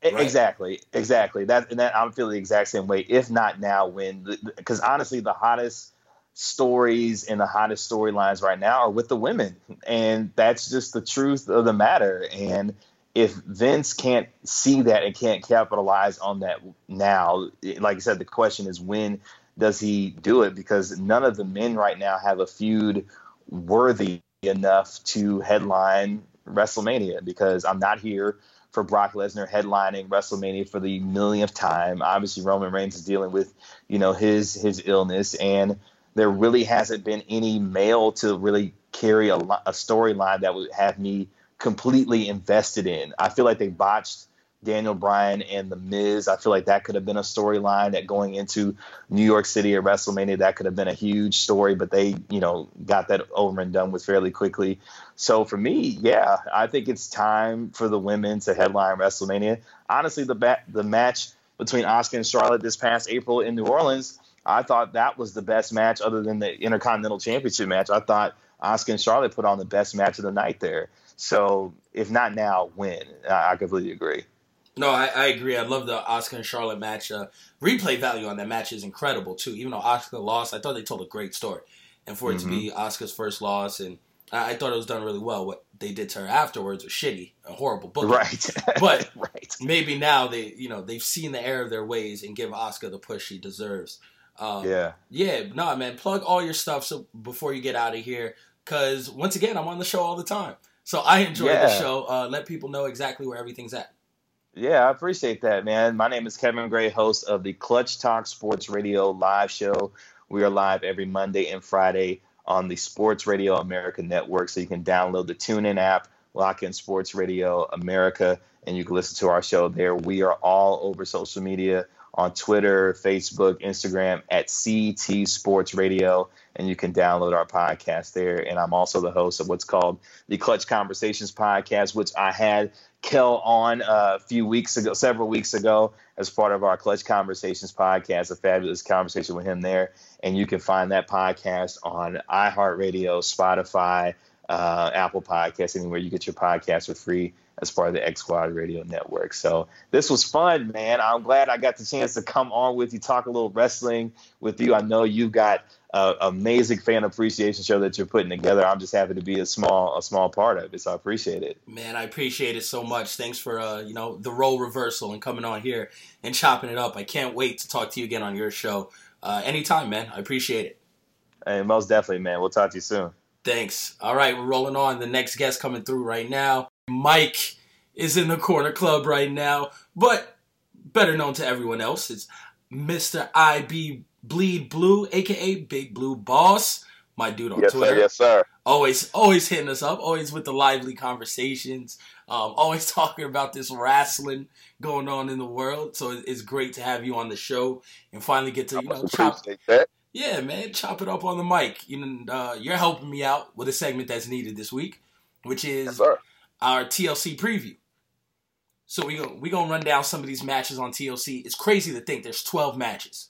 Right. Exactly, exactly. That and that I'm feeling the exact same way. If not now, when? Because honestly, the hottest stories and the hottest storylines right now are with the women, and that's just the truth of the matter. And if Vince can't see that and can't capitalize on that now, like I said, the question is when does he do it? Because none of the men right now have a feud worthy enough to headline WrestleMania. Because I'm not here for Brock Lesnar headlining WrestleMania for the millionth time. Obviously, Roman Reigns is dealing with, you know, his his illness, and there really hasn't been any male to really carry a, a storyline that would have me completely invested in. I feel like they botched Daniel Bryan and The Miz. I feel like that could have been a storyline that going into New York City at WrestleMania, that could have been a huge story, but they, you know, got that over and done with fairly quickly. So for me, yeah, I think it's time for the women to headline WrestleMania. Honestly, the ba- the match between Asuka and Charlotte this past April in New Orleans, I thought that was the best match other than the Intercontinental Championship match. I thought Asuka and Charlotte put on the best match of the night there. So if not now, when? I, I completely agree. No, I, I agree. I love the Asuka and Charlotte match. Uh, replay value on that match is incredible too. Even though Asuka lost, I thought they told a great story, and for it to be Asuka's first loss, and I, I thought it was done really well. What they did to her afterwards was shitty, a horrible book. Right. But right. maybe now they, you know, they've seen the error of their ways and give Asuka the push she deserves. Um, Yeah. yeah, nah, man. Plug all your stuff so before you get out of here, because once again, I'm on the show all the time, so I enjoy the show. Uh, let people know exactly where everything's at. Yeah, I appreciate that, man. My name is Kevin Gray, host of the Clutch Talk Sports Radio live show. We are live every Monday and Friday on the Sports Radio America network. So you can download the TuneIn app, lock in Sports Radio America, and you can listen to our show there. We are all over social media on Twitter, Facebook, Instagram at CT Sports Radio, and you can download our podcast there. And I'm also the host of what's called the Clutch Conversations podcast, which I had Kel on a few weeks ago, several weeks ago, as part of our Clutch Conversations podcast. A fabulous conversation with him there, and you can find that podcast on iHeartRadio, Spotify, uh, Apple Podcasts, anywhere you get your podcasts for free as part of the X Squad Radio Network. So this was fun, man. I'm glad I got the chance to come on with you, talk a little wrestling with you. I know you've got an amazing fan appreciation show that you're putting together. I'm just happy to be a small a small part of it. So I appreciate it. Man, I appreciate it so much. Thanks for uh, you know the role reversal and coming on here and chopping it up. I can't wait to talk to you again on your show. Uh, anytime, man. I appreciate it. Hey, most definitely, man. We'll talk to you soon. Thanks. All right, we're rolling on. The next guest coming through right now. Mike is in the corner club right now, but better known to everyone else is Mr. IB Bleed Blue, aka Big Blue Boss. My dude on yes, Twitter. Sir, yes, sir. Always, always hitting us up. Always with the lively conversations. Um, always talking about this wrestling going on in the world. So it's great to have you on the show and finally get to you know chop. That. Yeah, man, chop it up on the mic. You know, uh, you're helping me out with a segment that's needed this week, which is yes, our TLC preview. So we go, we gonna run down some of these matches on TLC. It's crazy to think there's 12 matches.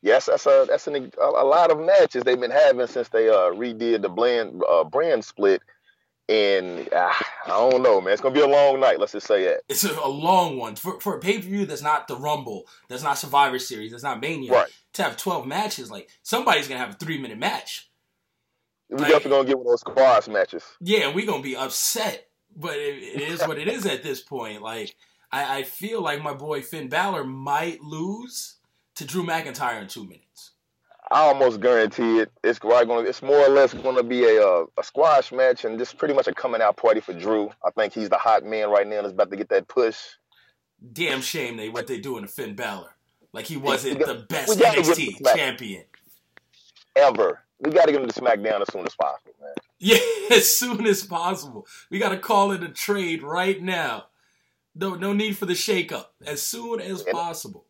Yes, that's a that's an, a, a lot of matches they've been having since they uh, redid the blend uh, brand split. And uh, I don't know, man. It's gonna be a long night. Let's just say that. It's a, a long one for for a pay per view that's not the Rumble, that's not Survivor Series, that's not Mania. Right. To have 12 matches, like somebody's gonna have a three minute match. We like, definitely gonna get one of those squash matches. Yeah, we gonna be upset, but it, it is what it is at this point. Like I, I feel like my boy Finn Balor might lose to Drew McIntyre in two minutes. I almost guarantee it. It's going. It's more or less going to be a uh, a squash match, and just pretty much a coming out party for Drew. I think he's the hot man right now, and is about to get that push. Damn shame they what they doing to Finn Balor. Like he wasn't the best NXT champion ever. We got to get him to SmackDown as soon as possible, man. Yeah, as soon as possible. We got to call it a trade right now. No, no need for the shakeup. As soon as possible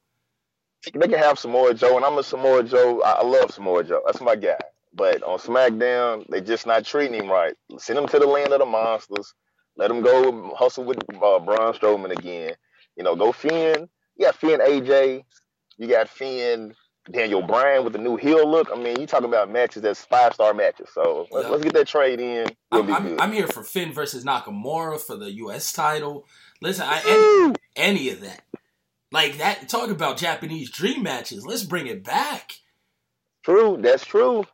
they can have Samoa Joe, and I'm a Samoa Joe. I love Samoa Joe. That's my guy. But on SmackDown, they just not treating him right. Send him to the land of the monsters. Let him go hustle with uh, Braun Strowman again. You know, go Finn. You got Finn AJ. You got Finn Daniel Bryan with the new heel look. I mean, you talking about matches that's five star matches. So let's, let's, get that trade in. I'm, I'm, I'm, here for Finn versus Nakamura for the U.S. title. Listen, I any, any of that. Like that, talk about Japanese dream matches. Let's bring it back. True, that's true.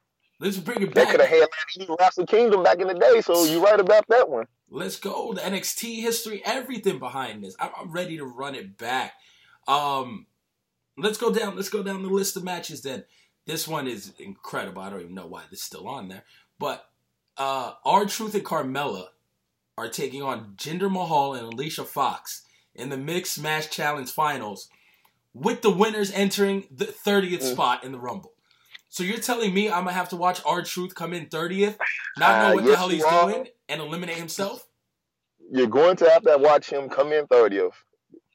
Let's bring it back. could have had like, Wrestle Kingdom back in the day, so you're right about that one. Let's go. The NXT history, everything behind this. I'm, I'm ready to run it back. Um, let's go down. Let's go down the list of matches. Then this one is incredible. I don't even know why this is still on there, but uh, R-Truth and Carmella are taking on Jinder Mahal and Alicia Fox in the Mixed Match Challenge Finals, with the winners entering the 30th mm. spot in the Rumble. So you're telling me I'm gonna have to watch R-Truth come in 30th, not know what uh, yes, the hell he's doing, and eliminate himself? You're going to have to watch him come in 30th,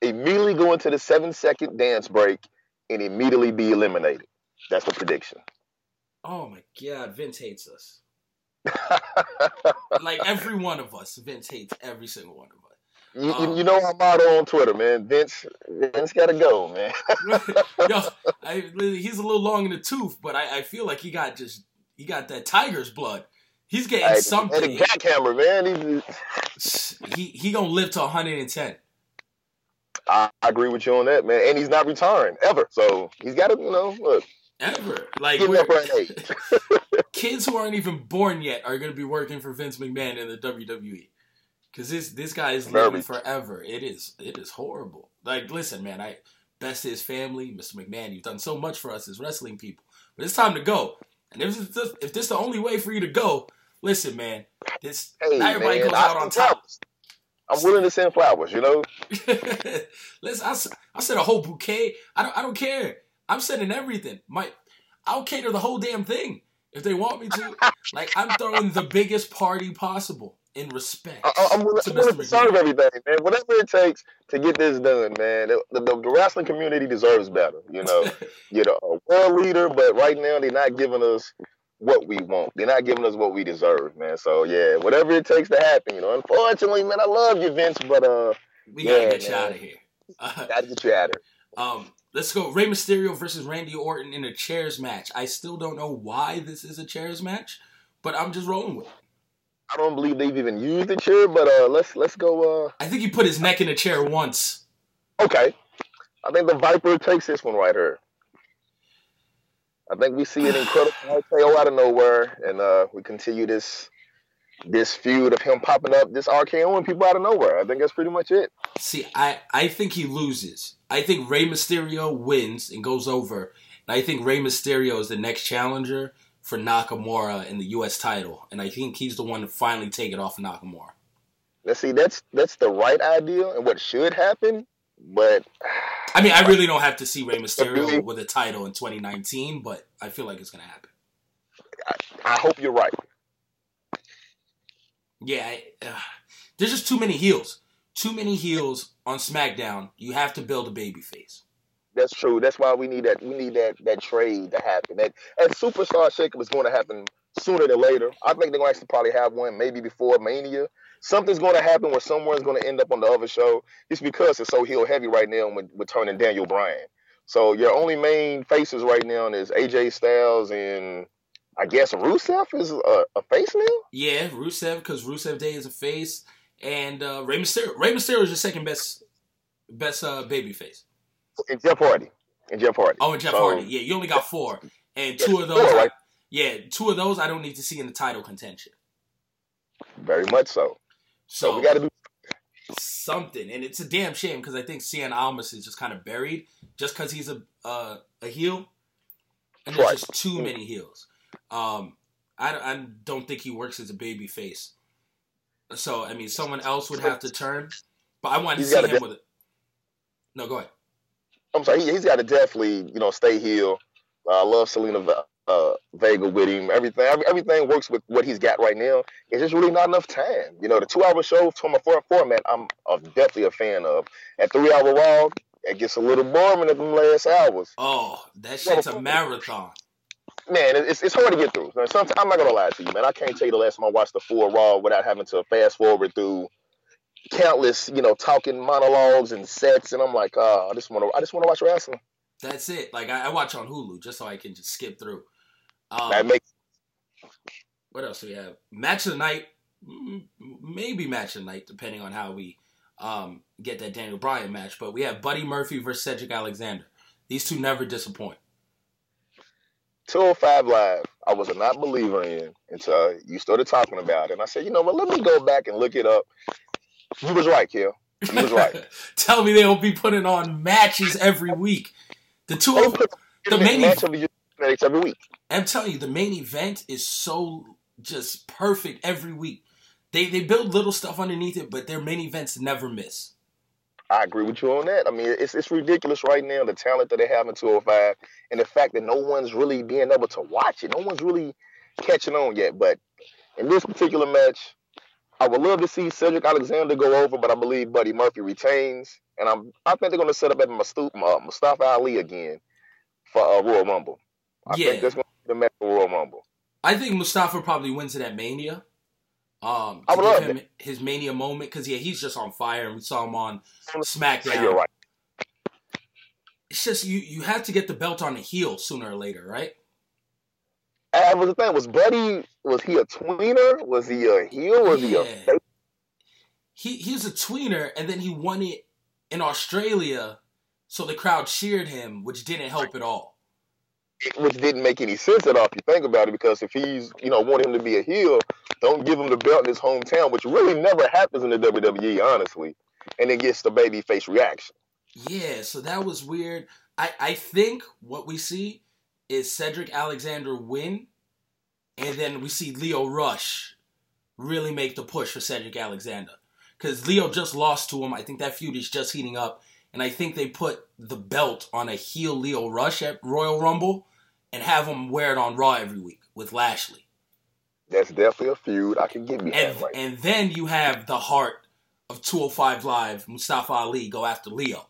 immediately go into the seven second dance break, and immediately be eliminated. That's the prediction. Oh my god, Vince hates us. like every one of us, Vince hates every single one of us. You, um, you know I'm out on Twitter, man. Vince, Vince got to go, man. yo, I, he's a little long in the tooth, but I, I, feel like he got just he got that tiger's blood. He's getting hey, something. And a jackhammer, man. He's, he he gonna live to 110. I, I agree with you on that, man. And he's not retiring ever, so he's got to, you know, look. Ever like kids who aren't even born yet are going to be working for Vince McMahon in the WWE because this this guy is living forever. It is it is horrible. Like, listen, man, I best his family, Mr. McMahon. You've done so much for us as wrestling people, but it's time to go. And if this, if this is the only way for you to go, listen, man, this hey, not everybody man, goes out on top. I'm willing to send flowers, you know. listen, I, I said a whole bouquet. I don't I don't care. I'm sending everything. My I'll cater the whole damn thing if they want me to. like I'm throwing the biggest party possible in respect. I, I'm, willing, to willing to serve everything, man. Whatever it takes to get this done, man. The, the, the wrestling community deserves better. You know, you know, a world leader, but right now they're not giving us what we want. They're not giving us what we deserve, man. So yeah, whatever it takes to happen. You know, unfortunately, man, I love you, Vince, but uh, we gotta yeah, get you man. out of here. Uh, gotta get you out of here. Um, let's go. Rey Mysterio versus Randy Orton in a chairs match. I still don't know why this is a chairs match, but I'm just rolling with it. I don't believe they've even used the chair, but uh, let's let's go. Uh, I think he put his neck in a chair once. okay, I think the Viper takes this one right here. I think we see an incredible RKO out of nowhere, and uh, we continue this this feud of him popping up, this RKOing people out of nowhere. I think that's pretty much it. See, I, I think he loses. I think Rey Mysterio wins and goes over. And I think Rey Mysterio is the next challenger for Nakamura in the U.S. title. And I think he's the one to finally take it off of Nakamura. Let's see, that's that's the right idea and what should happen, but I mean, I really don't have to see Rey Mysterio with a title in 2019, but I feel like it's to happen. I hope you're right. Yeah, I, uh, there's just too many heels. Too many heels on SmackDown. You have to build a baby face. That's true. That's why we need that we need that that trade to happen. That that superstar shakeup is going to happen sooner than later. I think they're going to actually probably have one maybe before Mania. Something's going to happen where someone's going to end up on the other show. It's because it's so heel heavy right now with, with turning Daniel Bryan. So your only main faces right now is AJ Styles and I guess Rusev is a, a face now. Yeah, Rusev because Rusev Day is a face, and uh, Rey Mysterio. Rey Mysterio is your second best best uh, baby face. And Jeff Hardy. And Jeff Hardy. Oh, and Jeff So- Hardy. Yeah, you only got four, and two of those. four, right? Yeah, two of those I don't need to see in the title contention. Very much so. So, So we got to do something, and it's a damn shame because I think Cien Almas is just kind of buried just because he's a uh, a heel, and there's Right. just too many heels. Um, I, I don't think he works as a baby face. So I mean, someone else would have to turn, but I want to see him with it. No, go ahead. I'm sorry, he, he's got to definitely, you know, stay heel. Uh, I love Zelina uh, Vega with him. Everything, every, everything works with what he's got right now. It's just really not enough time. You know, the two-hour show from a four format, I'm uh, definitely a fan of. At three-hour Raw, it gets a little boring at them last hours. Oh, that shit's a marathon. Man, it's, it's hard to get through. Sometimes, I'm not gonna lie to you, man. I can't tell you the last time I watched the full Raw without having to fast forward through countless, you know, talking monologues and sets, and I'm like, oh, I just want to, I just want to watch wrestling. That's it. Like I, I watch on Hulu just so I can just skip through. Um, that makes what else do we have? Match of the night, mm, maybe match of the night, depending on how we um, get that Daniel Bryan match. But we have Buddy Murphy versus Cedric Alexander. These two never disappoint. 205 Live, I was a not believer in until you started talking about it. And I said, you know what, let me go back and look it up. You was right, Kel. You was right. Tell me they will be putting on matches every week. The two of the main match of the year every week. I'm telling you, the main event is so just perfect every week. They they build little stuff underneath it, but their main events never miss. I agree with you on that. I mean, it's it's ridiculous right now the talent that they have in 205 and the fact that no one's really being able to watch it. No one's really catching on yet. But in this particular match, I would love to see Cedric Alexander go over, but I believe Buddy Murphy retains, and I'm I think they're going to set up at Mustafa, uh, Mustafa Ali again for uh, Royal Rumble. I Yeah. think that's going the for Royal Rumble. I think Mustafa probably wins it at Mania. Um, I would love give him his Mania moment because yeah, he's just on fire, and we saw him on Yeah, SmackDown. You're right. It's just you you have to get the belt on the heel sooner or later, right? And was the thing was Buddy was he a tweener? Was he a heel? Was he a Yeah. face? He he's a tweener, and then he won it in Australia, so the crowd cheered him, which didn't help at all. Which didn't make any sense at all if you think about it. Because if he's, you know, want him to be a heel, don't give him the belt in his hometown, which really never happens in the WWE, honestly. And it gets the babyface reaction. Yeah, so that was weird. I, I think what we see is Cedric Alexander win, and then we see Lio Rush really make the push for Cedric Alexander. Because Lio just lost to him. I think that feud is just heating up. And I think they put the belt on a heel Lio Rush at Royal Rumble and have him wear it on Raw every week with Lashley. That's definitely a feud I can get And, behind. right and then you have the heart of 205 Live, Mustafa Ali, go after Lio.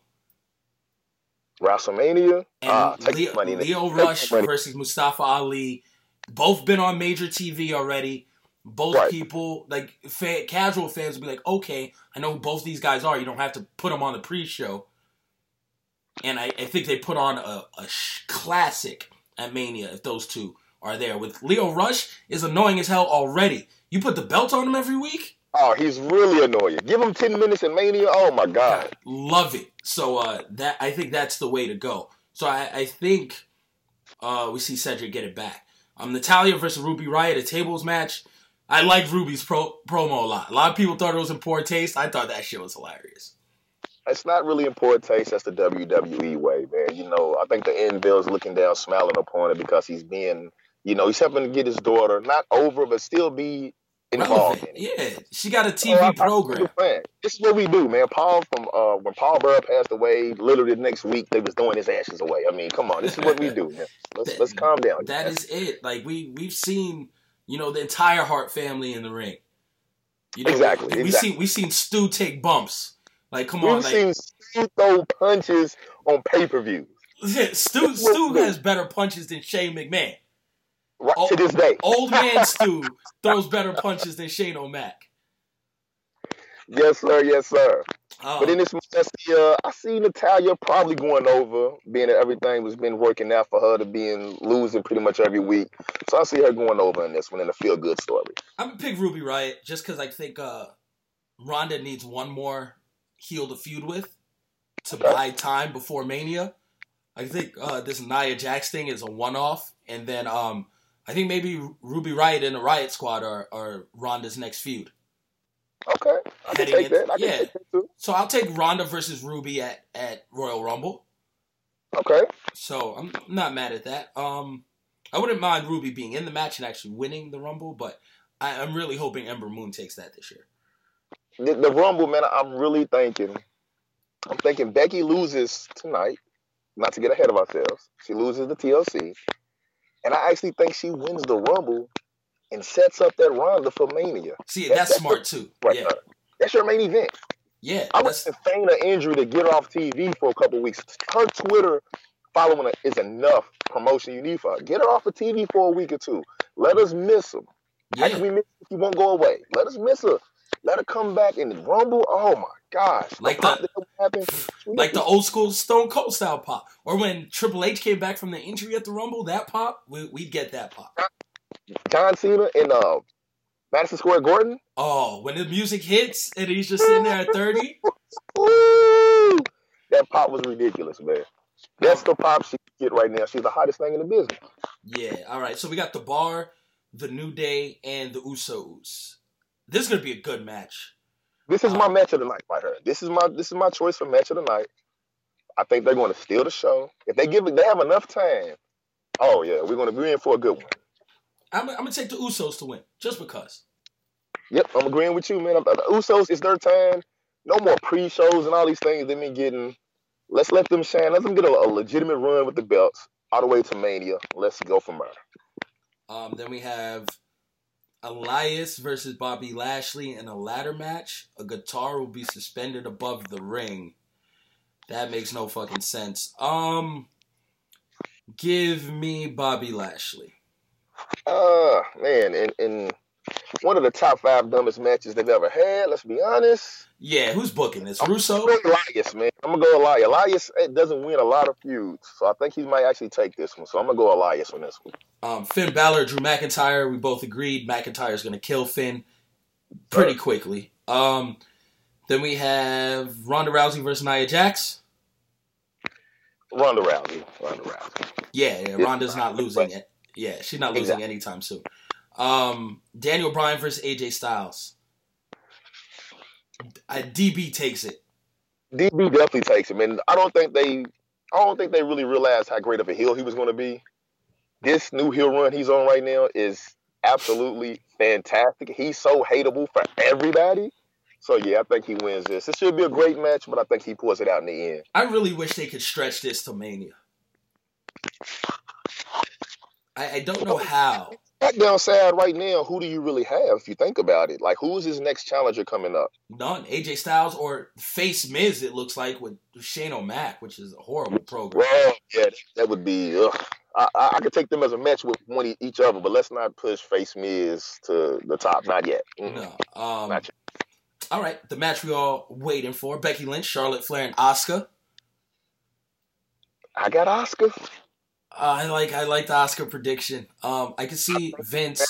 WrestleMania. And ah, take Lio, money. Lio Rush versus Mustafa Ali. Both been on major TV already. Both Right. people, like fa- casual fans, will be like, okay, I know who both these guys are. You don't have to put them on the pre-show. And I, I think they put on a, a sh- classic at Mania if those two are there. With Lio Rush is annoying as hell already. You put the belt on him every week. Oh, he's really annoying. Give him ten minutes in Mania. Oh my God. love it. So uh, that I think that's the way to go. So I, I think uh, we see Cedric get it back. Um, Natalya versus Ruby Riott, a tables match. I liked Ruby's pro- promo a lot. A lot of people thought it was in poor taste. I thought that shit was hilarious. It's not really in poor taste. That's the WWE way, man. You know, I think the Anvil's looking down, smiling upon it because he's being, you know, he's helping to get his daughter not over, but still be involved. In it. Yeah, she got a TV I- I- program. Man, this is what we do, man. Paul from uh, when Paul Bearer passed away, literally the next week they was throwing his ashes away. I mean, come on, this is what we do. Man. Let's let's calm down. That is it. Like we we've seen, you know, the entire Hart family in the ring. You know, Exactly, We, we exactly. seen we seen Stu take bumps. Like, come We've on, like seen Stu throw punches on pay per view Stu Stu has better punches than Shane McMahon. right Oh, to this day. Old man Stu throws better punches than Shane O'Mac. Yes, sir. Yes, sir. Um, But in this match, I see, uh, I see Natalya probably going over, being that everything was been working out for her to being losing pretty much every week. So I see her going over in this one in a feel good story. I'm gonna pick Ruby Riott just because I think uh, Ronda needs one more heel to feud with to buy time before Mania. I think uh, this Nia Jax thing is a one-off, and then um, I think maybe Ruby Riott and the Riott Squad are, are Ronda's next feud. Okay, I can Heading take in- that. I can yeah. take that too. So I'll take Ronda versus Ruby at, at Royal Rumble. Okay. So I'm not mad at that. Um, I wouldn't mind Ruby being in the match and actually winning the Rumble, but I, I'm really hoping Ember Moon takes that this year. The, the Rumble, man, I'm really thinking. I'm thinking Becky loses tonight. Not to get ahead of ourselves, she loses the TLC, and I actually think she wins the Rumble and sets up that Ronda for Mania. See, That- that's smart too. Right Yeah, there. That's your main event. yeah. I That's, would feign an injury to get her off TV for a couple weeks. Her Twitter following her is enough promotion you need for her. Get her off of TV for a week or two. Let us miss her. How yeah. can we miss you won't go away? Let us miss her. Let her come back in the Rumble. Oh my gosh! Like the- that like the old school Stone Cold style pop, or when Triple H came back from the injury at the Rumble, that pop, we, we'd get that pop. John Cena and uh, Madison Square Garden. Oh, when the music hits and he's just sitting there at thirty. Woo! That pop was ridiculous, man. That's the pop she get right now. She's the hottest thing in the business. Yeah. All right. So we got the Bar, the New Day, and the Usos. This is gonna be a good match. This is my match of the night, right here. This is my this is my choice for match of the night. I think they're going to steal the show if they give it. They have enough time. Oh yeah, we're going to be in for a good one. I'm, I'm gonna take the Usos to win, just because. Yep, I'm agreeing with you, man. The Usos, it's their time. No more pre-shows and all these things they've been getting. Let's let them shine. Let them get a, a legitimate run with the belts all the way to Mania. Let's go from there. Um, then we have Elias versus Bobby Lashley in a ladder match. A guitar will be suspended above the ring. That makes no fucking sense. Um, give me Bobby Lashley. Uh man, in and one of the top five dumbest matches they've ever had. Let's be honest. Yeah, who's booking this? Russo. I'm gonna go Elias, man. I'm gonna go Elias. Elias eh, doesn't win a lot of feuds, so I think he might actually take this one. So I'm gonna go Elias on this one. Um, Finn Balor, Drew McIntyre. We both agreed McIntyre's gonna kill Finn pretty quickly. Um, then we have Ronda Rousey versus Nia Jax. Ronda Rousey. Ronda Rousey. Yeah, yeah Yeah. Ronda's not losing it. Yeah, she's not losing Exactly. anytime soon. Um, Daniel Bryan versus AJ Styles. DB takes it. DB definitely takes him, and I don't think they, I don't think they really realized how great of a heel he was going to be. This new heel run he's on right now is absolutely fantastic. He's so hateable for everybody. So yeah, I think he wins this. It should be a great match, but I think he pulls it out in the end. I really wish they could stretch this to Mania. I, I don't know how. SmackDown side right now, who do you really have if you think about it? Like, who is his next challenger coming up? None. AJ Styles or Face Miz, it looks like, with Shane O'Mac, which is a horrible program. Well, yeah, that would be. Ugh. I, I, I could take them as a match with one each other, but let's not push Face Miz to the top. Not yet. Mm-mm. No. Um, Not yet. all right, the match we all waiting for: Becky Lynch, Charlotte Flair, and Asuka. I got Asuka. I like I like the Asuka prediction. Um, I can see Vince.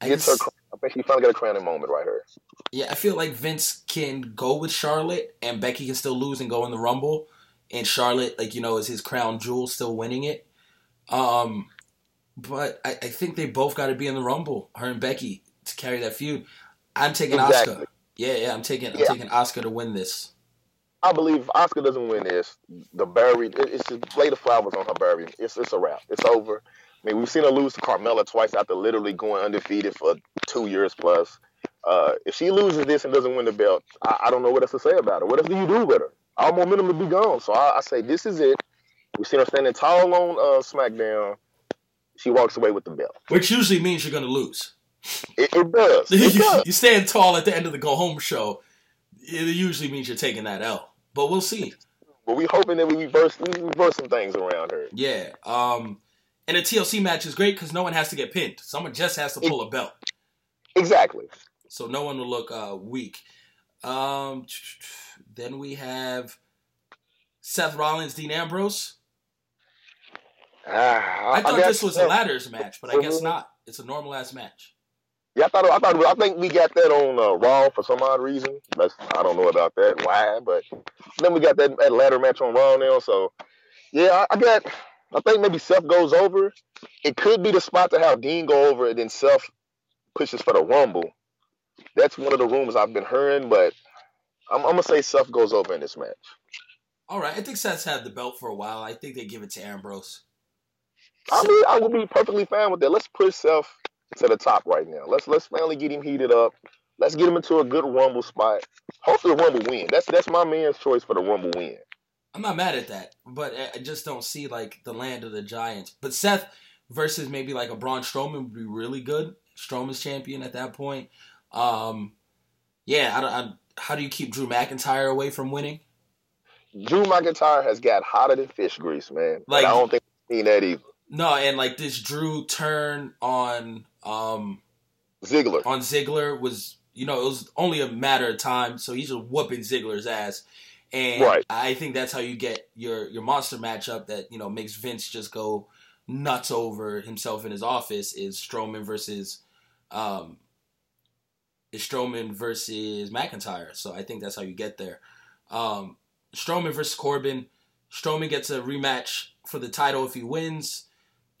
I can Gets her. s- crown. I think she finally got a crowning moment right here. Yeah, I feel like Vince can go with Charlotte, and Becky can still lose and go in the Rumble, and Charlotte, like you know, is his crown jewel, still winning it. Um, but I, I think they both got to be in the Rumble, her and Becky, to carry that feud. I'm taking Exactly. Asuka. Yeah, yeah, I'm taking I'm taking Asuka to win this. I believe if Asuka doesn't win this, the bury it, it's just lay the flowers on her bury. It's it's a wrap. It's over. I mean, we've seen her lose to Carmella twice after literally going undefeated for two years plus. Uh, if she loses this and doesn't win the belt, I, I don't know what else to say about her. What else do you do with her? All momentum to be gone. So I, I say this is it. We've seen her standing tall on uh, SmackDown. She walks away with the belt. Which usually means you're gonna lose. It, it does. It does. you stand tall at the end of the go home show. It usually means you're taking that L. But we'll see. But we hoping that we reverse we reverse some things around her. Yeah. Um, and a TLC match is great because no one has to get pinned. Someone just has to pull a belt. Exactly. So no one will look uh, weak. Um, then we have Seth Rollins, Dean Ambrose. Ah, I thought guess- this was a ladders match, but I guess not. It's a normal ass match. Yeah, I thought I thought I think we got that on uh, Raw for some odd reason. That's, I don't know about that why, but then we got that, that ladder match on Raw now. So yeah, I, I got. I think maybe Seth goes over. It could be the spot to have Dean go over, and then Seth pushes for the Rumble. That's one of the rumors I've been hearing, but I'm, I'm gonna say Seth goes over in this match. All right, I think Seth's had the belt for a while. I think they give it to Ambrose. I mean, I would be perfectly fine with that. Let's push Seth to the top right now. Let's let's finally get him heated up. Let's get him into a good Rumble spot. Hopefully, the Rumble win. That's that's my man's choice for the Rumble win. I'm not mad at that, but I- just don't see like the land of the giants. But Seth versus maybe like a Braun Strowman would be really good. Strowman's champion at that point. Um, yeah, I. I, how do you keep Drew McIntyre away from winning? Drew McIntyre has got hotter than fish grease, man. Like- Like I don't think we've seen that either. No, and like this Drew turn on um Ziggler. on Ziggler was you know it was only a matter of time. So he's just whooping Ziggler's ass, and Right. I think that's how you get your your monster matchup that you know makes Vince just go nuts over himself in his office is Strowman versus um is Strowman versus McIntyre. So I think that's how you get there. Um Strowman versus Corbin. Strowman gets a rematch for the title if he wins,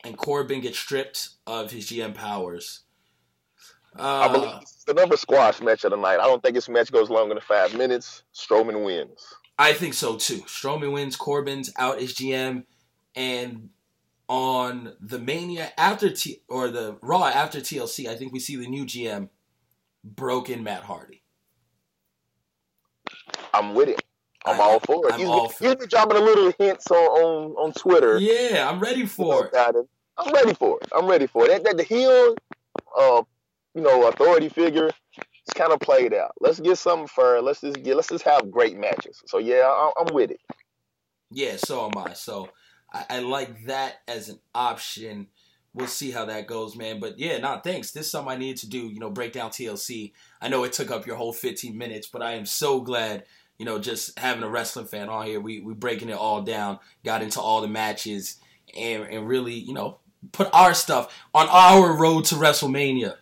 and Corbin gets stripped of his GM powers. I believe Uh, it's another squash match of the night. I don't think this match goes longer than five minutes. Strowman wins. I think so too. Strowman wins. Corbin's out as GM, and on the Mania after T or the Raw after TLC, I think we see the new GM, broken Matt Hardy. I'm with it. I'm I- all for it. I'm He's, all for he's been dropping a little hints on on, on Twitter. Yeah, I'm ready for it. about it. I'm ready for it. I'm ready for it. That, that the heel, uh, you know, authority figure, it's kind of played out. Let's get something fair. Let's just get. Let's just have great matches. So yeah, I, I'm with it. Yeah, so am I. So I, I like that as an option. We'll see how that goes, man. But yeah, nah, thanks. This is something I needed to do, you know, break down TLC. I know it took up your whole 15 minutes, but I am so glad, you know, just having a wrestling fan on here. We we breaking it all down, got into all the matches, and and really, you know, put our stuff on our road to WrestleMania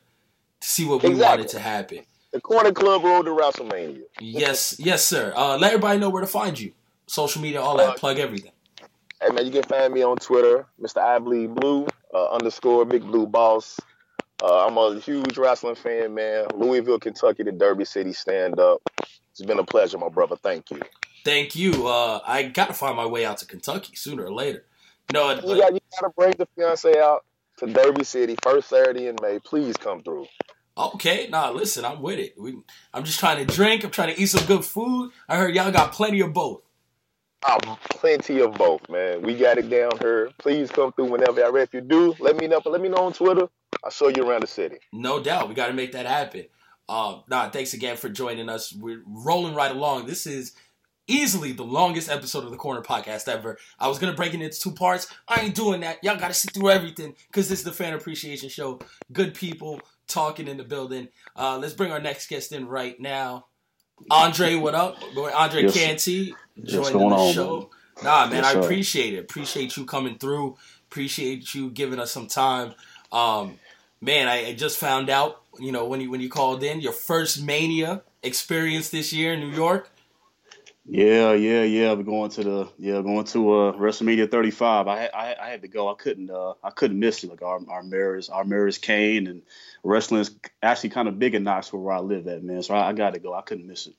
to see what we Exactly. wanted to happen. The Corner Club Road to WrestleMania. Yes, yes, sir. Uh, let everybody know where to find you. Social media, all that. Plug everything. Hey man, you can find me on Twitter, Mr. I Bleed Blue uh, underscore Big Blue Boss. Uh, I'm a huge wrestling fan, man. Louisville, Kentucky, the Derby City stand up. It's been a pleasure, my brother. Thank you. Thank you. Uh, I gotta find my way out to Kentucky sooner or later. No, You got you got to bring the fiance out to Derby City first Saturday in May. Please come through. okay. Nah, listen, I'm with it. We, I'm just trying to drink. I'm trying to eat some good food. I heard y'all got plenty of both. Um, plenty of both, man. We got it down here. Please come through whenever. If you do, let me know. Let me know on Twitter. I'll show you around the city. No doubt. We got to make that happen. Uh, nah, thanks again for joining us. We're rolling right along. This is easily the longest episode of the Corner Podcast ever. I was gonna break it into two parts. I ain't doing that. Y'all gotta sit through everything because this is the fan appreciation show. Good people talking in the building. Uh, let's bring our next guest in right now. Andre, what up? Andre Yes. Canty joining going the on, show. Nah, man, Yes, I appreciate it. Appreciate you coming through. Appreciate you giving us some time. Um, man, I, I just found out, you know, when you when you called in, your first Mania experience this year in New York. Yeah, yeah, yeah. We're going to the yeah, going to uh WrestleMania 35. I had I, I had to go. I couldn't uh I couldn't miss it. Like our our mirrors our mirrors Kane and wrestling's actually kind of big in Knoxville where I live at, man. So I, I got to go. I couldn't miss it.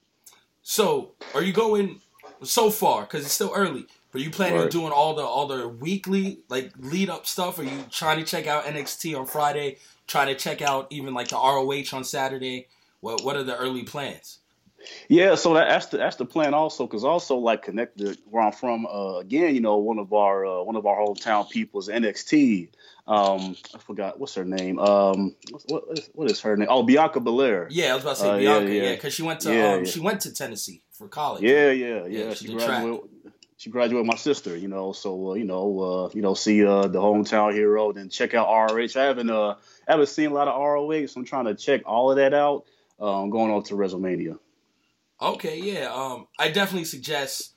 So, are you going so far? Because it's still early. But you planning on doing all the all the weekly like lead up stuff? Are you trying to check out NXT on Friday? Trying to check out even like the ROH on Saturday? What What are the early plans? Yeah, so that, that's the that's the plan also, because also like connected where I'm from. Uh, again, you know, one of our uh, one of our hometown people is NXT. Um, I forgot what's her name. Um, what, what, is, what is her name? Oh, Bianca Belair. Yeah, I was about to say Uh, Bianca. Yeah, because she went to Yeah, um, yeah. she went to Tennessee for college. Yeah, yeah, Yeah, yeah. she she did track. graduated. She graduated with my sister, you know. So uh, you know, uh, you know, see uh, the hometown hero, then check out ROH. I haven't uh, I haven't seen a lot of ROH, so I'm trying to check all of that out. Um, going on to WrestleMania. Okay, yeah. Um, I definitely suggest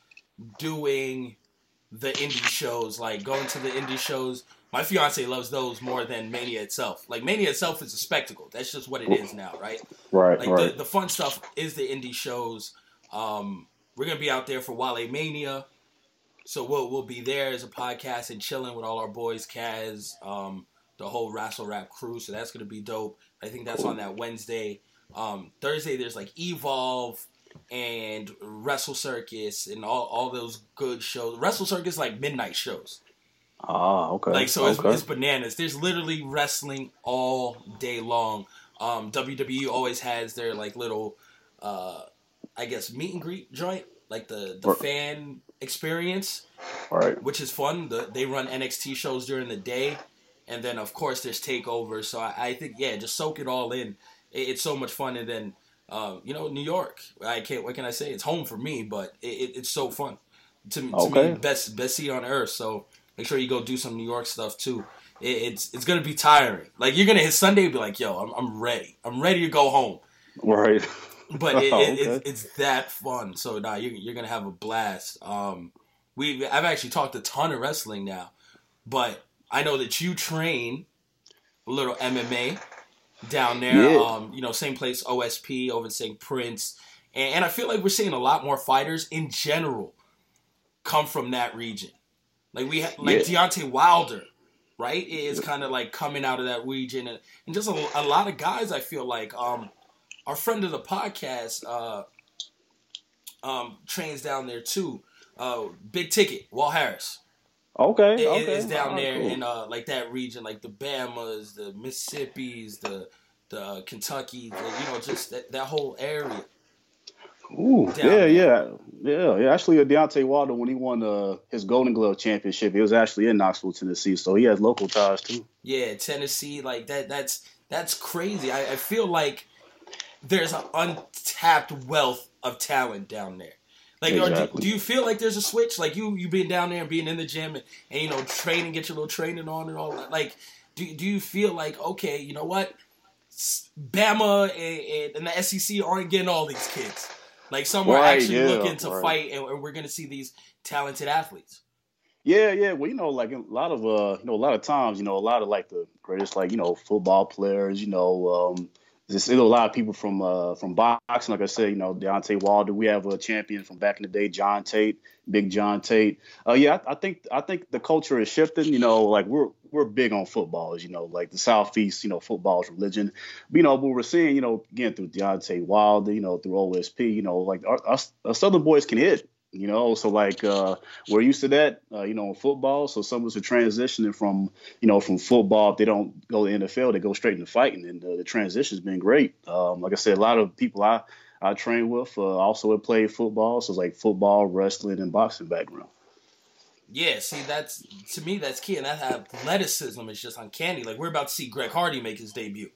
doing the indie shows, like going to the indie shows. My fiance loves those more than Mania itself. Like Mania itself is a spectacle. That's just what it is now, right? Right, Like right. the, the fun stuff is the indie shows. Um, we're gonna be out there for Wale Mania, so we'll we'll be there as a podcast and chilling with all our boys, Kaz, um, the whole Wrestle Rap crew. So that's gonna be dope. I think that's on that Wednesday. Um, Thursday there's like Evolve and Wrestle Circus and all, all those good shows. Wrestle Circus like midnight shows. Ah, okay. Like so, it's, okay. it's bananas. There's literally wrestling all day long. Um, WWE always has their like little, uh, I guess meet and greet joint, like the the fan experience, Right. which is fun. The, they run NXT shows during the day, and then of course there's takeovers. So I, I think yeah, just soak it all in. It, it's so much fun, and then um, you know New York. I can't. What can I say? It's home for me, but it, it, it's so fun. To, to Okay. me, best best seat on earth. So make sure you go do some New York stuff too. It, it's it's gonna be tiring. Like you're gonna hit Sunday, and be like, yo, I'm I'm ready. I'm ready to go home. Right. But it, Oh, it, it's, it's that fun. So nah, you're you're gonna have a blast. Um, we I've actually talked a ton of wrestling now, but I know that you train a little MMA down there. Yeah. Um, you know, same place OSP over in St. Prince, and, and I feel like we're seeing a lot more fighters in general come from that region. Like we ha- like Deontay Wilder, right? Is kind of like coming out of that region, and, and just a, a lot of guys. I feel like um, our friend of the podcast uh, um, trains down there too. Uh, Big Ticket, Walt Harris Okay. i- i- okay. is down Ah, there cool. in uh, like that region, like the Bamas, the Mississippi's, the the Kentucky, the, you know, just that, that whole area. Ooh, down yeah, there. yeah, yeah, yeah. Actually, Deontay Wilder, when he won uh, his Golden Glove championship, he was actually in Knoxville, Tennessee, so he has local ties too. Yeah, Tennessee, like that. That's that's crazy. I, I feel like there's an untapped wealth of talent down there. Like, or do, do you feel like there's a switch? Like you you being down there and being in the gym and, and you know training, get your little training on and all that. Like, do do you feel like okay, you know what, Bama and, and, and the SEC aren't getting all these kids. Like some are Right, actually yeah, looking to right. fight, and, and we're gonna see these talented athletes. Yeah, yeah. Well, you know, like a lot of uh, you know, a lot of times, you know, a lot of like the greatest, like you know, football players, you know, um, you know, a lot of people from uh from boxing. Like I said, you know, Deontay Wilder. We have a champion from back in the day, John Tate, Big John Tate. Uh, yeah, I, I think I think the culture is shifting. You know, like we're we're big on football, as you know, like the Southeast, you know, football is religion. But, you know, but we're seeing, you know, again through Deontay Wilder, you know, through OSP, you know, like our, us, us Southern boys can hit. You know, so like uh, we're used to that, uh, you know, in football. So some of us are transitioning from, you know, from football. If they don't go to NFL, they go straight into fighting, and uh, the transition's been great. Um, like I said, a lot of people I I trained with. Uh, also, have played football, so it's like football, wrestling, and boxing background. Yeah, see, that's to me that's key, and that athleticism is just uncanny. Like we're about to see Greg Hardy make his debut.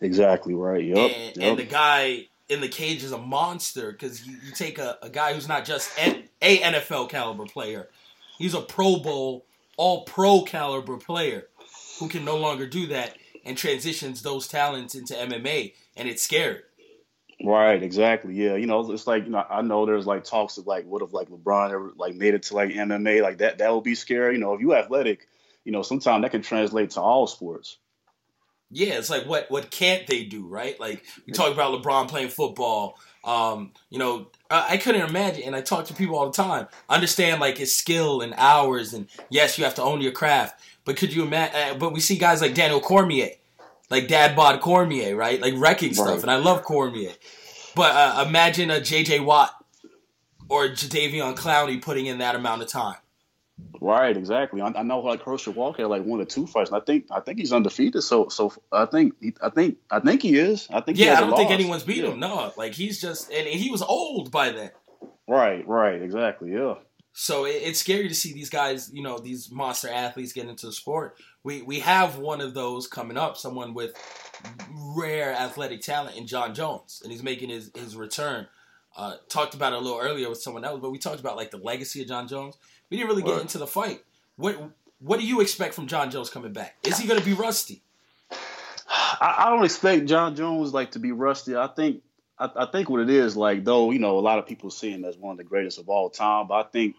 Exactly right. Yep. And, yep. and the guy in the cage is a monster because you, you, take a, a guy who's not just an, a NFL caliber player, he's a Pro Bowl, all pro caliber player who can no longer do that and transitions those talents into MMA, and it's scary. Right, exactly. Yeah, you know, it's like you know, I know there's like talks of like what if like LeBron ever like made it to like MMA, like that that would be scary. You know, if you athletic, you know, sometimes that can translate to all sports. Yeah, it's like what what can't they do, right? Like we talk about LeBron playing football. Um, you know, I, I couldn't imagine, and I talk to people all the time. Understand like his skill and hours, and yes, you have to own your craft. But could you imagine? Uh, but we see guys like Daniel Cormier, like Dad Bod Cormier, right? Like wrecking stuff, and I love Cormier. But uh, imagine a J.J. Watt or Jadeveon Clowney putting in that amount of time. Right, exactly. I, I know like Herschel Walker like one or two fights, and I think I think he's undefeated. So so I think I think I think he is. I think he Yeah, I don't think anyone's beat Yeah. him. No, like he's just, and he was old by then. Right, right, exactly. Yeah. So it, it's scary to see these guys, you know, these monster athletes get into the sport. We we have one of those coming up, someone with rare athletic talent in Jon Jones, and he's making his his return. Uh, talked about it a little earlier with someone else, but we talked about like the legacy of Jon Jones. We didn't really get into the fight. What what do you expect from Jon Jones coming back? Is he going to be rusty? I, I don't expect Jon Jones like to be rusty. I think I, I think what it is like though you know a lot of people see him as one of the greatest of all time, but I think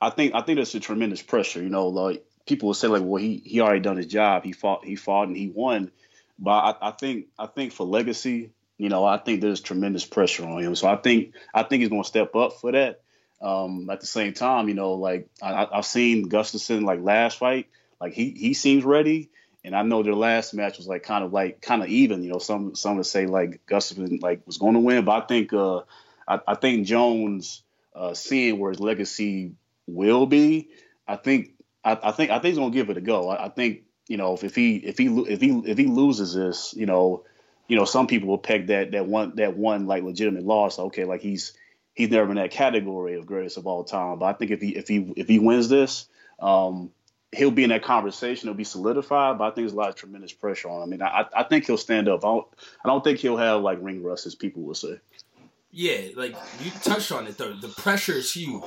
I think I think there's a tremendous pressure. You know, like people will say like, well, he he already done his job. He fought he fought and he won. But I, I think I think for legacy, you know, I think there's tremendous pressure on him. So I think I think he's going to step up for that. Um, at the same time, you know, like I, I've seen Gustafsson like last fight, like he he seems ready, and I know their last match was like kind of like kind of even. You know, some some would say like Gustafsson like was going to win, but I think uh I, I think Jones uh, seeing where his legacy will be, I think I, I think I think he's gonna give it a go. I, I think you know if, if he if he if he if he loses this, you know, you know some people will peg that that one that one like legitimate loss. Okay, like he's he's never in that category of greatest of all time. But I think if he if he if he wins this, um, he'll be in that conversation. He'll be solidified. But I think there's a lot of tremendous pressure on him. I mean, I I think he'll stand up. I don't I don't think he'll have like ring rust as people will say. Yeah, like you touched on it though. The pressure is huge.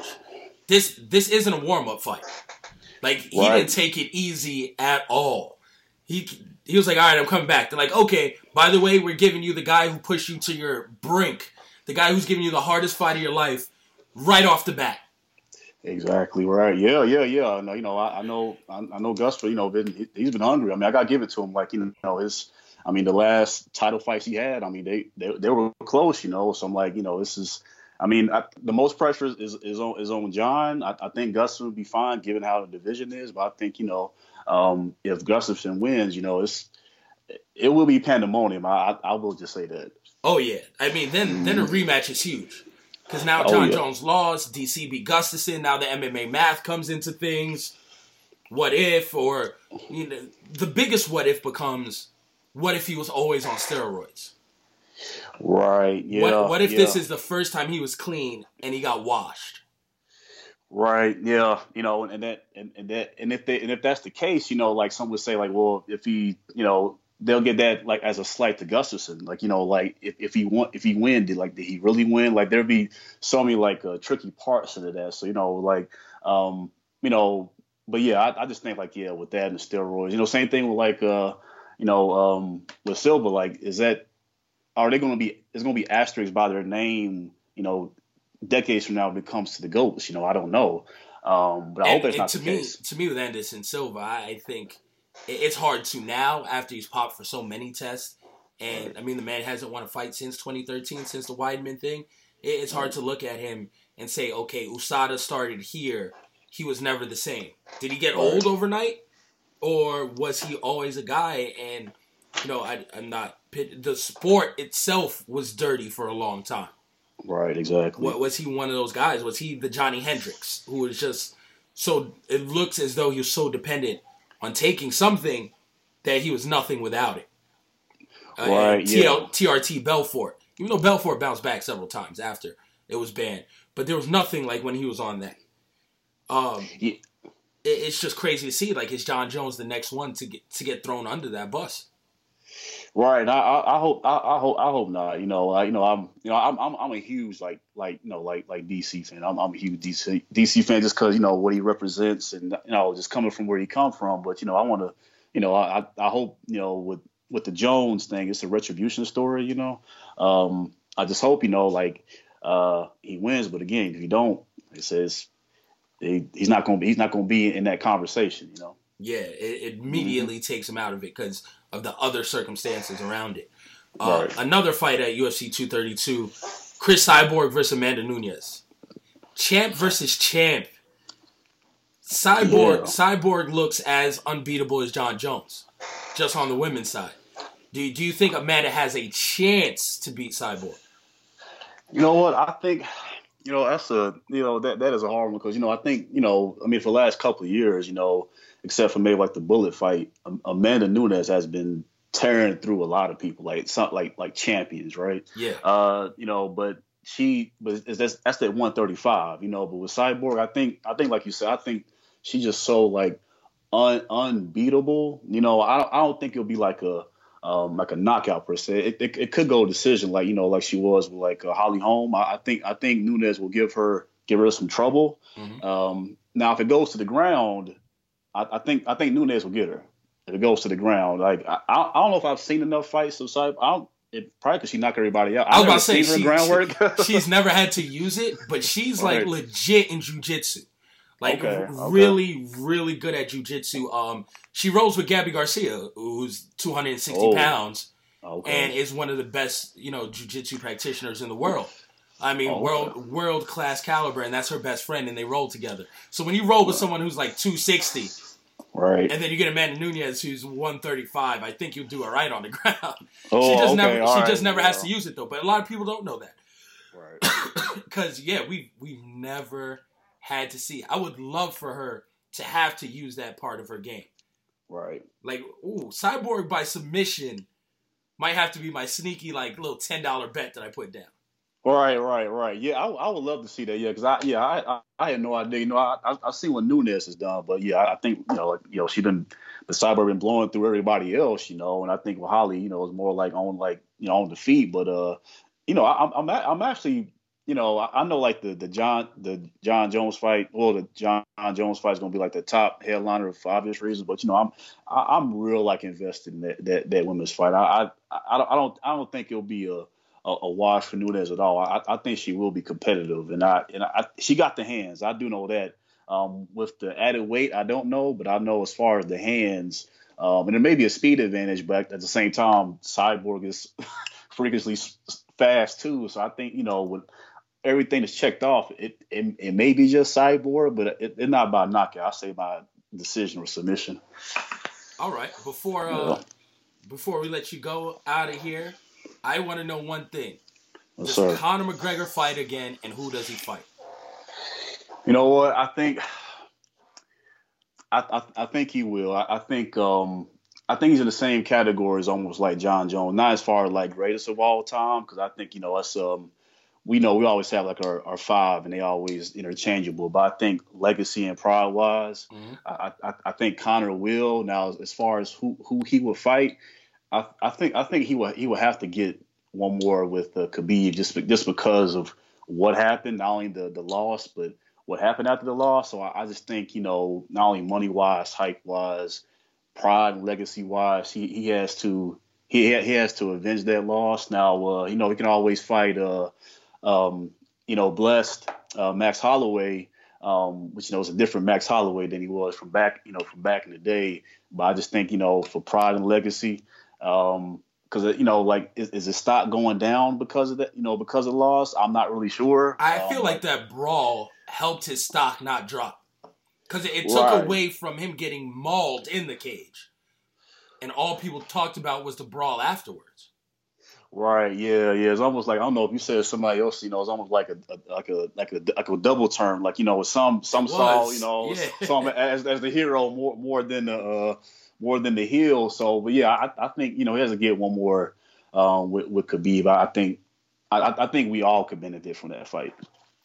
This this isn't a warm up fight. Like he Right. didn't take it easy at all. He he was like, all right, I'm coming back. They're like, okay, by the way, we're giving you the guy who pushed you to your brink, the guy who's giving you the hardest fight of your life, right off the bat. Exactly right. Yeah, yeah, yeah. You know, I, I know, I, I know Gus. For you know, been he, he's been hungry. I mean, I got to give it to him. Like you know, his. I mean, the last title fights he had. I mean, they they, they were close. You know, so I'm like, you know, this is. I mean, I, the most pressure is is on is on Jon. I, I think Gustafsson would be fine given how the division is, but I think you know, um, if Gustafsson wins, you know, it's it will be pandemonium. I, I will just say that. Oh yeah, I mean then then a mm-hmm. rematch is huge because now Oh, Jon yeah. Jones lost, DC beat Gustafsson. Now the MMA math comes into things. What if, or you know, the biggest what if becomes, what if he was always on steroids? Right. Yeah. what, what if this is the first time he was clean and he got washed? Right. Yeah. You know, and that and, and that and if they and if that's the case, you know, like some would say, like, well, if he, you know, they'll get that like as a slight to Gustafsson, like, you know, like if, if he won, if he win, did like did he really win? Like there'd be so many like uh, tricky parts into that. So you know, like, um, you know, but yeah, I, I just think like yeah, with that and the steroids, you know, same thing with like uh, you know, um, with Silva, like, is that are they going to be? Is going to be asterisks by their name? You know, decades from now when it comes to the goats. You know, I don't know. Um, but I And- hope that's not to the me, case. to me with Anderson Silva, I, think it's hard to now after he's popped for so many tests. And I mean, the man hasn't won a fight since 2013, since the Weidman thing. It's hard mm. to look at him and say, okay, USADA started here. He was never the same. Did he get old overnight, or was he always a guy? And you know, I, I'm not. The sport itself was dirty for a long time. Right, exactly. What was he one of those guys? Was he the Johny Hendricks who was just so? It looks as though he was so dependent on taking something that he was nothing without it. Uh, Right, and yeah. TL, TRT Belfort Even though Belfort bounced back several times after it was banned, but there was nothing like when he was on that. Um, Yeah. it, it's just crazy to see. Like, is Jon Jones the next one to get to get thrown under that bus? Right. I, I, I hope. I, I hope. I hope not. You know. I, you know. I'm. You know. I'm. I'm, I'm a huge like like you know like like DC fan. I'm, I'm a huge DC DC fan just because you know what he represents and you know just coming from where he come from. But you know I want to. You know. I I hope you know with with the Jones thing, it's a retribution story. You know. Um. I just hope you know like uh he wins. But again, if he don't, it says he, he's not gonna be he's not gonna be in that conversation. You know. Yeah, it, it immediately takes him out of it because of the other circumstances around it. Uh, Right. Another fight at UFC 232: Cris Cyborg versus Amanda Nunes. Champ versus champ. Cyborg Yeah. Cyborg looks as unbeatable as Jon Jones, just on the women's side. Do do you think Amanda has a chance to beat Cyborg? You know what? I think, you know, that's a, you know, that that is a hard one because you know I think, you know, I mean, for the last couple of years, you know, except for maybe like the bullet fight, Amanda Nunes has been tearing through a lot of people, like some like like champions, right? Yeah. Uh, you know, but she, but that's that's that 135, you know. But with Cyborg, I think, I think like you said, I think she's just so like un, unbeatable. You know, I don't, I don't think it'll be like a um, like a knockout per se. It, it, it could go decision, like you know, like she was with like uh, Holly Holm. I, I think I think Nunes will give her give her some trouble. Mhm. Um, now, if it goes to the ground, I, I think I think Nunes will get her. If it goes to the ground, like I, I I don't know if I've seen enough fights of Cyborg. I don't. It, probably because she knocked everybody out. I was I've about to say she, groundwork. she- she's never had to use it, but she's like Right. legit in jujitsu. Like Okay, r- okay. really, really good at jujitsu. Um, she rolls with Gabi Garcia, who's 260 Oh. pounds, okay. and is one of the best, you know, jujitsu practitioners in the world. I mean, Oh, world world class caliber, and that's her best friend, and they roll together. So when you roll with someone who's like 260, right. and then you get Amanda Nunes who's 135, I think you'll do all right on the ground. Oh, she just okay, never, all she right, just never has to use it though. But a lot of people don't know that. Right. Because yeah, we we've never had to see. I would love for her to have to use that part of her game. Right. Like, ooh, cyborg by submission might have to be my sneaky like little ten dollar bet that I put down. Right, right, right. Yeah, I, I would love to see that. Yeah, because I, yeah, I, I, I had no idea. You know, I, I, I see what Nunes has done, but yeah, I, I think you know, like, you know, she been the cyber been blowing through everybody else, you know, and I think with Holly, you know, is more like on like you know on the feet, but uh, you know, I, I'm, I'm, I'm actually, you know, I, I know like the the Jon the Jon Jones fight, well, the Jon Jones fight is gonna be like the top headliner for obvious reasons, but you know, I'm, I, I'm real like invested in that that, that women's fight. I, I, I don't, I don't, I don't think it'll be a a, a wash for Nunes at all. I, I think she will be competitive, and I and I, she got the hands. I do know that. Um, with the added weight, I don't know, but I know as far as the hands, um, and it may be a speed advantage, but at the same time, Cyborg is freakishly fast too. So I think you know with everything that's checked off, it it, it may be just Cyborg, but it, it's not by knockout. I say by decision or submission. All right, before uh, before we let you go out of here, I want to know one thing: Yes, Does sir. Conor McGregor fight again, and who does he fight? You know what? I think I I, I think he will. I, I think um I think he's in the same category as almost like Jon Jones. Not as far as like greatest of all time, because I think you know us um we know we always have like our, our five and they always interchangeable. But I think legacy and pride wise, Mhm. I, I I think Conor will. Now as far as who who he will fight, I I think I think he will he will have to get one more with uh, Khabib just just because of what happened, not only the the loss, but what happened after the loss. So I, I just think you know not only money wise, hype wise, pride and legacy wise, he he has to he he has to avenge that loss. Now uh, you know he can always fight uh um you know blessed uh, Max Holloway. Um, which you know is a different Max Holloway than he was from back, you know, from back in the day. But I just think, you know, for pride and legacy, um, because you know, like, is, is his stock going down because of that? You know, because of loss? I'm not really sure. I Um, feel like that brawl helped his stock not drop because it, it took Right. away from him getting mauled in the cage, and all people talked about was the brawl afterwards. Right. Yeah. Yeah. It's almost like I don't know if you said somebody else. You know, it's almost like a, a like a like a like a double turn. Like you know, some some saw you know yeah. some as as the hero more more than the uh, more than the heel. So, but yeah, I, I think you know he has to get one more um, with with Khabib. I, think I, I think we all could benefit from that fight.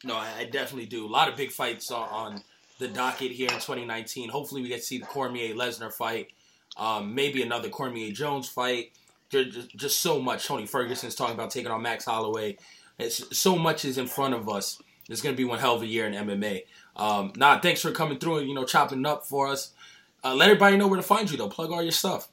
No, I definitely do. A lot of big fights on, on the docket here in 2019. Hopefully, we get to see the Cormier Lesnar fight, um, maybe another Cormier Jones fight. Just, just so much. Tony Ferguson's talking about taking on Max Holloway. It's, so much is in front of us. It's going to be one hell of a year in MMA. Um, nah, thanks for coming through and you know chopping up for us. Uh, let everybody know where to find you though. Plug all your stuff.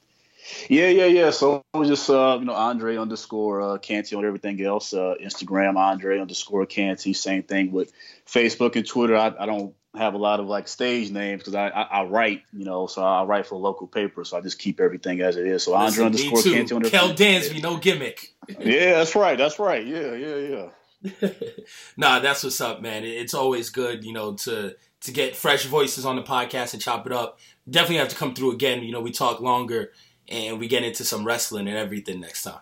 Yeah, yeah, yeah. So I'm just uh, you know Andre underscore uh, Canty on everything else. Uh, Instagram Andre underscore Canty. Same thing with Facebook and Twitter. I, I don't have a lot of like stage names because I, I, I write, you know, so I write for a local paper, so I just keep everything as it is. So Andre underscore Canty on Kel Dansby, no gimmick. yeah, that's right. That's right. Yeah, yeah, yeah. nah, that's what's up, man. It's always good, you know, to to get fresh voices on the podcast and chop it up. Definitely have to come through again. You know, we talk longer and we get into some wrestling and everything next time.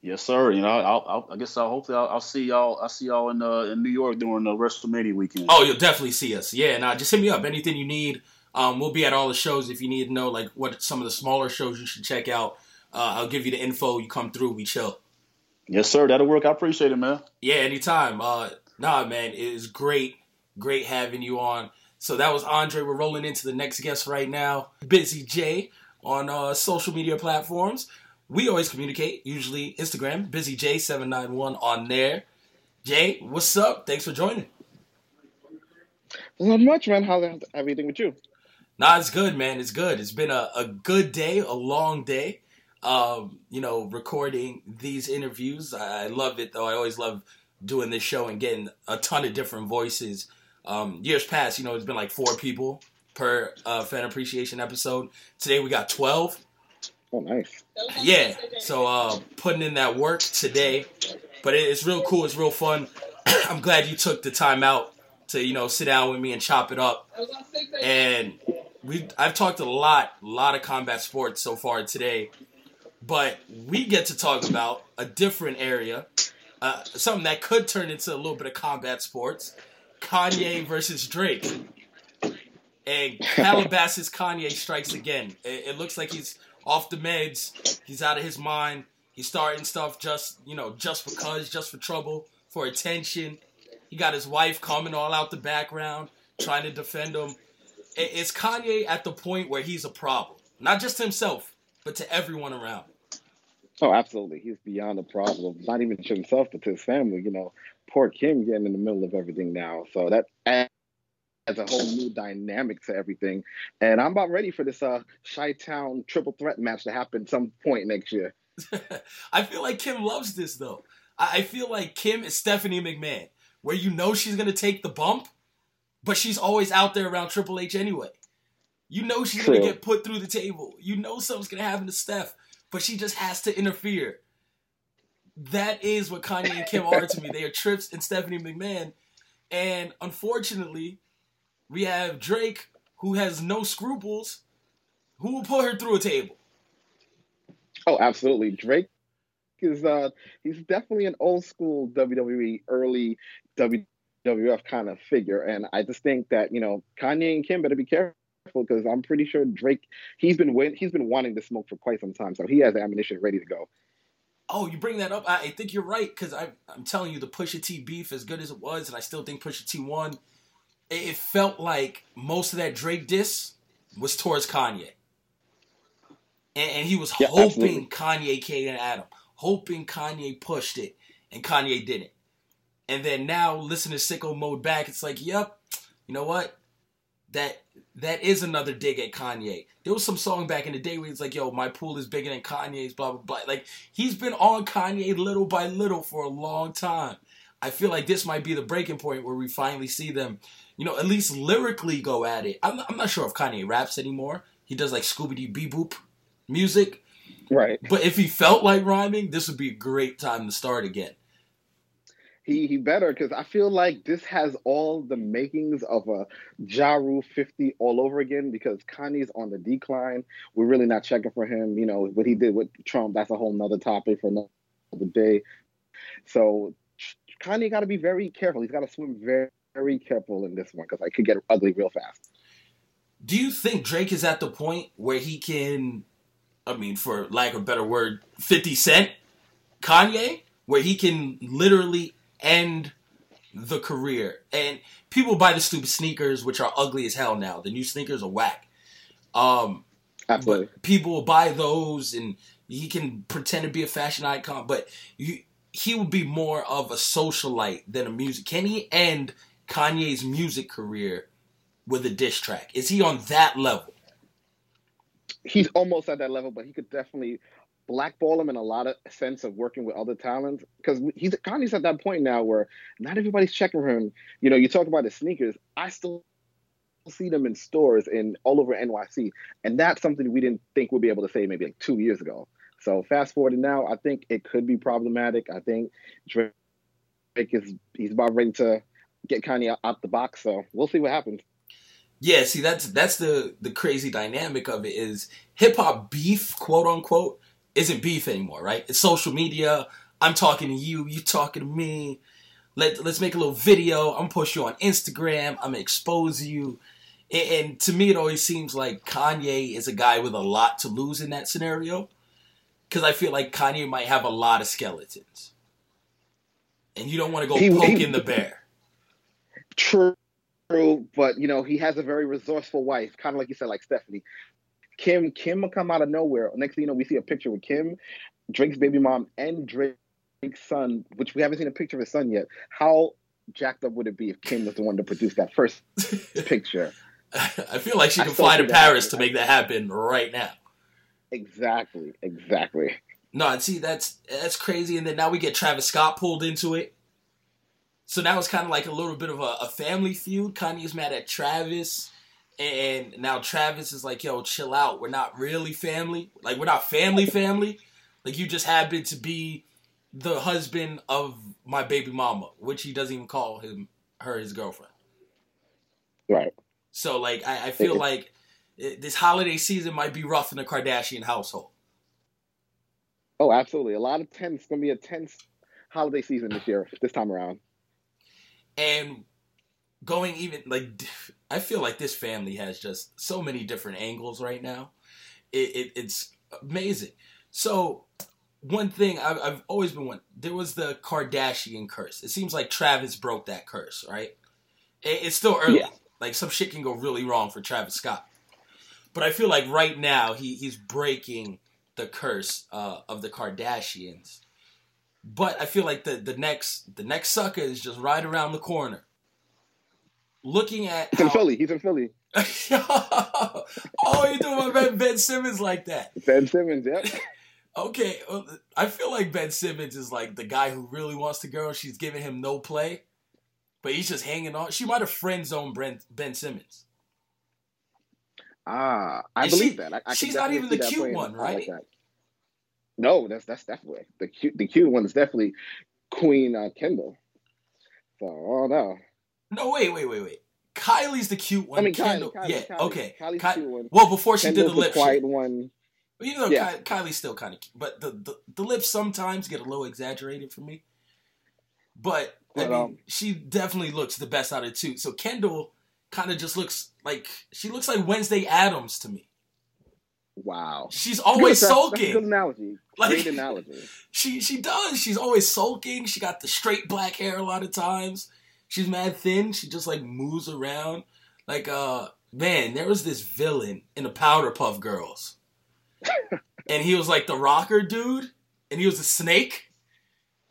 Yes, sir. You know, I'll, I'll, i guess I'll hopefully I'll, I'll, see y'all. I'll see y'all in uh, in New York during the WrestleMania weekend. Oh, you'll definitely see us. Yeah, nah, just hit me up. Anything you need, um, we'll be at all the shows. If you need to know like what some of the smaller shows you should check out, uh, I'll give you the info. You come through, we chill. Yes, sir. That'll work. I appreciate it, man. Yeah, anytime. Uh, nah, man, it is great, great having you on. So that was Andre. We're rolling into the next guest right now, Busy J on uh, social media platforms. We always communicate, usually Instagram, Busy J791 on there. Jay, what's up? Thanks for joining. Not much, man. How's everything with you? Nah, it's good, man. It's good. It's been a, a good day, a long day. Um, you know, recording these interviews. I, I love it, though. I always love doing this show and getting a ton of different voices. Um, years past, you know, it's been like four people per uh, fan appreciation episode. Today we got 12. Oh, nice. Yeah. So uh, putting in that work today, but it's real cool. It's real fun. I'm glad you took the time out to you know sit down with me and chop it up. And we I've talked a lot, a lot of combat sports so far today, but we get to talk about a different area, uh, something that could turn into a little bit of combat sports. Kanye versus Drake. And Calabasas Kanye strikes again. It, it, looks like he's off the meds. He's out of his mind. He's starting stuff just, you know, just for because, just for trouble, for attention. He got his wife coming all out the background, trying to defend him. It, it's Kanye at the point where he's a problem, not just to himself, but to everyone around. Oh, absolutely. He's beyond a problem. Not even to himself, but to his family. You know, poor Kim getting in the middle of everything now. So that adds a whole new dynamic to everything. And I'm about ready for this uh Chi Town triple threat match to happen some point next year. I feel like Kim loves this though. I feel like Kim is Stephanie McMahon, where you know she's gonna take the bump, but she's always out there around Triple H anyway. You know she's True. gonna get put through the table. You know something's gonna happen to Steph, but she just has to interfere. That is what Kanye and Kim are to me. They are Trips and Stephanie McMahon. And unfortunately, we have Drake, who has no scruples, who will put her through a table. Oh, absolutely. Drake is uh he's definitely an old school WWE, early WWF kind of figure. And I just think that, you know, Kanye and Kim better be careful because I'm pretty sure Drake he's been win- he's been wanting to smoke for quite some time, so he has ammunition ready to go. Oh, you bring that up. I think you're right because I'm telling you, the Pusha T beef, as good as it was, and I still think Pusha T won it felt like most of that Drake diss was towards Kanye. And, and he was yeah, hoping absolutely. Kanye came and Adam, hoping Kanye pushed it, and Kanye didn't. And then now, listen to Sicko Mode back, it's like, yep, you know what? That that is another dig at Kanye. There was some song back in the day where he's like, yo, my pool is bigger than Kanye's, blah, blah, blah. Like, he's been on Kanye little by little for a long time. I feel like this might be the breaking point where we finally see them you know, at least lyrically go at it. I'm, I'm not sure if Kanye raps anymore. He does like Scooby Doo Boop music. Right. But if he felt like rhyming, this would be a great time to start again. He, he better because I feel like this has all the makings of a Ja Rule 50 all over again because Kanye's on the decline. We're really not checking for him. You know, what he did with Trump, that's a whole nother topic for another day. So Kanye got to be very careful. He's got to swim very, very careful in this one because I could get ugly real fast. Do you think Drake is at the point where he can, I mean, for lack of a better word, 50 Cent Kanye? where he can literally end the career. And people buy the stupid sneakers, which are ugly as hell now. The new sneakers are whack. Um, Absolutely. people will buy those, and he can pretend to be a fashion icon, but you, he would be more of a socialite than a music. Can he end Kanye's music career with a diss track? Is he on that level? He's almost at that level, but he could definitely blackball him in a lot of sense of working with other talents because he's Kanye's at that point now where not everybody's checking for him. You know, you talk about the sneakers. I still see them in stores in all over NYC, and that's something we didn't think we'd be able to say maybe like two years ago. So fast forward to now, I think it could be problematic. I think Drake is he's about ready to get Kanye out, out the box. So we'll see what happens. Yeah, see that's that's the the crazy dynamic of it is hip hop beef, quote unquote, isn't beef anymore, right? It's social media. I'm talking to you, you talking to me. Let let's make a little video. I'm gonna post you on Instagram. I'm gonna expose you. And, and to me, it always seems like Kanye is a guy with a lot to lose in that scenario, because I feel like Kanye might have a lot of skeletons, and you don't want to go He- poking he- the bear. True. True, but you know he has a very resourceful wife, kind of like you said, like Stephanie. Kim, Kim will come out of nowhere. Next thing you know, we see a picture with Kim, Drake's baby mom, and Drake's son, which we haven't seen a picture of his son yet. How jacked up would it be if Kim was the one to produce that first picture? I feel like she can fly to Paris to make that happen right now. Exactly, exactly. No, and see that's that's crazy. And then now we get Travis Scott pulled into it. So now it's kind of like a little bit of a, a family feud. Kanye's mad at Travis, and now Travis is like, "Yo, chill out. We're not really family. Like we're not family family. Like you just happen to be the husband of my baby mama, which he doesn't even call him her his girlfriend. Right. So like I, I feel like this holiday season might be rough in the Kardashian household. Oh, absolutely. A lot of tense. It's gonna be a tense holiday season this year, this time around. and going even like I feel like this family has just so many different angles right now. It, it it's amazing. So one thing I've, I've always been one. There was the Kardashian curse. It seems like Travis broke that curse, right? It, it's still early. Yeah. Like some shit can go really wrong for Travis Scott. But I feel like right now he he's breaking the curse uh, of the Kardashians. But I feel like the the next the next sucker is just right around the corner. Looking at He's in Philly. He's in Philly. oh, you doing my man Ben Simmons like that? Ben Simmons. Yep. Okay, well, I feel like Ben Simmons is like the guy who really wants the girl. She's giving him no play, but he's just hanging on. She might have friend zoned Ben, ben Simmons. Ah, I And believe she- that. I, I she's not even the cute one, like right? No, that's that's definitely the cute. The cute one is definitely Queen uh, Kendall. So, oh no. No, wait, wait, wait, wait. Kylie's the cute one. I mean, Kylie, Kendall, Kylie, yeah, Kylie. okay. Kylie's Ky- the cute one. Well, before she Kendall's did the lip quiet shit. one. Well, you know, Yeah. Ky- Kylie's still kind of cute, but the, the the lips sometimes get a little exaggerated for me. But I mean, um, she definitely looks the best out of two. So Kendall kind of just looks like she looks like Wednesday Addams to me. Wow. She's always that's- That's a sulking. good analogy. Like- Great analogy. She she does. She's always sulking. She got the straight black hair a lot of times. She's mad thin. She just like moves around. Like uh man, there was this villain in the Powerpuff Girls. and he was like the rocker dude, and he was a snake.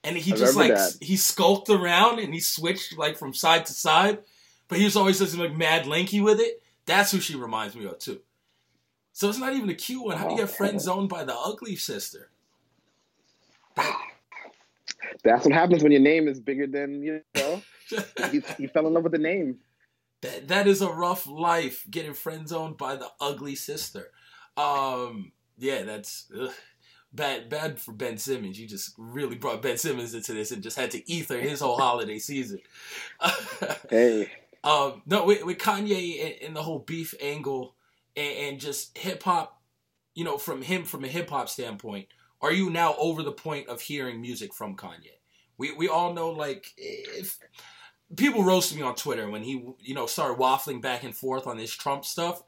And he I just like s- he skulked around and he switched like from side to side, but he was always just like mad lanky with it. That's who she reminds me of too. So it's not even a cute one. How do you get friend zoned by the ugly sister? That's what happens when your name is bigger than you know. He, he fell in love with the name. That that is a rough life getting friend zoned by the ugly sister. Um, yeah, that's ugh, bad. Bad for Ben Simmons. You just really brought Ben Simmons into this and just had to ether his whole holiday season. Hey, um, no, with, with Kanye and, and the whole beef angle and, and just hip hop, you know, from him from a hip hop standpoint, are you now over the point of hearing music from Kanye? We we all know like if people roasted me on Twitter when he you know started waffling back and forth on this Trump stuff,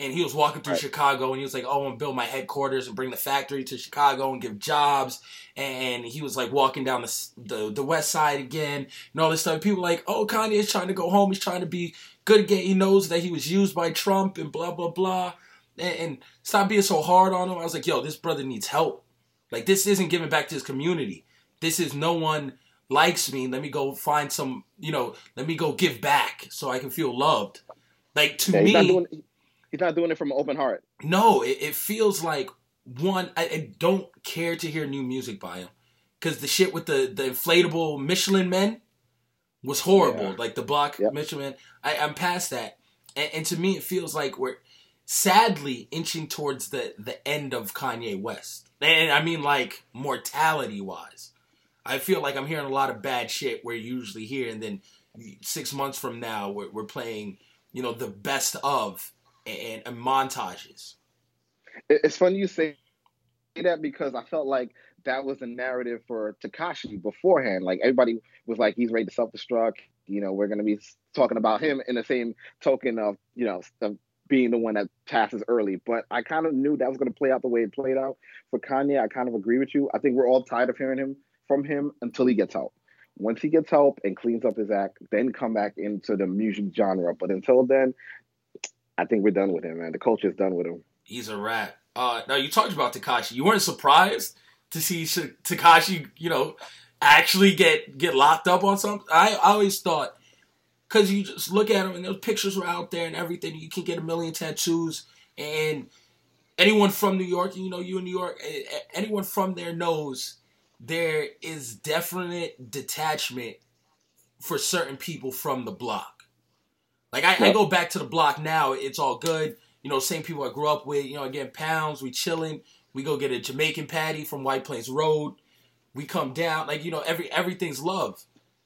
and he was walking through Right. Chicago and he was like, "Oh, I'm gonna build my headquarters and bring the factory to Chicago and give jobs." And he was like walking down the the, the west side again and all this stuff. People were like, "Oh, Kanye is trying to go home. He's trying to be good again. He knows that he was used by Trump and blah blah blah." And, and stop being so hard on him. I was like, "Yo, this brother needs help. Like this isn't giving back to his community. This is no one." Likes me let me go find some you know let me go give back so i can feel loved like to Yeah, me he's not doing. He's not doing it from an open heart. no, it, it feels like one. I, I don't care to hear new music by him because the shit with the the inflatable Michelin men was horrible. Yeah. Like the block Michelin, I, I'm past that, and, and to me, it feels like we're sadly inching towards the the end of Kanye West, and I mean like mortality wise. I feel like I'm hearing a lot of bad shit where you usually hear, and then six months from now we're, we're playing, you know, the best of and, and montages. It's funny you say that because I felt like that was the narrative for Tekashi beforehand. Like everybody was like, he's ready to self-destruct. You know, we're gonna be talking about him in the same token of you know of being the one that passes early. But I kind of knew that was gonna play out the way it played out for Kanye. I kind of agree with you. I think we're all tired of hearing him from him until he gets help. Once he gets help and cleans up his act, then come back into the music genre. But until then, I think we're done with him, man. The culture's done with him. He's a rat. Uh, now you talked about Tekashi. You weren't surprised to see Sh- Tekashi, you know, actually get get locked up on something. I, I always thought because you just look at him and those pictures were out there and everything. You can get a million tattoos and anyone from New York, you know, you in New York, anyone from there knows there is definite detachment for certain people from the block. Like I, I go back to the block now, it's all good. You know, same people I grew up with. You know, again, pounds. We chilling. We go get a Jamaican patty from White Plains Road. We come down, like you know, every everything's love.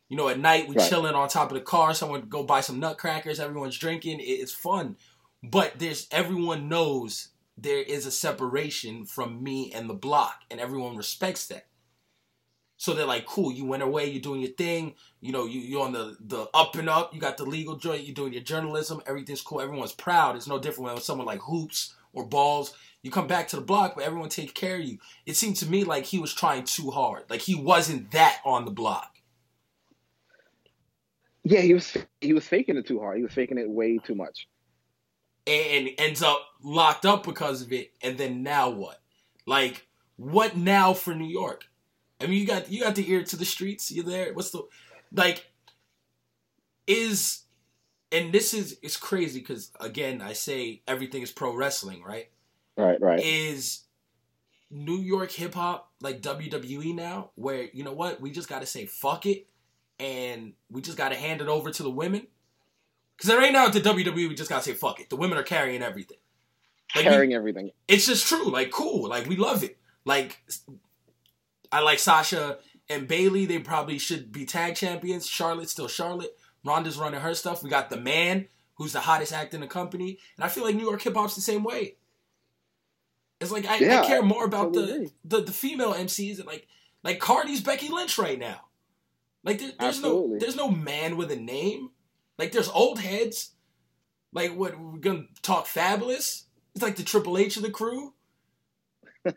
You know, at night we Right. chilling on top of the car. Someone go buy some nutcrackers. Everyone's drinking. It- It's fun, but there's everyone knows there is a separation from me and the block, and everyone respects that. So they're like, cool, you went away, you're doing your thing, you know, you, you're on the, the up and up, you got the legal joint, you're doing your journalism, everything's cool, everyone's proud. It's no different when someone like Hoops or Balls, you come back to the block, but everyone takes care of you. It seemed to me like he was trying too hard. Like he wasn't that on the block. Yeah, he was he was faking it too hard. He was faking it way too much. and ends up locked up because of it. And then now what? Like what now for New York? I mean, you got you got the ear to the streets. You there? What's the like? Is and this is it's crazy because again I say everything is pro wrestling, right? Right, right. Is New York hip hop like WWE now, where you know what we just got to say fuck it, and we just got to hand it over to the women. Because right now at the WWE, we just gotta say fuck it. The women are carrying everything. Like, we- Carrying everything. it's just true. Like, cool. Like, we love it. Like, I like Sasha and Bayley. They probably should be tag champions. Charlotte's still Charlotte. Ronda's running her stuff. We got the man, who's the hottest act in the company. And I feel like New York hip hop's the same way. It's like I, Yeah, I care more about totally the, the the female MCs and like like Cardi's Becky Lynch right now. Like there, there's no there's no man with a name. Like there's old heads. Like what we're gonna talk Fabolous. It's like the Triple H of the crew.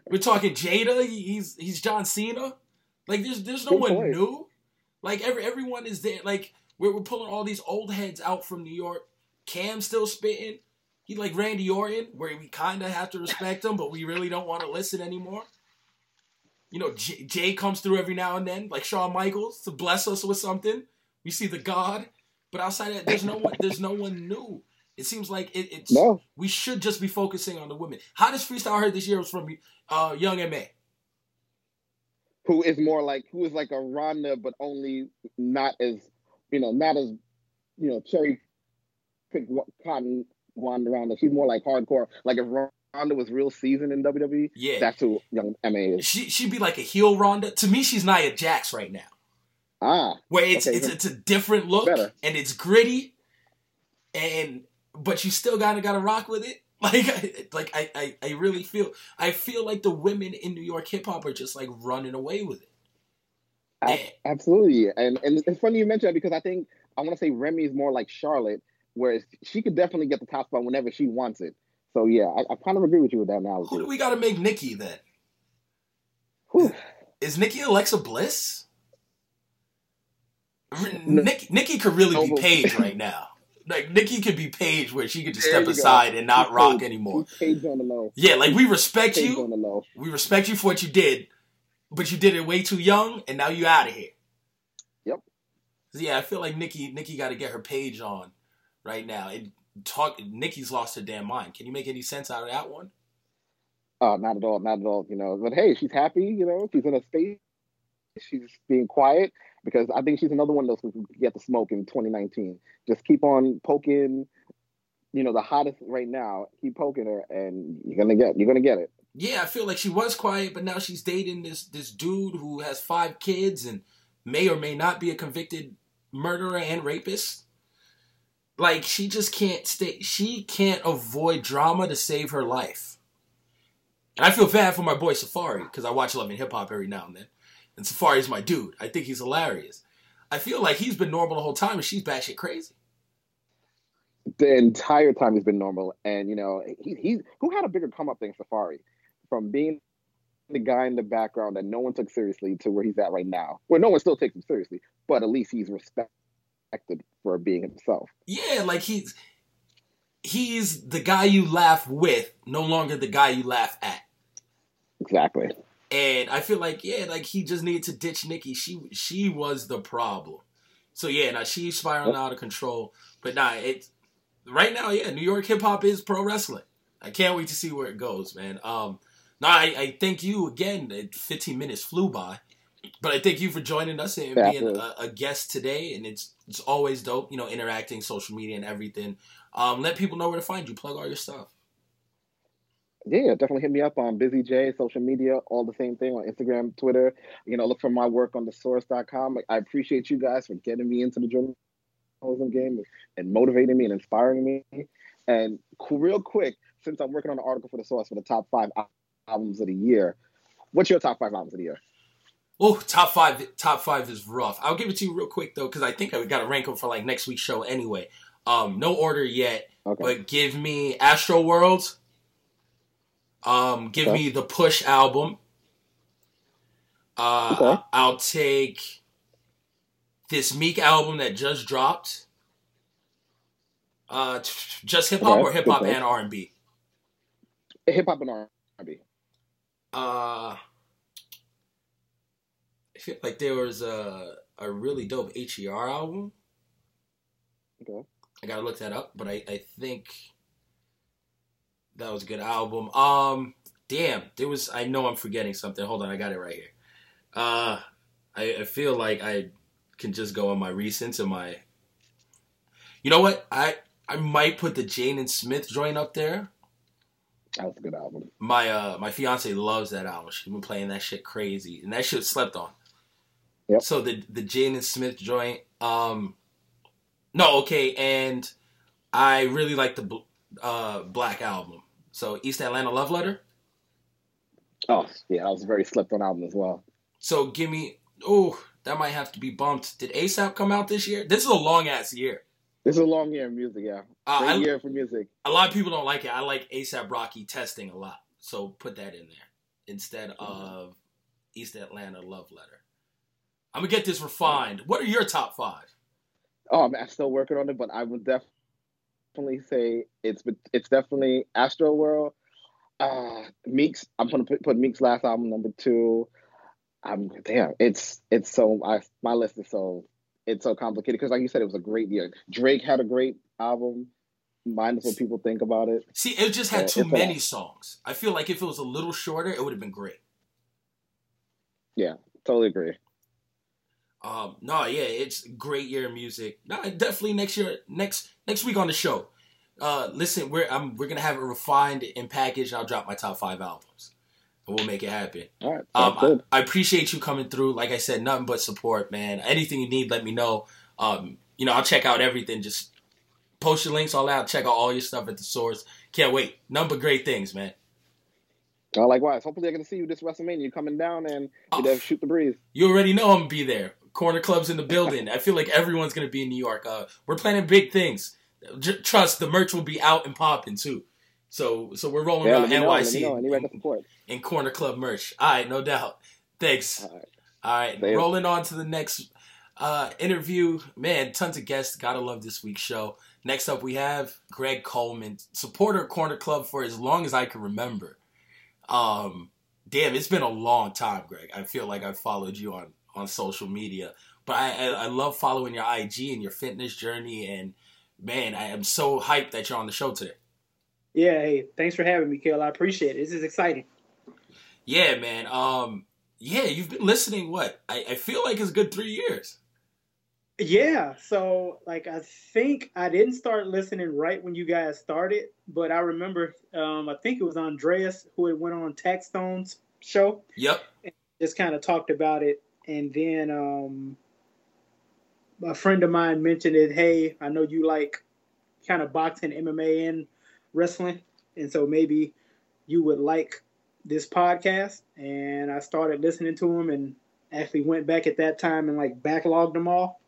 We're talking Jada. He's he's John Cena. Like there's there's no Good one point. new. Like every everyone is there. Like we're we're pulling all these old heads out from New York. Cam still spitting. He like Randy Orton, where we kind of have to respect him, but we really don't want to listen anymore. You know, J- Jay comes through every now and then, like Shawn Michaels, to bless us with something. We see the God, but outside of that, there's no one. There's no one new. It seems like it, it's. No. We should just be focusing on the women. Hottest freestyle I heard this year was from uh, Young M.A. Who is more like who is like a Ronda, but only not as you know, not as you know, cherry pick cotton Ronda Ronda. She's more like hardcore. Like if Ronda was real seasoned in WWE, Yeah. that's who young M.A is. She she'd be like a heel Ronda. To me, she's Nia Jax right now. Ah, where it's okay, it's it's a different look better. and it's gritty, and but you still gotta gotta rock with it. Like I, like I, I I really feel I feel like the women in New York hip hop are just like running away with it. A- Absolutely, and and it's funny you mention that because I think I want to say Remy is more like Charlotte, whereas she could definitely get the top spot whenever she wants it. So yeah, I, I kind of agree with you with that analogy. Who do we got to make Nikki then? Whew. Is Nikki Alexa Bliss? Nikki, Nikki could really be No. Paige right now. Like Nikki could be Paige where she could just There step you go. aside and not She's rock Paige- anymore. she's Paige on the low. Yeah, like we respect Paige you. on the low. We respect you for what you did, but you did it way too young, and now you out of here. Yep. Yeah, I feel like Nikki Nikki got to get her page on right now. And talk. Nikki's lost her damn mind. Can you make any sense out of that one? Oh, not at all, not at all. You know, but hey, she's happy. You know, she's in a space. She's being quiet because I think she's another one of those who get the smoke in 2019. Just keep on poking. You know, the hottest right now. Keep poking her, and you're gonna get. You're gonna get it. Yeah, I feel like she was quiet, but now she's dating this this dude who has five kids and may or may not be a convicted murderer and rapist. Like she just can't stay. She can't avoid drama to save her life. And I feel bad for my boy Safari because I watch Love and Hip Hop every now and then, and Safari's my dude. I think he's hilarious. I feel like he's been normal the whole time, and she's batshit crazy. The entire time he's been normal, and you know, he he who had a bigger come up than Safari, from being the guy in the background that no one took seriously to where he's at right now, where no one still takes him seriously, but at least he's respected for being himself. Yeah, like he's he's the guy you laugh with, no longer the guy you laugh at. Exactly. And I feel like yeah, like he just needed to ditch Nikki. She she was the problem. So yeah, now she's spiraling out of control. But nah, it right now. Yeah, New York hip hop is pro wrestling. I can't wait to see where it goes, man. Um, no, I, I thank you again. 15 minutes flew by, but I thank you for joining us and being a, a guest today. And it's it's always dope, you know, interacting, social media, and everything. Um, let people know where to find you. Plug all your stuff. Yeah, definitely hit me up on Busy J, social media, all the same thing on Instagram, Twitter. You know, look for my work on thesource.com. I appreciate you guys for getting me into the journalism game and motivating me and inspiring me. And real quick, since I'm working on an article for the source for the top five albums of the year, what's your top five albums of the year? Oh, top five. Top five is rough. I'll give it to you real quick though, because I think I got to rank them for like next week's show anyway. Um, no order yet, Okay. but give me Astro World. Um, give Okay. me the Push album. Uh, Okay. I'll take this Meek album that just dropped. Uh, just hip hop Okay, or hip hop and R and B. Hip hop and R&B. Uh, I feel like there was a a really dope HER album. Okay. I gotta look that up, but I, I think that was a good album. Um, damn, there was. I know I'm forgetting something. Hold on, I got it right here. Uh, I, I feel like I can just go on my recents and my. You know what? I I might put the Jane and Smith joint up there. That was a good album. My uh my fiance loves that album. She's been playing that shit crazy, and that shit slept on. Yep. So the the Jane and Smith joint, um, no, okay, and I really like the uh Black album. So East Atlanta Love Letter. Oh, yeah, that was a very slept on album as well. So give me, oh, that might have to be bumped. Did ASAP come out this year? This is a long ass year. This is a long year in music, yeah. Uh, Great I- year for music. A lot of people don't like it. I like ASAP Rocky testing a lot, so put that in there instead of East Atlanta Love Letter. I'm gonna get this refined. What are your top five? Oh, I'm still working on it, but I would definitely say it's it's definitely Astro World. Uh, Meek's. I'm gonna put, put Meek's last album number two. I'm damn. It's it's so I my list is so it's so complicated because like you said, it was a great year. Drake had a great album. Minus what people think about it. See, it just had too it's a many songs. I feel like if it was a little shorter, it would have been great. Yeah, totally agree. Um, no, yeah, it's great year of music. No, definitely next year, next next week on the show. Uh, listen, we're I'm, we're gonna have it refined and packaged. And I'll drop my top five albums, and we'll make it happen. All right, Um, good. I, I appreciate you coming through. Like I said, nothing but support, man. Anything you need, let me know. Um, you know, I'll check out everything. Just post your links all out. Check out all your stuff at the source. Can't wait. Nothing but great things, man. Uh, likewise, hopefully I get to see you this WrestleMania. You coming down and you there shoot the breeze. You already know I'm gonna be there. Corner clubs in the building. I feel like everyone's gonna be in New York. Uh, we're planning big things. J- trust the merch will be out and popping too. So so we're rolling Yeah, around let me know, let me NYC know. In, record Corner Club merch. All right, no doubt. Thanks. All right. All right, rolling on to the next uh, interview. Man, tons of guests. Gotta love this week's show. Next up, we have Greg Coleman, supporter of Corner Club for as long as I can remember. Um, damn, it's been a long time, Greg. I feel like I've followed you on on social media, but I I, I love following your IG and your fitness journey. And man, I am so hyped that you're on the show today. Yeah, hey, thanks for having me, Kel. I appreciate it. This is exciting. Yeah, man. Um, yeah, you've been listening. What I, I feel like it's a good three years. Yeah, so like I think I didn't start listening right when you guys started, but I remember um, I think it was Andreas who had went on Taxstone's show. Yep. Just kind of talked about it, and then um, a friend of mine mentioned it. Hey, I know you like kind of boxing, MMA, and wrestling, and so maybe you would like this podcast. And I started listening to them, and actually went back at that time and like backlogged them all.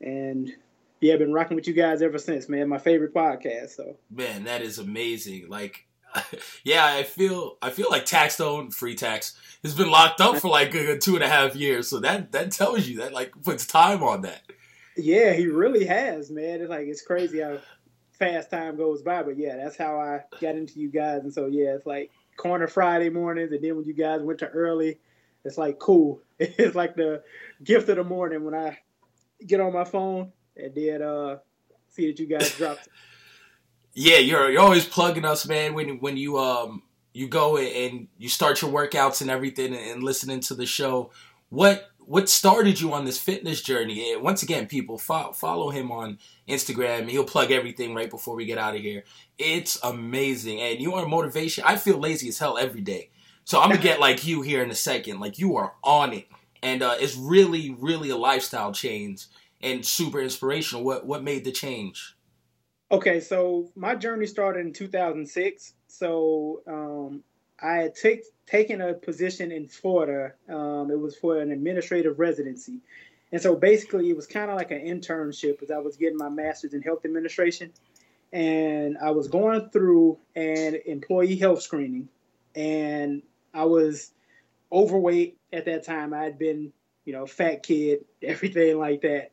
And yeah, I've been rocking with you guys ever since, man. My favorite podcast. So Man, that is amazing. Like, yeah, I feel I feel like Taxstone Free Tax has been locked up for like a, two and a half years. So that that tells you that like puts time on that. yeah, he really has, man. It's like it's crazy how fast time goes by. But yeah, that's how I got into you guys. And so yeah, it's like corner Friday mornings, and then when you guys went to early, it's like cool. It's like the gift of the morning when I get on my phone and then uh see that you guys dropped. Yeah, you're you're always plugging us, man. When when you um you go and you start your workouts and everything and listening to the show, what what started you on this fitness journey? And once again, people follow, follow him on Instagram. He'll plug everything right before we get out of here. It's amazing, and you are motivation. I feel lazy as hell every day, so I'm gonna get like you here in a second. Like you are on it, and uh, it's really really a lifestyle change and super inspirational. What what made the change? Okay, so my journey started in 2006. So um, I had take, taken a position in Florida. Um, it was for an administrative residency. And so basically, it was kind of like an internship as I was getting my master's in health administration. And I was going through an employee health screening. And I was overweight at that time. I had been, you know, fat kid, everything like that.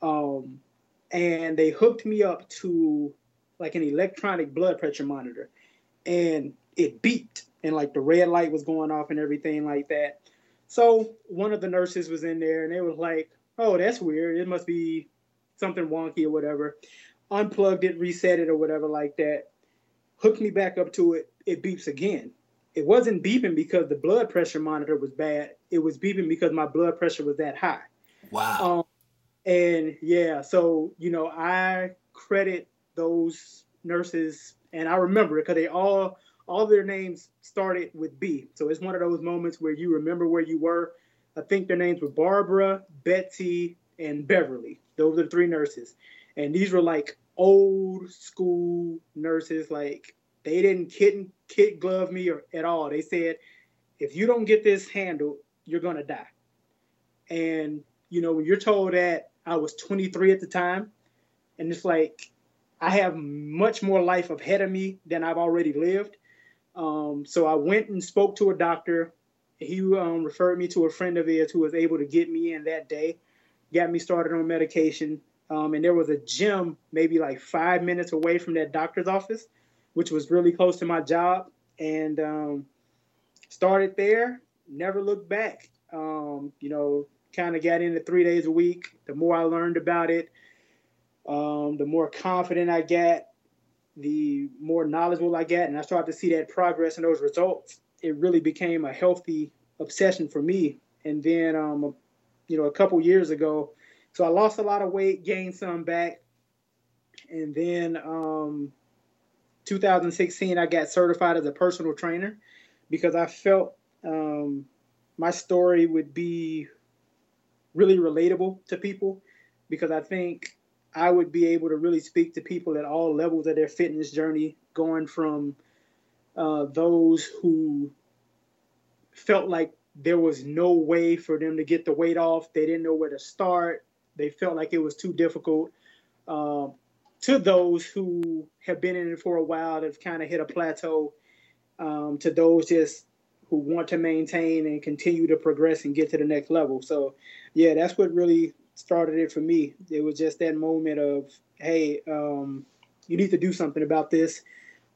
Um, and they hooked me up to like an electronic blood pressure monitor. And it beeped and like the red light was going off and everything like that. So one of the nurses was in there and they was like oh that's weird. It must be something wonky or whatever. Unplugged it reset it or whatever like that. Hooked me back up to it. It beeps again. It wasn't beeping because the blood pressure monitor was bad. It was beeping because my blood pressure was that high. Wow. um, and yeah, so you know, I credit those nurses, and I remember it because they all all their names started with B. So it's one of those moments where you remember where you were. I think their names were Barbara, Betsy, and Beverly. Those are the three nurses, and these were like old school nurses. Like they didn't kid kid glove me or at all. They said, if you don't get this handled, you're gonna die. And you know, when you're told that I was 23 at the time, and it's like I have much more life ahead of me than I've already lived. Um, so I went and spoke to a doctor. He um, referred me to a friend of his who was able to get me in that day, got me started on medication. Um, and there was a gym maybe like five minutes away from that doctor's office, which was really close to my job. And um, started there, never looked back. Um, you know, kind of got into three days a week. The more I learned about it, um, the more confident I got, the more knowledgeable I got, and I started to see that progress and those results. It really became a healthy obsession for me. And then, um, you know, a couple years ago, so I lost a lot of weight, gained some back, and then um, 2016 I got certified as a personal trainer because I felt um, my story would be really relatable to people because I think I would be able to really speak to people at all levels of their fitness journey, going from uh, those who felt like there was no way for them to get the weight off, they didn't know where to start, they felt like it was too difficult, um, to those who have been in it for a while, have kind of hit a plateau, um, to those just who want to maintain and continue to progress and get to the next level. So, yeah, that's what really started it for me. It was just that moment of, hey, um, you need to do something about this,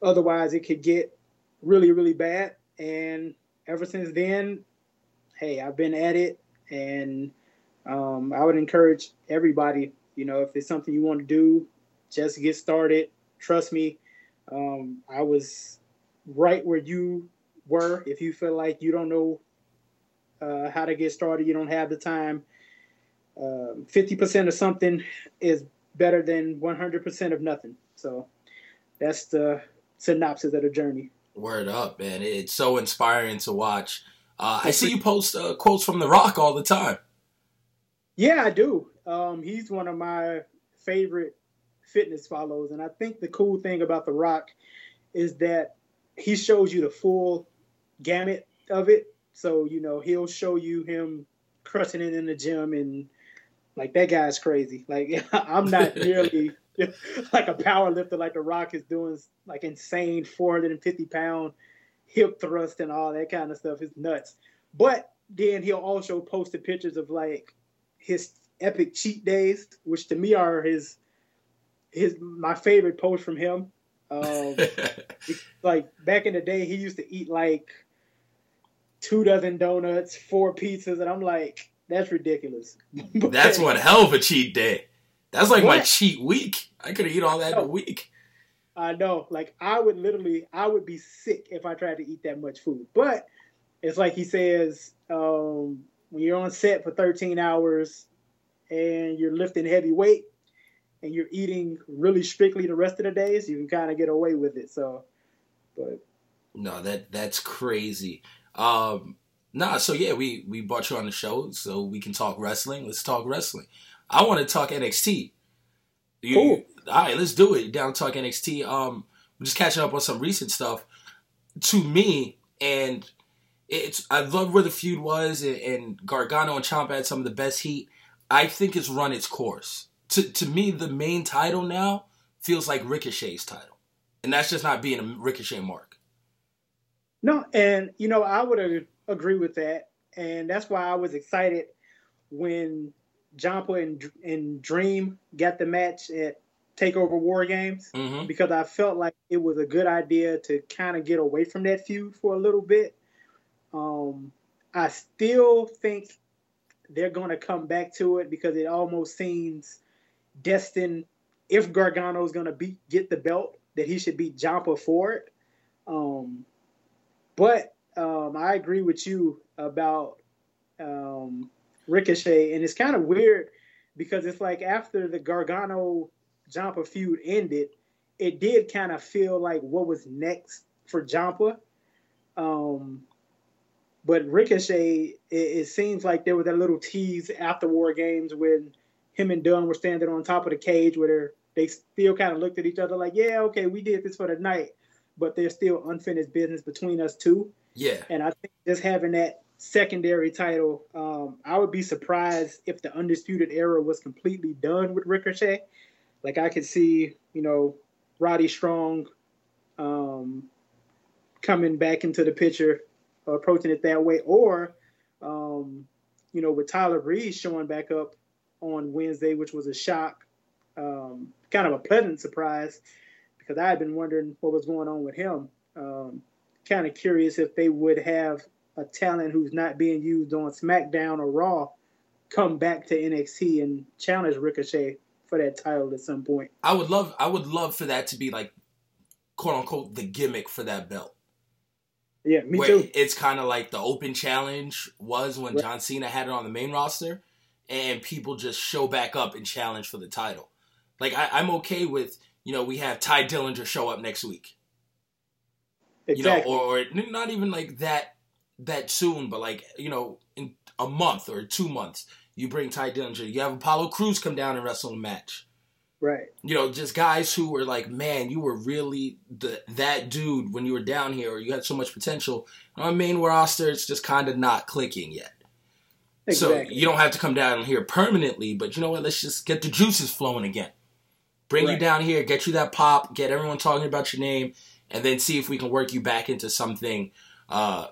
otherwise it could get really, really bad. And ever since then, hey, I've been at it, and um, I would encourage everybody, you know, if it's something you want to do, just get started. Trust me, um, I was right where you were. If you feel like you don't know uh, how to get started, you don't have the time. Um, fifty percent of something is better than one hundred percent of nothing. So that's the synopsis of the journey. Word up, man! It's so inspiring to watch. Uh, I see you post uh, quotes from The Rock all the time. Yeah, I do. Um, he's one of my favorite fitness follows, and I think the cool thing about The Rock is that he shows you the full gamut of it. So you know he'll show you him crushing it in the gym, and like that guy's crazy. Like I'm not nearly like a power lifter like The Rock is doing, like insane 450 pound hip thrust and all that kind of stuff is nuts. But then he'll also post the pictures of like his epic cheat days, which to me are his his my favorite post from him. Um, like back in the day, he used to eat like two dozen donuts, four pizzas, and I'm like, that's ridiculous. that's one hell of a cheat day. That's like what? my cheat week. I could eat all that in a week. I know. Like I would literally, I would be sick if I tried to eat that much food. But it's like he says, um, when you're on set for 13 hours and you're lifting heavy weight and you're eating really strictly the rest of the days, you can kind of get away with it. So, but no, that that's crazy. Um, nah, so yeah, we we brought you on the show so we can talk wrestling. Let's talk wrestling. I want to talk NXT. You, cool. All right, let's do it. Down talk NXT. Um, I'm just catching up on some recent stuff. To me, and it's I love where the feud was, and, and Gargano and Ciampa had some of the best heat. I think it's run its course. To to me, the main title now feels like Ricochet's title, and that's just not being a Ricochet mark. No, and you know I would agree with that, and that's why I was excited when Ciampa and and Dream got the match at Takeover War Games mm-hmm. because I felt like it was a good idea to kind of get away from that feud for a little bit. Um, I still think they're going to come back to it because it almost seems destined. If Gargano is going to beat get the belt, that he should beat Ciampa for it. Um, but um, I agree with you about um, Ricochet, and it's kind of weird because it's like after the Gargano Ciampa feud ended, it did kind of feel like what was next for Ciampa. Um, but Ricochet, it, it, seems like there was that little tease after War Games when him and Dunne were standing on top of the cage where they still kind of looked at each other like, yeah, okay, we did this for the night, but there's still unfinished business between us two. Yeah. And I think just having that secondary title, um, I would be surprised if the Undisputed Era was completely done with Ricochet. Like I could see, you know, Roddy Strong um, coming back into the picture, uh, approaching it that way, or um, you know, with Tyler Breeze showing back up on Wednesday, which was a shock, um, kind of a pleasant surprise, because I had been wondering what was going on with him. Um, kind of curious if they would have a talent who's not being used on SmackDown or Raw come back to NXT and challenge Ricochet for that title at some point. I would love I would love for that to be like quote unquote the gimmick for that belt. Yeah, me Where too. It's kind of like the open challenge was when right. John Cena had it on the main roster, and people just show back up and challenge for the title. Like I, am okay with you know we have Tye Dillinger show up next week. Exactly. You know, or, or not even like that that soon, but like you know in a month or two months you bring Tye Dillinger. You have Apollo Crews come down and wrestle a match. Right. You know, just guys who were like, man, you were really the that dude when you were down here, or you had so much potential. On main roster, it's just kind of not clicking yet. Exactly. So you don't have to come down here permanently, but you know what? Let's just get the juices flowing again. Bring you down here, get you that pop, get everyone talking about your name, and then see if we can work you back into something uh,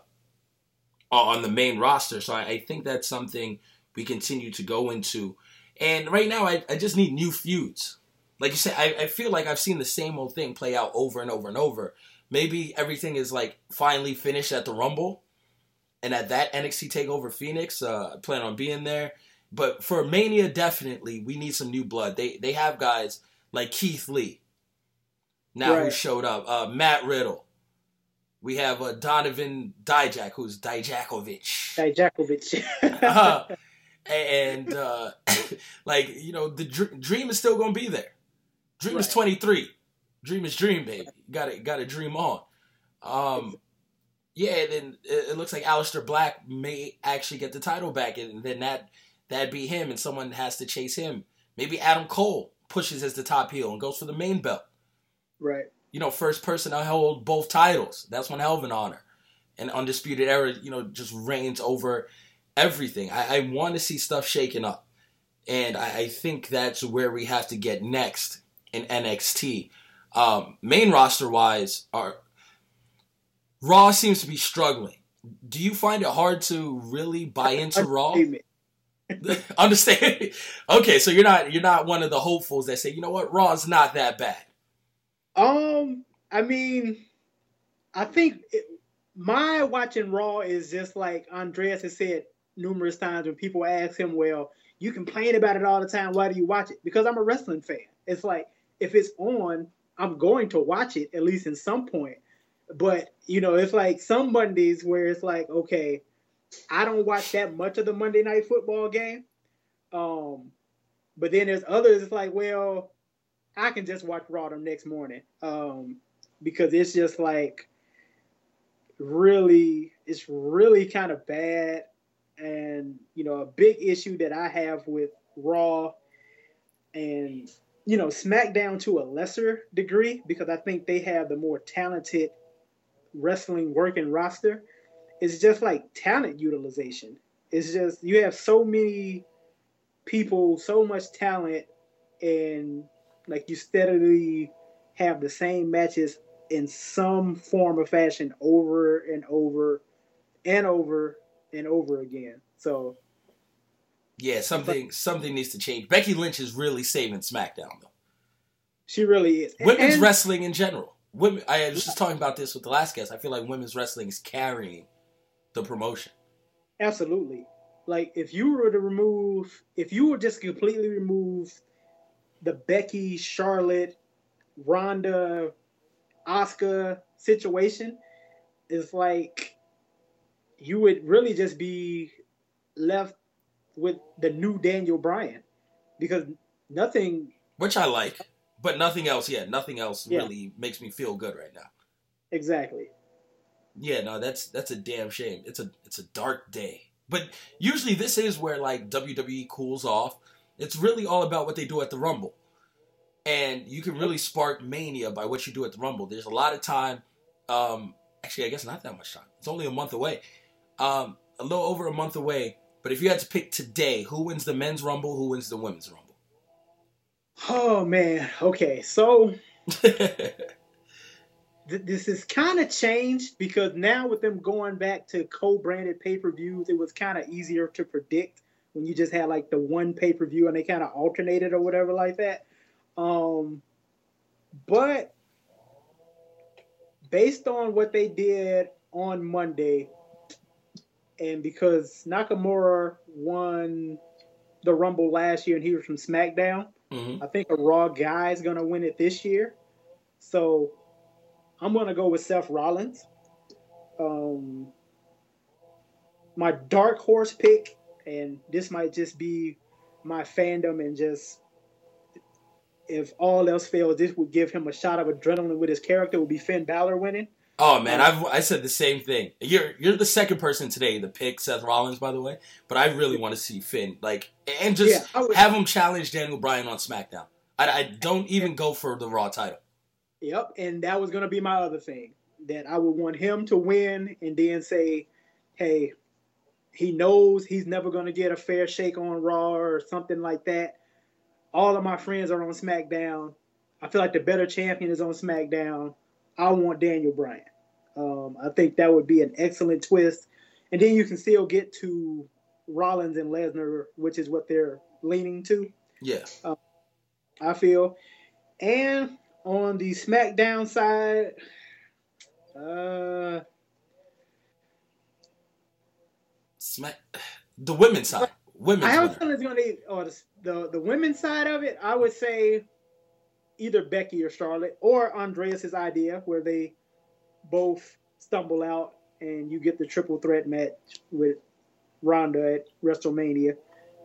on the main roster. So I, I think that's something we continue to go into. And right now, I, I just need new feuds. Like you said, I, I feel like I've seen the same old thing play out over and over and over. Maybe everything is like finally finished at the Rumble, and at that NXT Takeover Phoenix, uh, I plan on being there. But for Mania, definitely we need some new blood. They they have guys like Keith Lee, now who showed up. Uh, Matt Riddle. We have uh, Donovan Dijak, who's Dijakovic. Dijakovic. uh, and uh, like you know, the dr- dream is still gonna be there. Dream is twenty three. Dream is dream, baby. Got to got to dream on. Um, yeah. Then it, it looks like Aleister Black may actually get the title back, and then that that'd be him, and someone has to chase him. Maybe Adam Cole pushes as the top heel and goes for the main belt. right. You know, first person to hold both titles. That's one hell of an honor. And Undisputed Era, you know, just reigns over everything. I, I want to see stuff shaken up. And I, I think that's where we have to get next in NXT. Um, main roster wise, our Raw seems to be struggling. Do you find it hard to really buy into Raw? Understand? okay, so you're not you're not one of the hopefuls that say, you know what, Raw's not that bad. Um, I mean, I think it, my watching Raw is just like Andreas has said numerous times when people ask him, "Well, you complain about it all the time. Why do you watch it?" Because I'm a wrestling fan. It's like if it's on, I'm going to watch it at least in some point. But you know, it's like some Mondays where it's like, okay, I don't watch that much of the Monday night football game. Um, but then there's others. It's like, well, I can just watch Raw the next morning um, because it's just like really, it's really kind of bad. And, you know, a big issue that I have with Raw and, you know, SmackDown to a lesser degree because I think they have the more talented wrestling working roster. It's just like talent utilization. It's just, you have so many people, so much talent, and like you steadily have the same matches in some form or fashion over and over and over and over again. So Yeah, something something needs to change. Becky Lynch is really saving SmackDown though. she really is. Women's And- wrestling in general. Women I was just talking about this with the last guest. I feel like women's wrestling is carrying the promotion. Absolutely. Like if you were to remove, if you were just completely remove the Becky, Charlotte, Ronda, Asuka situation, it's like you would really just be left with the new Daniel Bryan because nothing. Which I like. But nothing else, yeah, nothing else Yeah. really makes me feel good right now. Exactly. Yeah, no, that's that's a damn shame. It's a it's a dark day. But usually this is where like WWE cools off. It's really all about what they do at the Rumble. And you can really spark mania by what you do at the Rumble. There's a lot of time. Um actually I guess not that much time. It's only a month away. Um a little over a month away. But if you had to pick today, who wins the men's rumble, who wins the women's rumble? Oh man. Okay. So th- this is kind of changed because now with them going back to co-branded pay-per-views, it was kind of easier to predict when you just had like the one pay-per-view and they kind of alternated or whatever like that. Um, but based on what they did on Monday, and because Nakamura won the Rumble last year and he was from SmackDown, Mhm. I think a Raw guy is going to win it this year. So I'm going to go with Seth Rollins. Um, my dark horse pick, and this might just be my fandom and just if all else fails, this would give him a shot of adrenaline with his character. Would be Finn Balor winning. Oh man, I've I said the same thing. You're you're the second person today to pick Seth Rollins, by the way. But I really want to see Finn like and just Yeah, would- have him challenge Daniel Bryan on SmackDown. I, I don't even go for the Raw title. Yep, and that was going to be my other thing that I would want him to win and then say, "Hey, he knows he's never going to get a fair shake on Raw or something like that. All of my friends are on SmackDown. I feel like the better champion is on SmackDown. I want Daniel Bryan. Um, I think that would be an excellent twist, and then you can still get to Rollins and Lesnar, which is what they're leaning to. Yeah. Um, I feel, and on the SmackDown side, uh, Smack the women's side. Women's. I have a feeling it's going to or the, the the women's side of it. I would say either Becky or Charlotte or Andreas's idea, where they both stumble out and you get the triple threat match with Ronda at WrestleMania,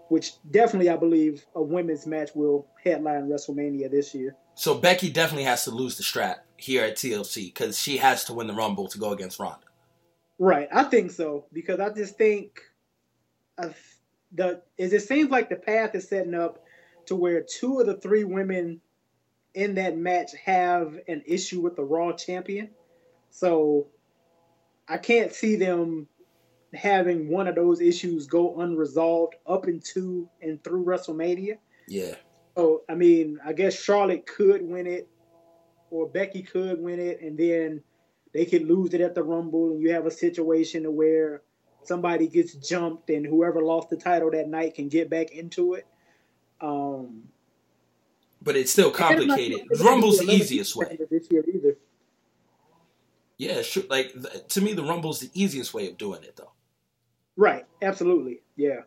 which definitely I believe a women's match will headline WrestleMania this year. So Becky definitely has to lose the strap here at TLC because she has to win the Rumble to go against Ronda. Right, I think so because I just think of the is it seems like the path is setting up to where two of the three women in that match have an issue with the Raw champion. So I can't see them having one of those issues go unresolved up into and through WrestleMania. Yeah. So I mean, I guess Charlotte could win it, or Becky could win it, and then they could lose it at the Rumble, and you have a situation where somebody gets jumped, and whoever lost the title that night can get back into it. Um, But it's still and I'm not complicated. it's Rumble's the easiest way. This year either. Yeah, sure. Like to me, the Rumble's the easiest way of doing it, though. Right, absolutely, yeah.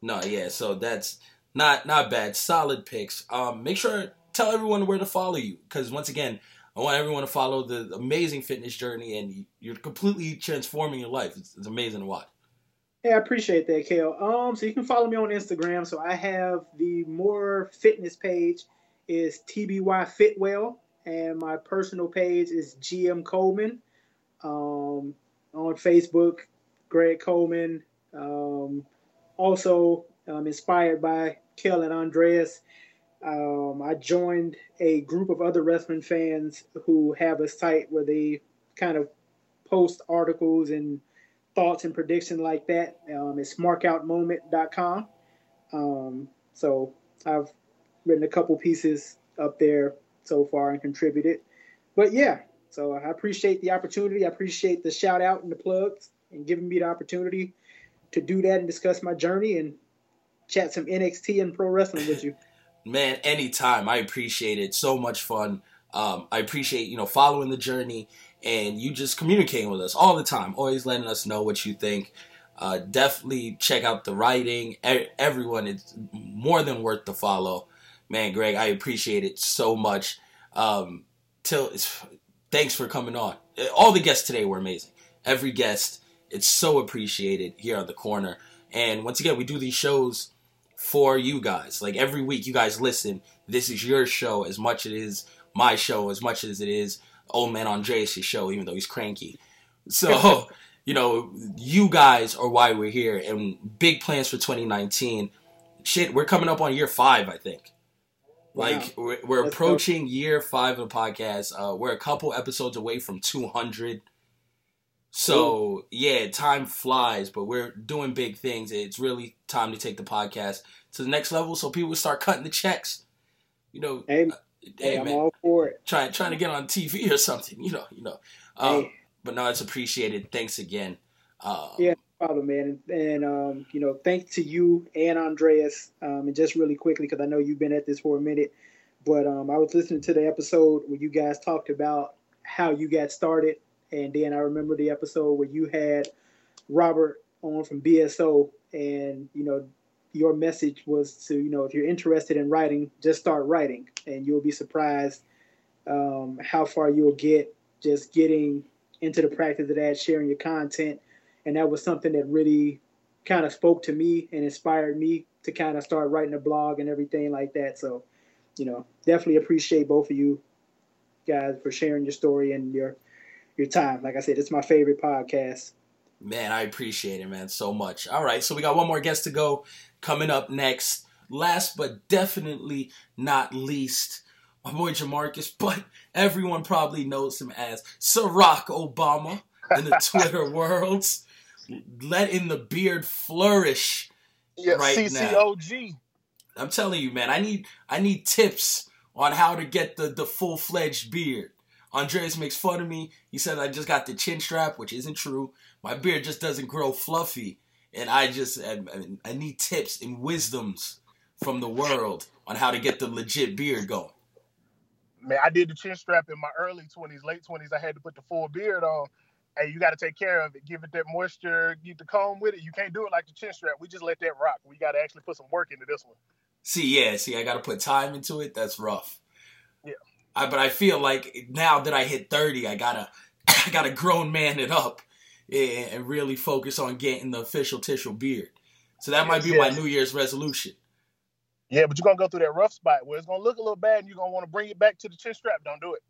No, yeah. So that's not not bad. Solid picks. Um, make sure tell everyone where to follow you because once again, I want everyone to follow the amazing fitness journey, and you're completely transforming your life. It's, it's amazing to watch. Yeah, I appreciate that, Kel. Um, so you can follow me on Instagram. So I have the more fitness page is TBY Fitwell, and my personal page is GM Coleman. Um, on Facebook, Greg Coleman. Um, also um, inspired by Kel and Andreas. Um, I joined a group of other wrestling fans who have a site where they kind of post articles and thoughts and prediction like that. Um, it's markoutmoment.com. Um, so I've written a couple pieces up there so far and contributed. But yeah, so I appreciate the opportunity. I appreciate the shout out and the plugs and giving me the opportunity to do that and discuss my journey and chat some NXT and pro wrestling with you. Man, anytime. I appreciate it. So much fun. Um, I appreciate you know following the journey and you just communicating with us all the time, always letting us know what you think. Uh, definitely check out the writing. E- everyone, it's more than worth the follow. Man, Greg, I appreciate it so much. Um, till thanks for coming on. All the guests today were amazing. Every guest, it's so appreciated here on the corner. And once again, we do these shows for you guys. Like every week, you guys listen. This is your show as much as it is my show, as much as it is Old Man Andreas' show, even though he's cranky. So, you know, you guys are why we're here, and big plans for 2019. Shit, we're coming up on year five, I think. Like Wow. we're, we're approaching year five of the podcast. Uh, we're a couple episodes away from 200. So yeah, time flies, but we're doing big things. It's really time to take the podcast to the next level, so people start cutting the checks. You know, Hey, uh, hey, I'm man, all for it. trying trying to get on TV or something. You know, you know. Um, Hey. But no, it's appreciated. Thanks again. Um, Yeah, no problem, man. And, and um, you know, thanks to you and Andreas. Um, and just really quickly, because I know you've been at this for a minute, but um, I was listening to the episode where you guys talked about how you got started, and then I remember the episode where you had Robert on from BSO, and you know, your message was to you know, if you're interested in writing, just start writing, and you'll be surprised um, how far you'll get just getting into the practice of that, sharing your content. And that was something that really kind of spoke to me and inspired me to kind of start writing a blog and everything like that. So, you know, definitely appreciate both of you guys for sharing your story and your your time. Like I said, it's my favorite podcast. Man, I appreciate it, man, so much. All right, so we got one more guest to go coming up next. Last but definitely not least, my boy Jamarcus, but everyone probably knows him as Barack Obama in the Twitter worlds. Letting the beard flourish Yeah, right now. CCOG. I'm telling you, man, I need I need tips on how to get the, the full fledged beard. Andreas makes fun of me. He said I just got the chin strap, which isn't true. My beard just doesn't grow fluffy. And I just, I, I need tips and wisdoms from the world on how to get the legit beard going. Man, I did the chin strap in my early 20s, late 20s. I had to put the full beard on. Hey, you got to take care of it. Give it that moisture. Get the comb with it. You can't do it like the chin strap. We just let that rock. We got to actually put some work into this one. See, yeah, see, I got to put time into it. That's rough. I, but I feel like now that I hit 30, I gotta, I gotta grown man it up and, really focus on getting the official tissue beard. So that might be Yes. my New Year's resolution. Yeah, but you're going to go through that rough spot where it's going to look a little bad and you're going to want to bring it back to the chin strap. Don't do it.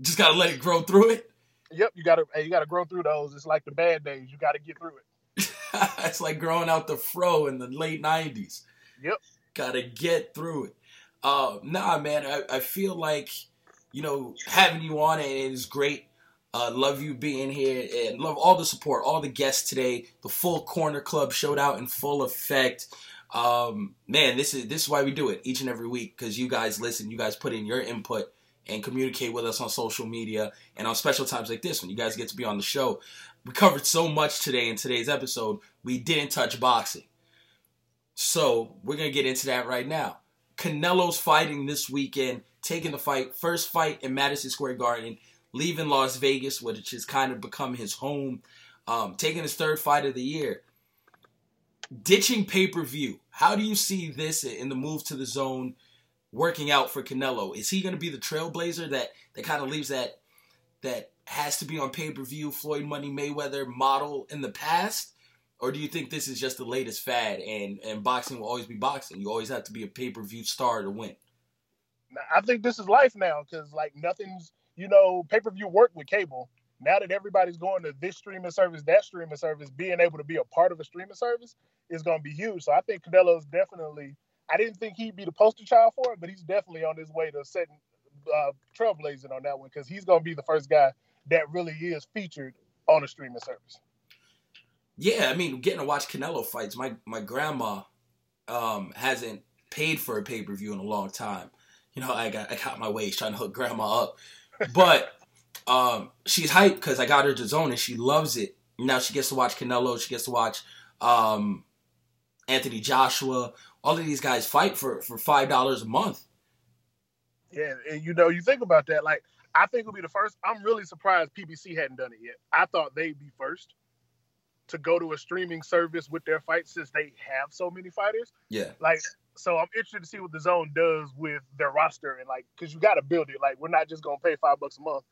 Just gotta let it grow through it. Yep, you got to hey, you got to grow through those. It's like the bad days. You got to get through it. it's like growing out the fro in the late 90s. Yep. Gotta get through it. Uh, nah, man, I, I feel like, you know, having you on it is great. Uh, love you being here and love all the support, all the guests today. The full Corner Club showed out in full effect. Um, man, this is this is why we do it each and every week because you guys listen, you guys put in your input and communicate with us on social media and on special times like this when you guys get to be on the show. We covered so much today in today's episode. We didn't touch boxing. So we're gonna get into that right now. Canelo's fighting this weekend, taking the fight, first fight in Madison Square Garden, leaving Las Vegas, which has kind of become his home, um, taking his third fight of the year. Ditching pay per view. How do you see this in the move to DAZN working out for Canelo? Is he going to be the trailblazer that that kind of leaves that that has to be on pay per view Floyd Money Mayweather model in the past? Or do you think this is just the latest fad and, and boxing will always be boxing? You always have to be a pay per view star to win. I think this is life now because like nothing's you know pay per view work with cable. Now that everybody's going to this streaming service, that streaming service, being able to be a part of a streaming service is going to be huge. So I think Canelo's definitely. I didn't think he'd be the poster child for it, but he's definitely on his way to setting uh, trailblazing on that one because he's going to be the first guy that really is featured on a streaming service. Yeah, I mean, getting to watch Canelo fights. My my grandma um, hasn't paid for a pay per view in a long time. You know, I got I got my ways trying to hook grandma up, but um, she's hyped because I got her to zone and she loves it. Now she gets to watch Canelo. She gets to watch um, Anthony Joshua. All of these guys fight for for five dollars a month. Yeah, and you know, you think about that. Like, I think it'll be the first. I'm really surprised PBC hadn't done it yet. I thought they'd be first to go to a streaming service with their fights since they have so many fighters. Yeah. Like, so I'm interested to see what DAZN does with their roster and like, because you got to build it. Like, we're not just gonna pay five bucks a month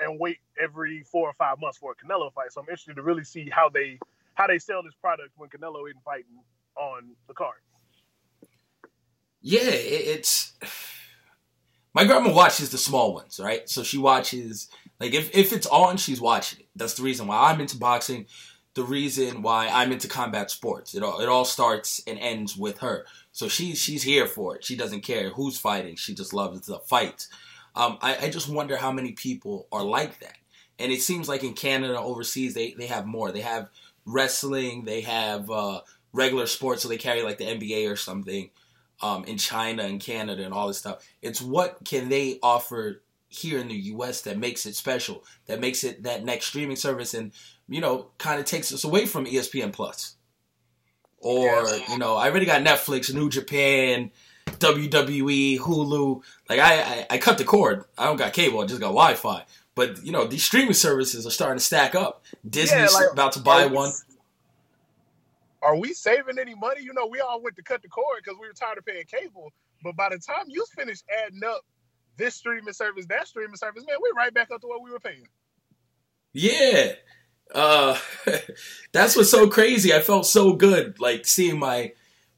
and wait every four or five months for a Canelo fight. So I'm interested to really see how they how they sell this product when Canelo isn't fighting on the card. Yeah, it's my grandma watches the small ones, right? So she watches like if if it's on, she's watching it. That's the reason why I'm into boxing. The reason why I'm into combat sports. It all it all starts and ends with her. So she's she's here for it. She doesn't care who's fighting. She just loves the fight. Um, I, I just wonder how many people are like that. And it seems like in Canada, overseas, they, they have more. They have wrestling, they have uh, regular sports, so they carry like the NBA or something um, in China and Canada and all this stuff. It's what can they offer here in the U.S. that makes it special, that makes it that next streaming service, and you know, kind of takes us away from ESPN Plus. Or you know, I already got Netflix, New Japan, WWE, Hulu. Like I, I, I cut the cord. I don't got cable. I just got Wi-Fi. But you know, these streaming services are starting to stack up. Disney's like, about to buy one. Are we saving any money? You know, we all went to cut the cord because we were tired of paying cable. But by the time you finish adding up this streaming service, that streaming service, man, we're right back up to what we were paying. Yeah. Uh that's what's so crazy. I felt so good like seeing my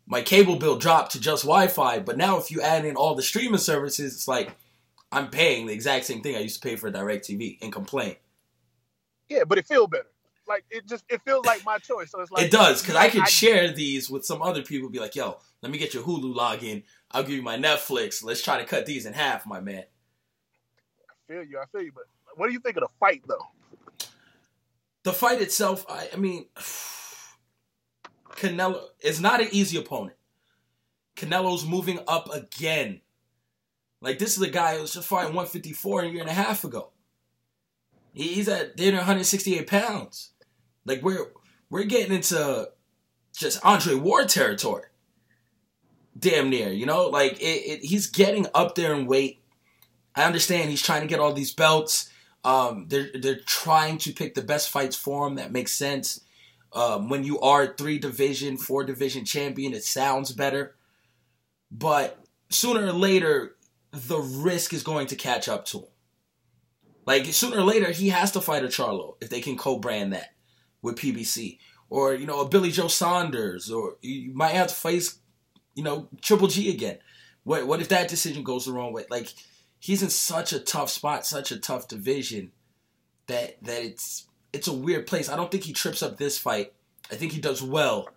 my cable bill drop to just Wi-Fi, but now if you add in all the streaming services, it's like I'm paying the exact same thing I used to pay for DirecTV and complain. Yeah, but it feels better. Like it just it feels like my choice. So it's like it does cuz I can I- share these with some other people be like, "Yo, let me get your Hulu login. I'll give you my Netflix. Let's try to cut these in half, my man." I feel you. I feel you. But what do you think of the fight though? The fight itself, I, I mean, Canelo is not an easy opponent. Canelo's moving up again Like this is a guy who was just fighting 154 a year and a half ago. He's at 168 pounds. Like we're we're getting into just Andre Ward territory. Damn near, you know, like it, it, he's getting up there in weight. I understand he's trying to get all these belts. Um, they're they're trying to pick the best fights for him that makes sense. Um, when you are three division, four division champion, it sounds better. But sooner or later, the risk is going to catch up to him. Like sooner or later, he has to fight a Charlo if they can co-brand that with PBC, or you know a Billy Joe Saunders, or you might have to face you know Triple G again. What what if that decision goes the wrong way? Like he's in such a tough spot, such a tough division that that it's it's a weird place. I don't think he trips up this fight. I think he does well.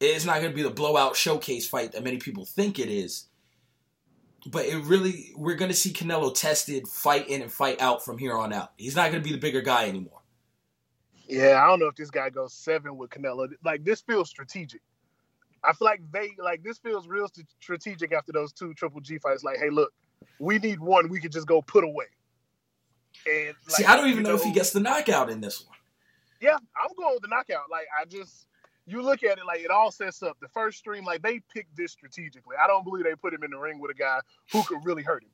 It's not going to be the blowout showcase fight that many people think it is. But it really, we're going to see Canelo tested, fight in and fight out from here on out. He's not going to be the bigger guy anymore. Yeah, I don't know if this guy goes seven with Canelo. Like this feels strategic. I feel like they like this feels real strategic after those two Triple G fights. Like, hey, look, we need one we could just go put away. And like, see, I don't even know, know if he gets the knockout in this one. Yeah, I'm going with the knockout. Like, I just you look at it like it all sets up the first stream. Like they picked this strategically. I don't believe they put him in the ring with a guy who could really hurt him.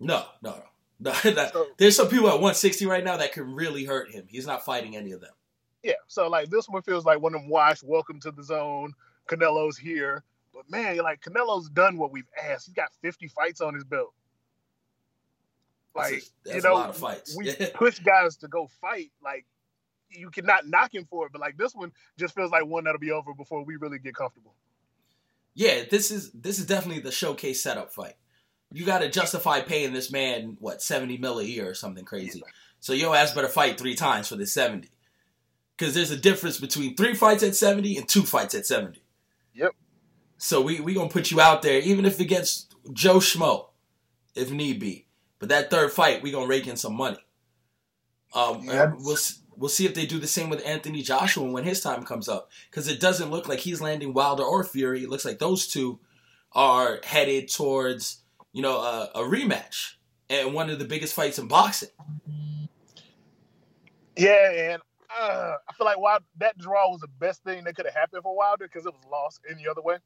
No, no, no. no so, there's some people at 160 right now that could really hurt him. He's not fighting any of them. Yeah, so like this one feels like one of them washed. Welcome to DAZN. Canelo's here, but man, like Canelo's done what we've asked. He's got 50 fights on his belt. Like that's a, that's you know, a lot of fights. we push guys to go fight. Like you cannot knock him for it, but like this one just feels like one that'll be over before we really get comfortable. Yeah, this is this is definitely the showcase setup fight. You got to justify paying this man what seventy mil a year or something crazy. So your ass better fight three times for the seventy, because there's a difference between three fights at seventy and two fights at seventy. So we we gonna put you out there, even if it gets Joe Schmo, if need be. But that third fight, we gonna rake in some money. Um, yeah. we'll we'll see if they do the same with Anthony Joshua when his time comes up, because it doesn't look like he's landing Wilder or Fury. It looks like those two are headed towards you know a, a rematch and one of the biggest fights in boxing. Yeah, and uh, I feel like Wilder, that draw was the best thing that could have happened for Wilder because it was lost any other way.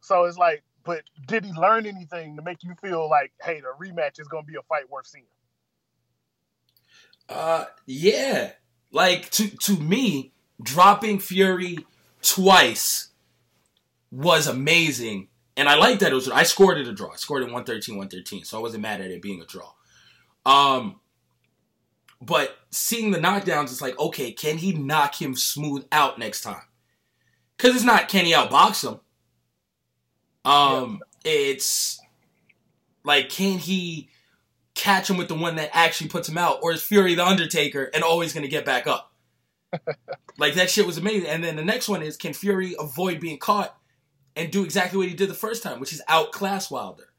So it's like, but did he learn anything to make you feel like, hey, the rematch is going to be a fight worth seeing? Uh, yeah. Like to to me, dropping Fury twice was amazing, and I like that it was. I scored it a draw. I scored it 113, 113, so I wasn't mad at it being a draw. Um, but seeing the knockdowns, it's like, okay, can he knock him smooth out next time? Because it's not can he outbox him. Um, yeah. it's like can he catch him with the one that actually puts him out, or is Fury the Undertaker and always going to get back up? like that shit was amazing. And then the next one is can Fury avoid being caught and do exactly what he did the first time, which is outclass Wilder?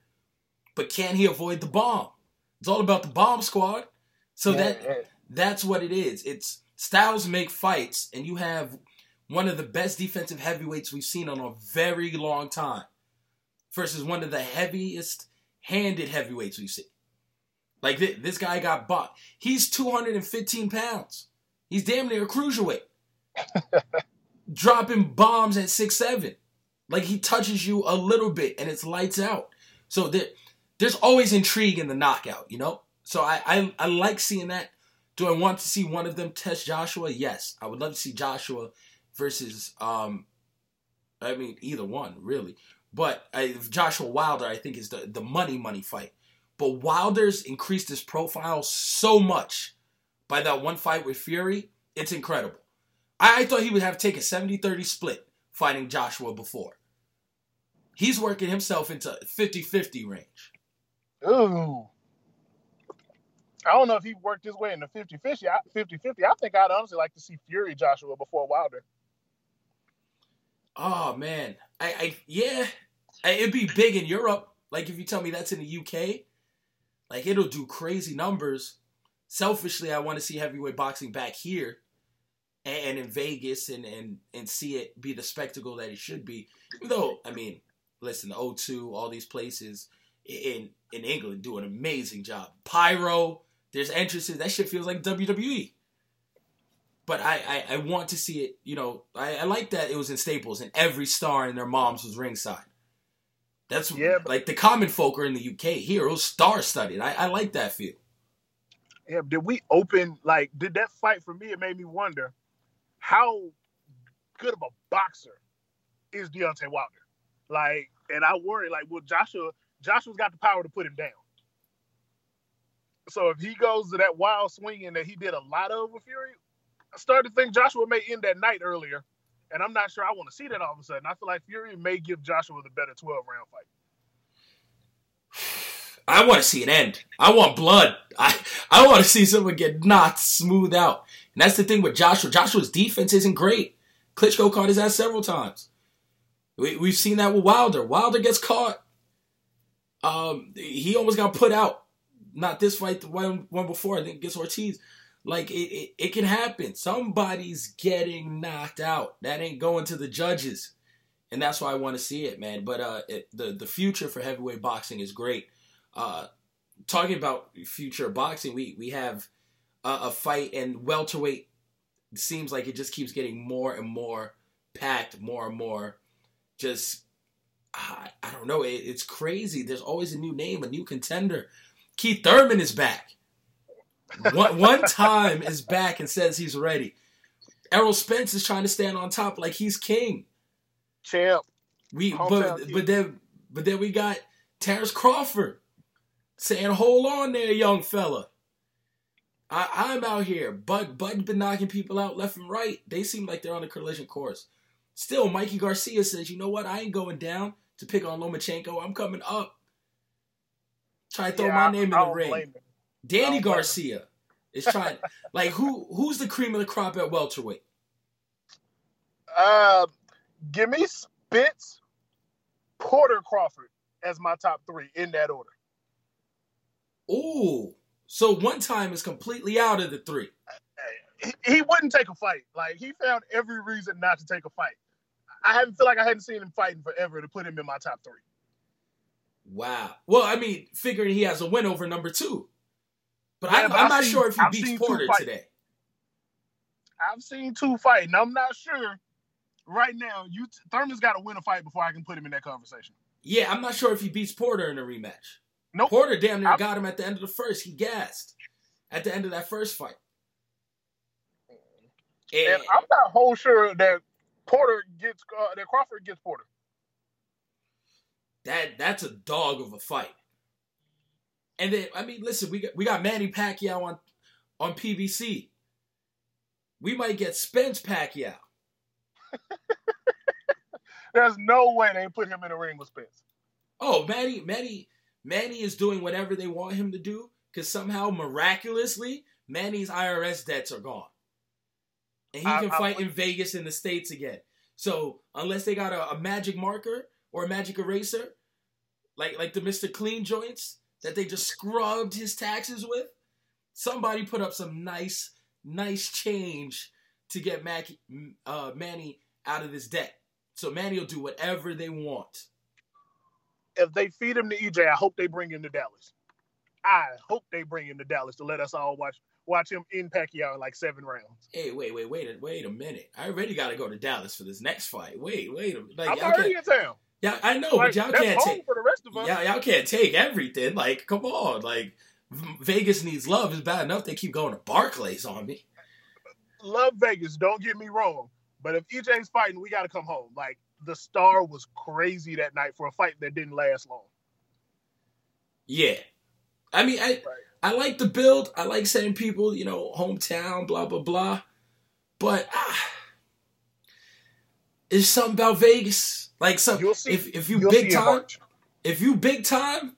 But can he avoid the bomb? It's all about the bomb squad. So yeah, that yeah. that's what it is. It's styles make fights, and you have one of the best defensive heavyweights we've seen in a very long time versus one of the heaviest handed heavyweights we've seen. Like th- this guy got bought. He's 215 pounds. He's damn near a cruiserweight. Dropping bombs at six seven. Like he touches you a little bit and it's lights out. So there, there's always intrigue in the knockout, you know? So I, I I like seeing that. Do I want to see one of them test Joshua? Yes. I would love to see Joshua versus um I mean either one, really. But I, Joshua Wilder, I think, is the, the money money fight. But Wilder's increased his profile so much by that one fight with Fury. It's incredible. I, I thought he would have to take a 70 30 split fighting Joshua before. He's working himself into 50 50 range. Ooh. I don't know if he worked his way into 50 50. 50 50. I think I'd honestly like to see Fury Joshua before Wilder. Oh, man. I, I yeah. It'd be big in Europe. Like if you tell me that's in the UK, like it'll do crazy numbers. Selfishly, I want to see heavyweight boxing back here and, in Vegas and, and and see it be the spectacle that it should be. Though, I mean, listen, O2, all these places, in in England do an amazing job. Pyro, there's entrances. That shit feels like WWE. But I, I, I want to see it. You know, I, I like that it was in Staples and every star and their moms was ringside. That's Yeah, but- like the common folk are in the UK. Here it was star studded. I, I like that feel. Yeah, did we open like did that fight for me? It made me wonder how good of a boxer is Deontay Wilder. Like, and I worry like, well, Joshua Joshua's got the power to put him down. So if he goes to that wild swinging that he did a lot of with Fury, I started to think Joshua may end that night earlier, and I'm not sure I want to see that all of a sudden. I feel like Fury may give Joshua the better 12 round fight. I want to see an end. I want blood. I I want to see someone get knocked smooth out. And that's the thing with Joshua. Joshua's defense isn't great. Klitschko caught his ass several times. We, we've seen that with Wilder. Wilder gets caught. Um, he almost got put out. Not this fight, the one, one before. I think against Ortiz. Like it, it, it can happen. Somebody's getting knocked out. That ain't going to the judges, and that's why I want to see it, man. But uh, it, the the future for heavyweight boxing is great. Uh, talking about future boxing, we we have a, a fight and welterweight seems like it just keeps getting more and more packed, more and more. Just I, I don't know. It, it's crazy. There's always a new name, a new contender. Keith Thurman is back. One, one time is back and says he's ready. Errol Spence is trying to stand on top like he's king. Champ. We Hometown but but then but then we got Terrence Crawford saying, "Hold on there, young fella." I, I'm out here. Bud Bud's been knocking people out left and right. They seem like they're on a collision course. Still, Mikey Garcia says, "You know what? I ain't going down to pick on Lomachenko. I'm coming up. Try to throw Yeah, my I- name in I the ring." Danny I don't blame him. Garcia is trying. like who? Who's the cream of the crop at welterweight? Uh, give me Spence, Porter, Crawford as my top three in that order. Ooh. So one time is completely out of the three. He, he wouldn't take a fight. Like he found every reason not to take a fight. I haven't feel like I hadn't seen him fighting forever to put him in my top three. Wow. Well, I mean, figuring he has a win over number two. But Yeah, I'm, I'm I've not seen- sure if he I've beats Porter today. I've seen two fight, and I'm not sure right now. You Thurman's got to win a fight before I can put him in that conversation. Yeah, I'm not sure if he beats Porter in a rematch. Nope. Porter damn near I'm- got him at the end of the first. He gassed at the end of that first fight. And I'm not whole sure that Porter gets uh, that Crawford gets Porter. That that's a dog of a fight. And then I mean, listen, we got we got Manny Pacquiao on on PBC. We might get Spence Pacquiao. There's no way they put him in a ring with Spence. Oh, Manny, Manny, Manny is doing whatever they want him to do because somehow miraculously Manny's IRS debts are gone, and he I- can I- fight in Vegas in the states again. So unless they got a, a magic marker or a magic eraser, like like the Mister Clean joints that they just scrubbed his taxes with, somebody put up some nice nice change to get Mac, uh, Manny out of this debt. So Manny will do whatever they want. If they feed him to EJ, I hope they bring him to Dallas. I hope they bring him to Dallas to let us all watch watch him in Pacquiao in like seven rounds. Hey, wait, wait, wait, a- wait a minute. I already got to go to Dallas for this next fight. Wait, wait. a- Like, I'm already in town. Yeah, I know, Like, but y'all that's can't home take. for the rest of us. Y'all, y'all can't take everything. Like, come on. Like, Vegas needs love. It's bad enough they keep going to Barclays on me. Love Vegas, don't get me wrong. But if EJ's fighting, we got to come home. Like the star was crazy that night for a fight that didn't last long. Yeah, I mean, I I like the build. I like saying people, you know, hometown, blah blah blah. But ah, it's something about Vegas. Like some, if if you you'll big time, if you big time,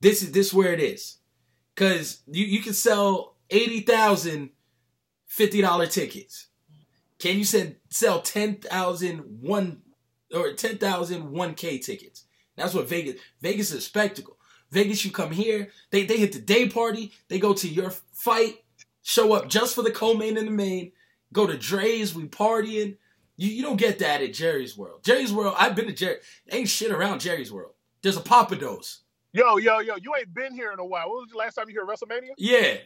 this is this where it is. Cause you, you can sell eighty thousand fifty dollar tickets. Can you send sell ten thousand one or ten thousand one K tickets? That's what Vegas Vegas is a spectacle. Vegas, you come here, they they hit the day party, they go to your fight, show up just for the co-main and the main, go to Drai's, we partying. You, you don't get that at Jerry's World. Jerry's World, I've been to Jerry. Ain't shit around Jerry's World. There's a Pappadeaux. Yo, yo, yo, you ain't been here in a while. When was the last time you heard WrestleMania? Yeah.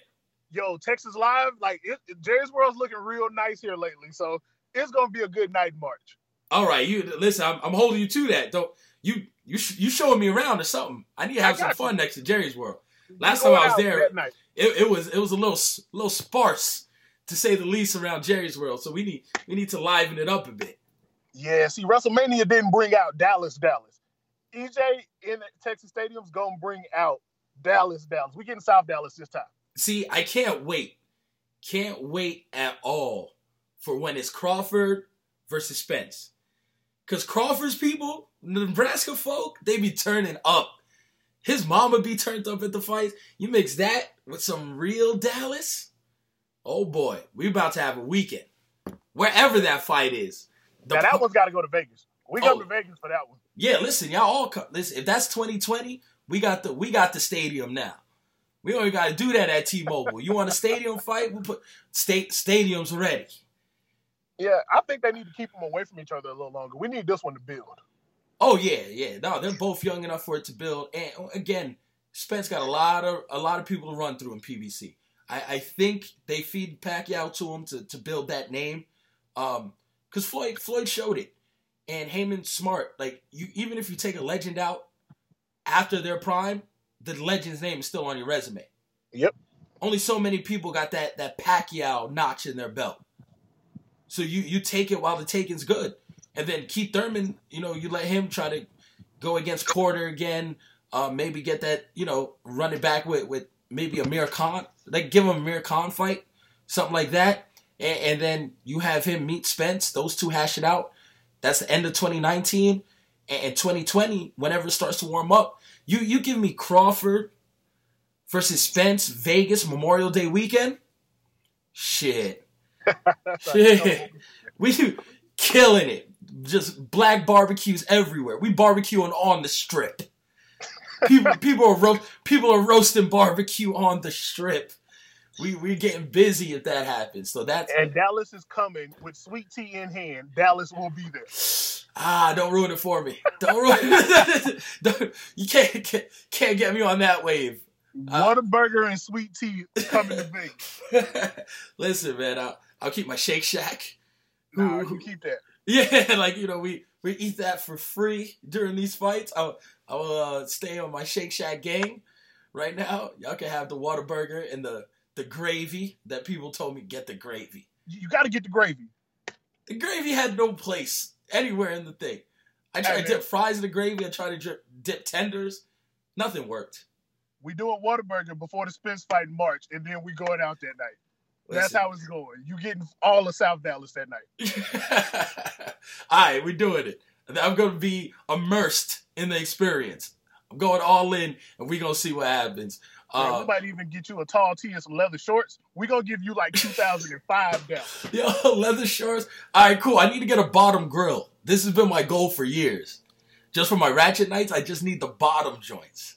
Yo, Texas Live, like it, Jerry's World's looking real nice here lately, so it's gonna be a good night in March. All right, you listen. I'm, I'm holding you to that. Don't you you you showing me around or something? I need to have some fun next to Jerry's World. Last time I was there, it, it was it was a little little sparse to say the least around Jerry's World. So we need we need to liven it up a bit. Yeah, see, WrestleMania didn't bring out Dallas, Dallas. EJ in Texas Stadium's gonna bring out Dallas, Dallas. We getting South Dallas this time. See, I can't wait. Can't wait at all for when it's Crawford versus Spence. Cause Crawford's people, Nebraska folk, they be turning up. His mama be turned up at the fights. You mix that with some real Dallas. Oh boy, we about to have a weekend. Wherever that fight is. now that one's got to go to Vegas. We go oh. to Vegas for that one. Yeah, listen, y'all all come. Listen, if that's 2020, we got the we got the stadium now. We only got to do that at T-Mobile. you want a stadium fight? We put state stadiums ready. Yeah, I think they need to keep them away from each other a little longer. We need this one to build. Oh yeah, yeah. No, they're both young enough for it to build. And again, Spence got a lot of a lot of people to run through in PBC. I, I think they feed Pacquiao to him to, to build that name. Um, because Floyd Floyd showed it and Haymon smart. Like you, even if you take a legend out after their prime, the legend's name is still on your resume. Yep. Only so many people got that that Pacquiao notch in their belt. So you you take it while the taking's good, and then Keith Thurman, you know, you let him try to go against Porter again. Uh, maybe get that you know running back with with maybe a Amir Khan. Like give him a Amir Khan fight, something like that, and, and then you have him meet Spence. Those two hash it out that's the end of 2019 and 2020. Whenever it starts to warm up, you you give me Crawford versus Spence Vegas Memorial Day weekend. Shit, shit, we killing it. Just black barbecues everywhere. We barbecuing on the strip. People people are ro- people are roasting barbecue on the strip we we getting busy if that happens. So that's and Dallas is coming with sweet tea in hand. Dallas will be there. Ah, don't ruin it for me. Don't ruin it. don't, you can't, can't can't get me on that wave. What Uh, Whataburger and sweet tea coming to Vegas. Listen, man, I'll, I'll keep my Shake Shack. Nah, you keep that. Yeah, like you know, we we eat that for free during these fights. I'll I'll uh, stay on my Shake Shack gang right now. Y'all can have the Whataburger and the the gravy that people told me get the gravy. You got to get the gravy. The gravy had no place anywhere in the thing. I tried to dip fries in the gravy. I tried to dip, dip tenders. Nothing worked. We do a Whataburger before the Spence fight in March, and then we going out that night. Listen. That's how it's going. You getting all of South Dallas that night. all right, we're doing it. I'm going to be immersed in the experience. I'm going all in, and we're going to see what happens. Uh, we might even get you a tall tee and some leather shorts. We're gonna give you like 2005 down. Yo, leather shorts. All right, cool. I need to get a bottom grill. This has been my goal for years. Just for my ratchet nights, I just need the bottom joints.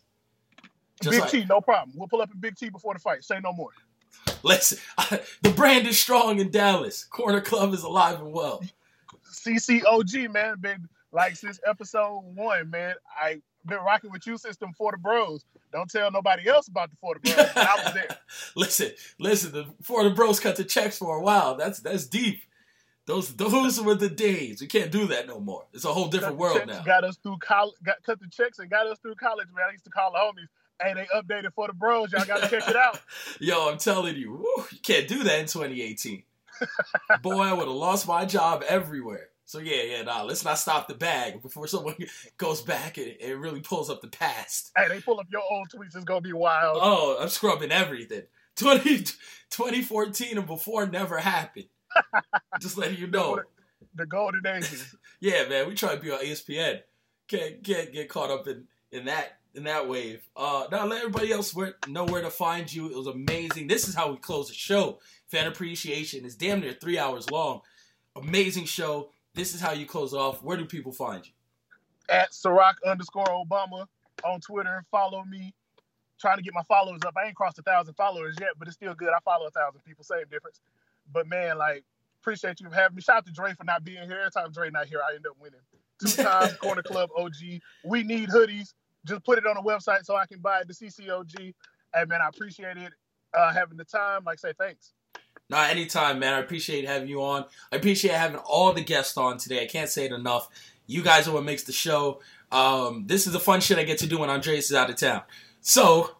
Just Big like, T, no problem. We'll pull up a Big T before the fight. Say no more. Listen, I, the brand is strong in Dallas. Corner Club is alive and well. CCOG, man, been like since episode one, man. I been rocking with you since them for the bros. Don't tell nobody else about the for the bros. I was there. listen, listen, the for the bros cut the checks for a while. That's that's deep. Those those were the days. We can't do that no more. It's a whole different world now. Got us through college. Got cut the checks and got us through college. Man, I used to call the homies. Hey, they updated for the bros. Y'all got to check it out. Yo, I'm telling you, woo, you can't do that in 2018. Boy, I would have lost my job everywhere. So yeah, yeah, nah. Let's not stop the bag before someone goes back and, and really pulls up the past. Hey, they pull up your old tweets. It's gonna be wild. Oh, I'm scrubbing everything. 20, 2014 and before never happened. Just letting you know. The golden ages. yeah, man. We try to be on ESPN. Can't can't get caught up in in that in that wave. Uh, now let everybody else where, know where to find you. It was amazing. This is how we close the show. Fan appreciation is damn near three hours long. Amazing show. This is how you close off. Where do people find you? At Ciroc underscore Obama on Twitter. Follow me. Trying to get my followers up. I ain't crossed a thousand followers yet, but it's still good. I follow a thousand people. Same difference. But man, like, appreciate you having me. Shout out to Dre for not being here. Every time Dre not here, I end up winning. Two times Corner Club OG. We need hoodies. just put it on the website so I can buy it. The CCOG. Hey man, I appreciate it. Uh, having the time. Like say thanks. Nah, anytime, man. I appreciate having you on. I appreciate having all the guests on today. I can't say it enough. You guys are what makes the show. Um, this is the fun shit I get to do when Andreas is out of town. So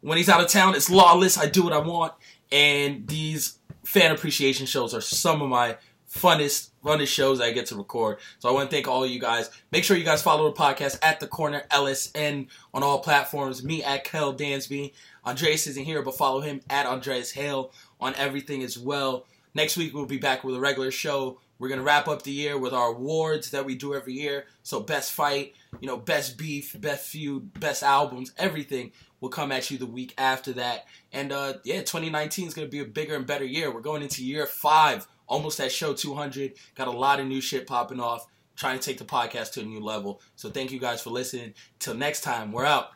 when he's out of town, it's lawless. I do what I want, and these fan appreciation shows are some of my funnest, funnest shows I get to record. So I want to thank all of you guys. Make sure you guys follow the podcast at the corner LSN on all platforms. Me at Kel Dansby. Andreas isn't here, but follow him at Andreas Hale on everything as well. Next week we'll be back with a regular show. We're gonna wrap up the year with our awards that we do every year. So best fight, you know, best beef, best feud, best albums, everything will come at you the week after that. And uh, yeah, 2019 is gonna be a bigger and better year. We're going into year five, almost at show 200. Got a lot of new shit popping off. Trying to take the podcast to a new level. So thank you guys for listening. Till next time, we're out.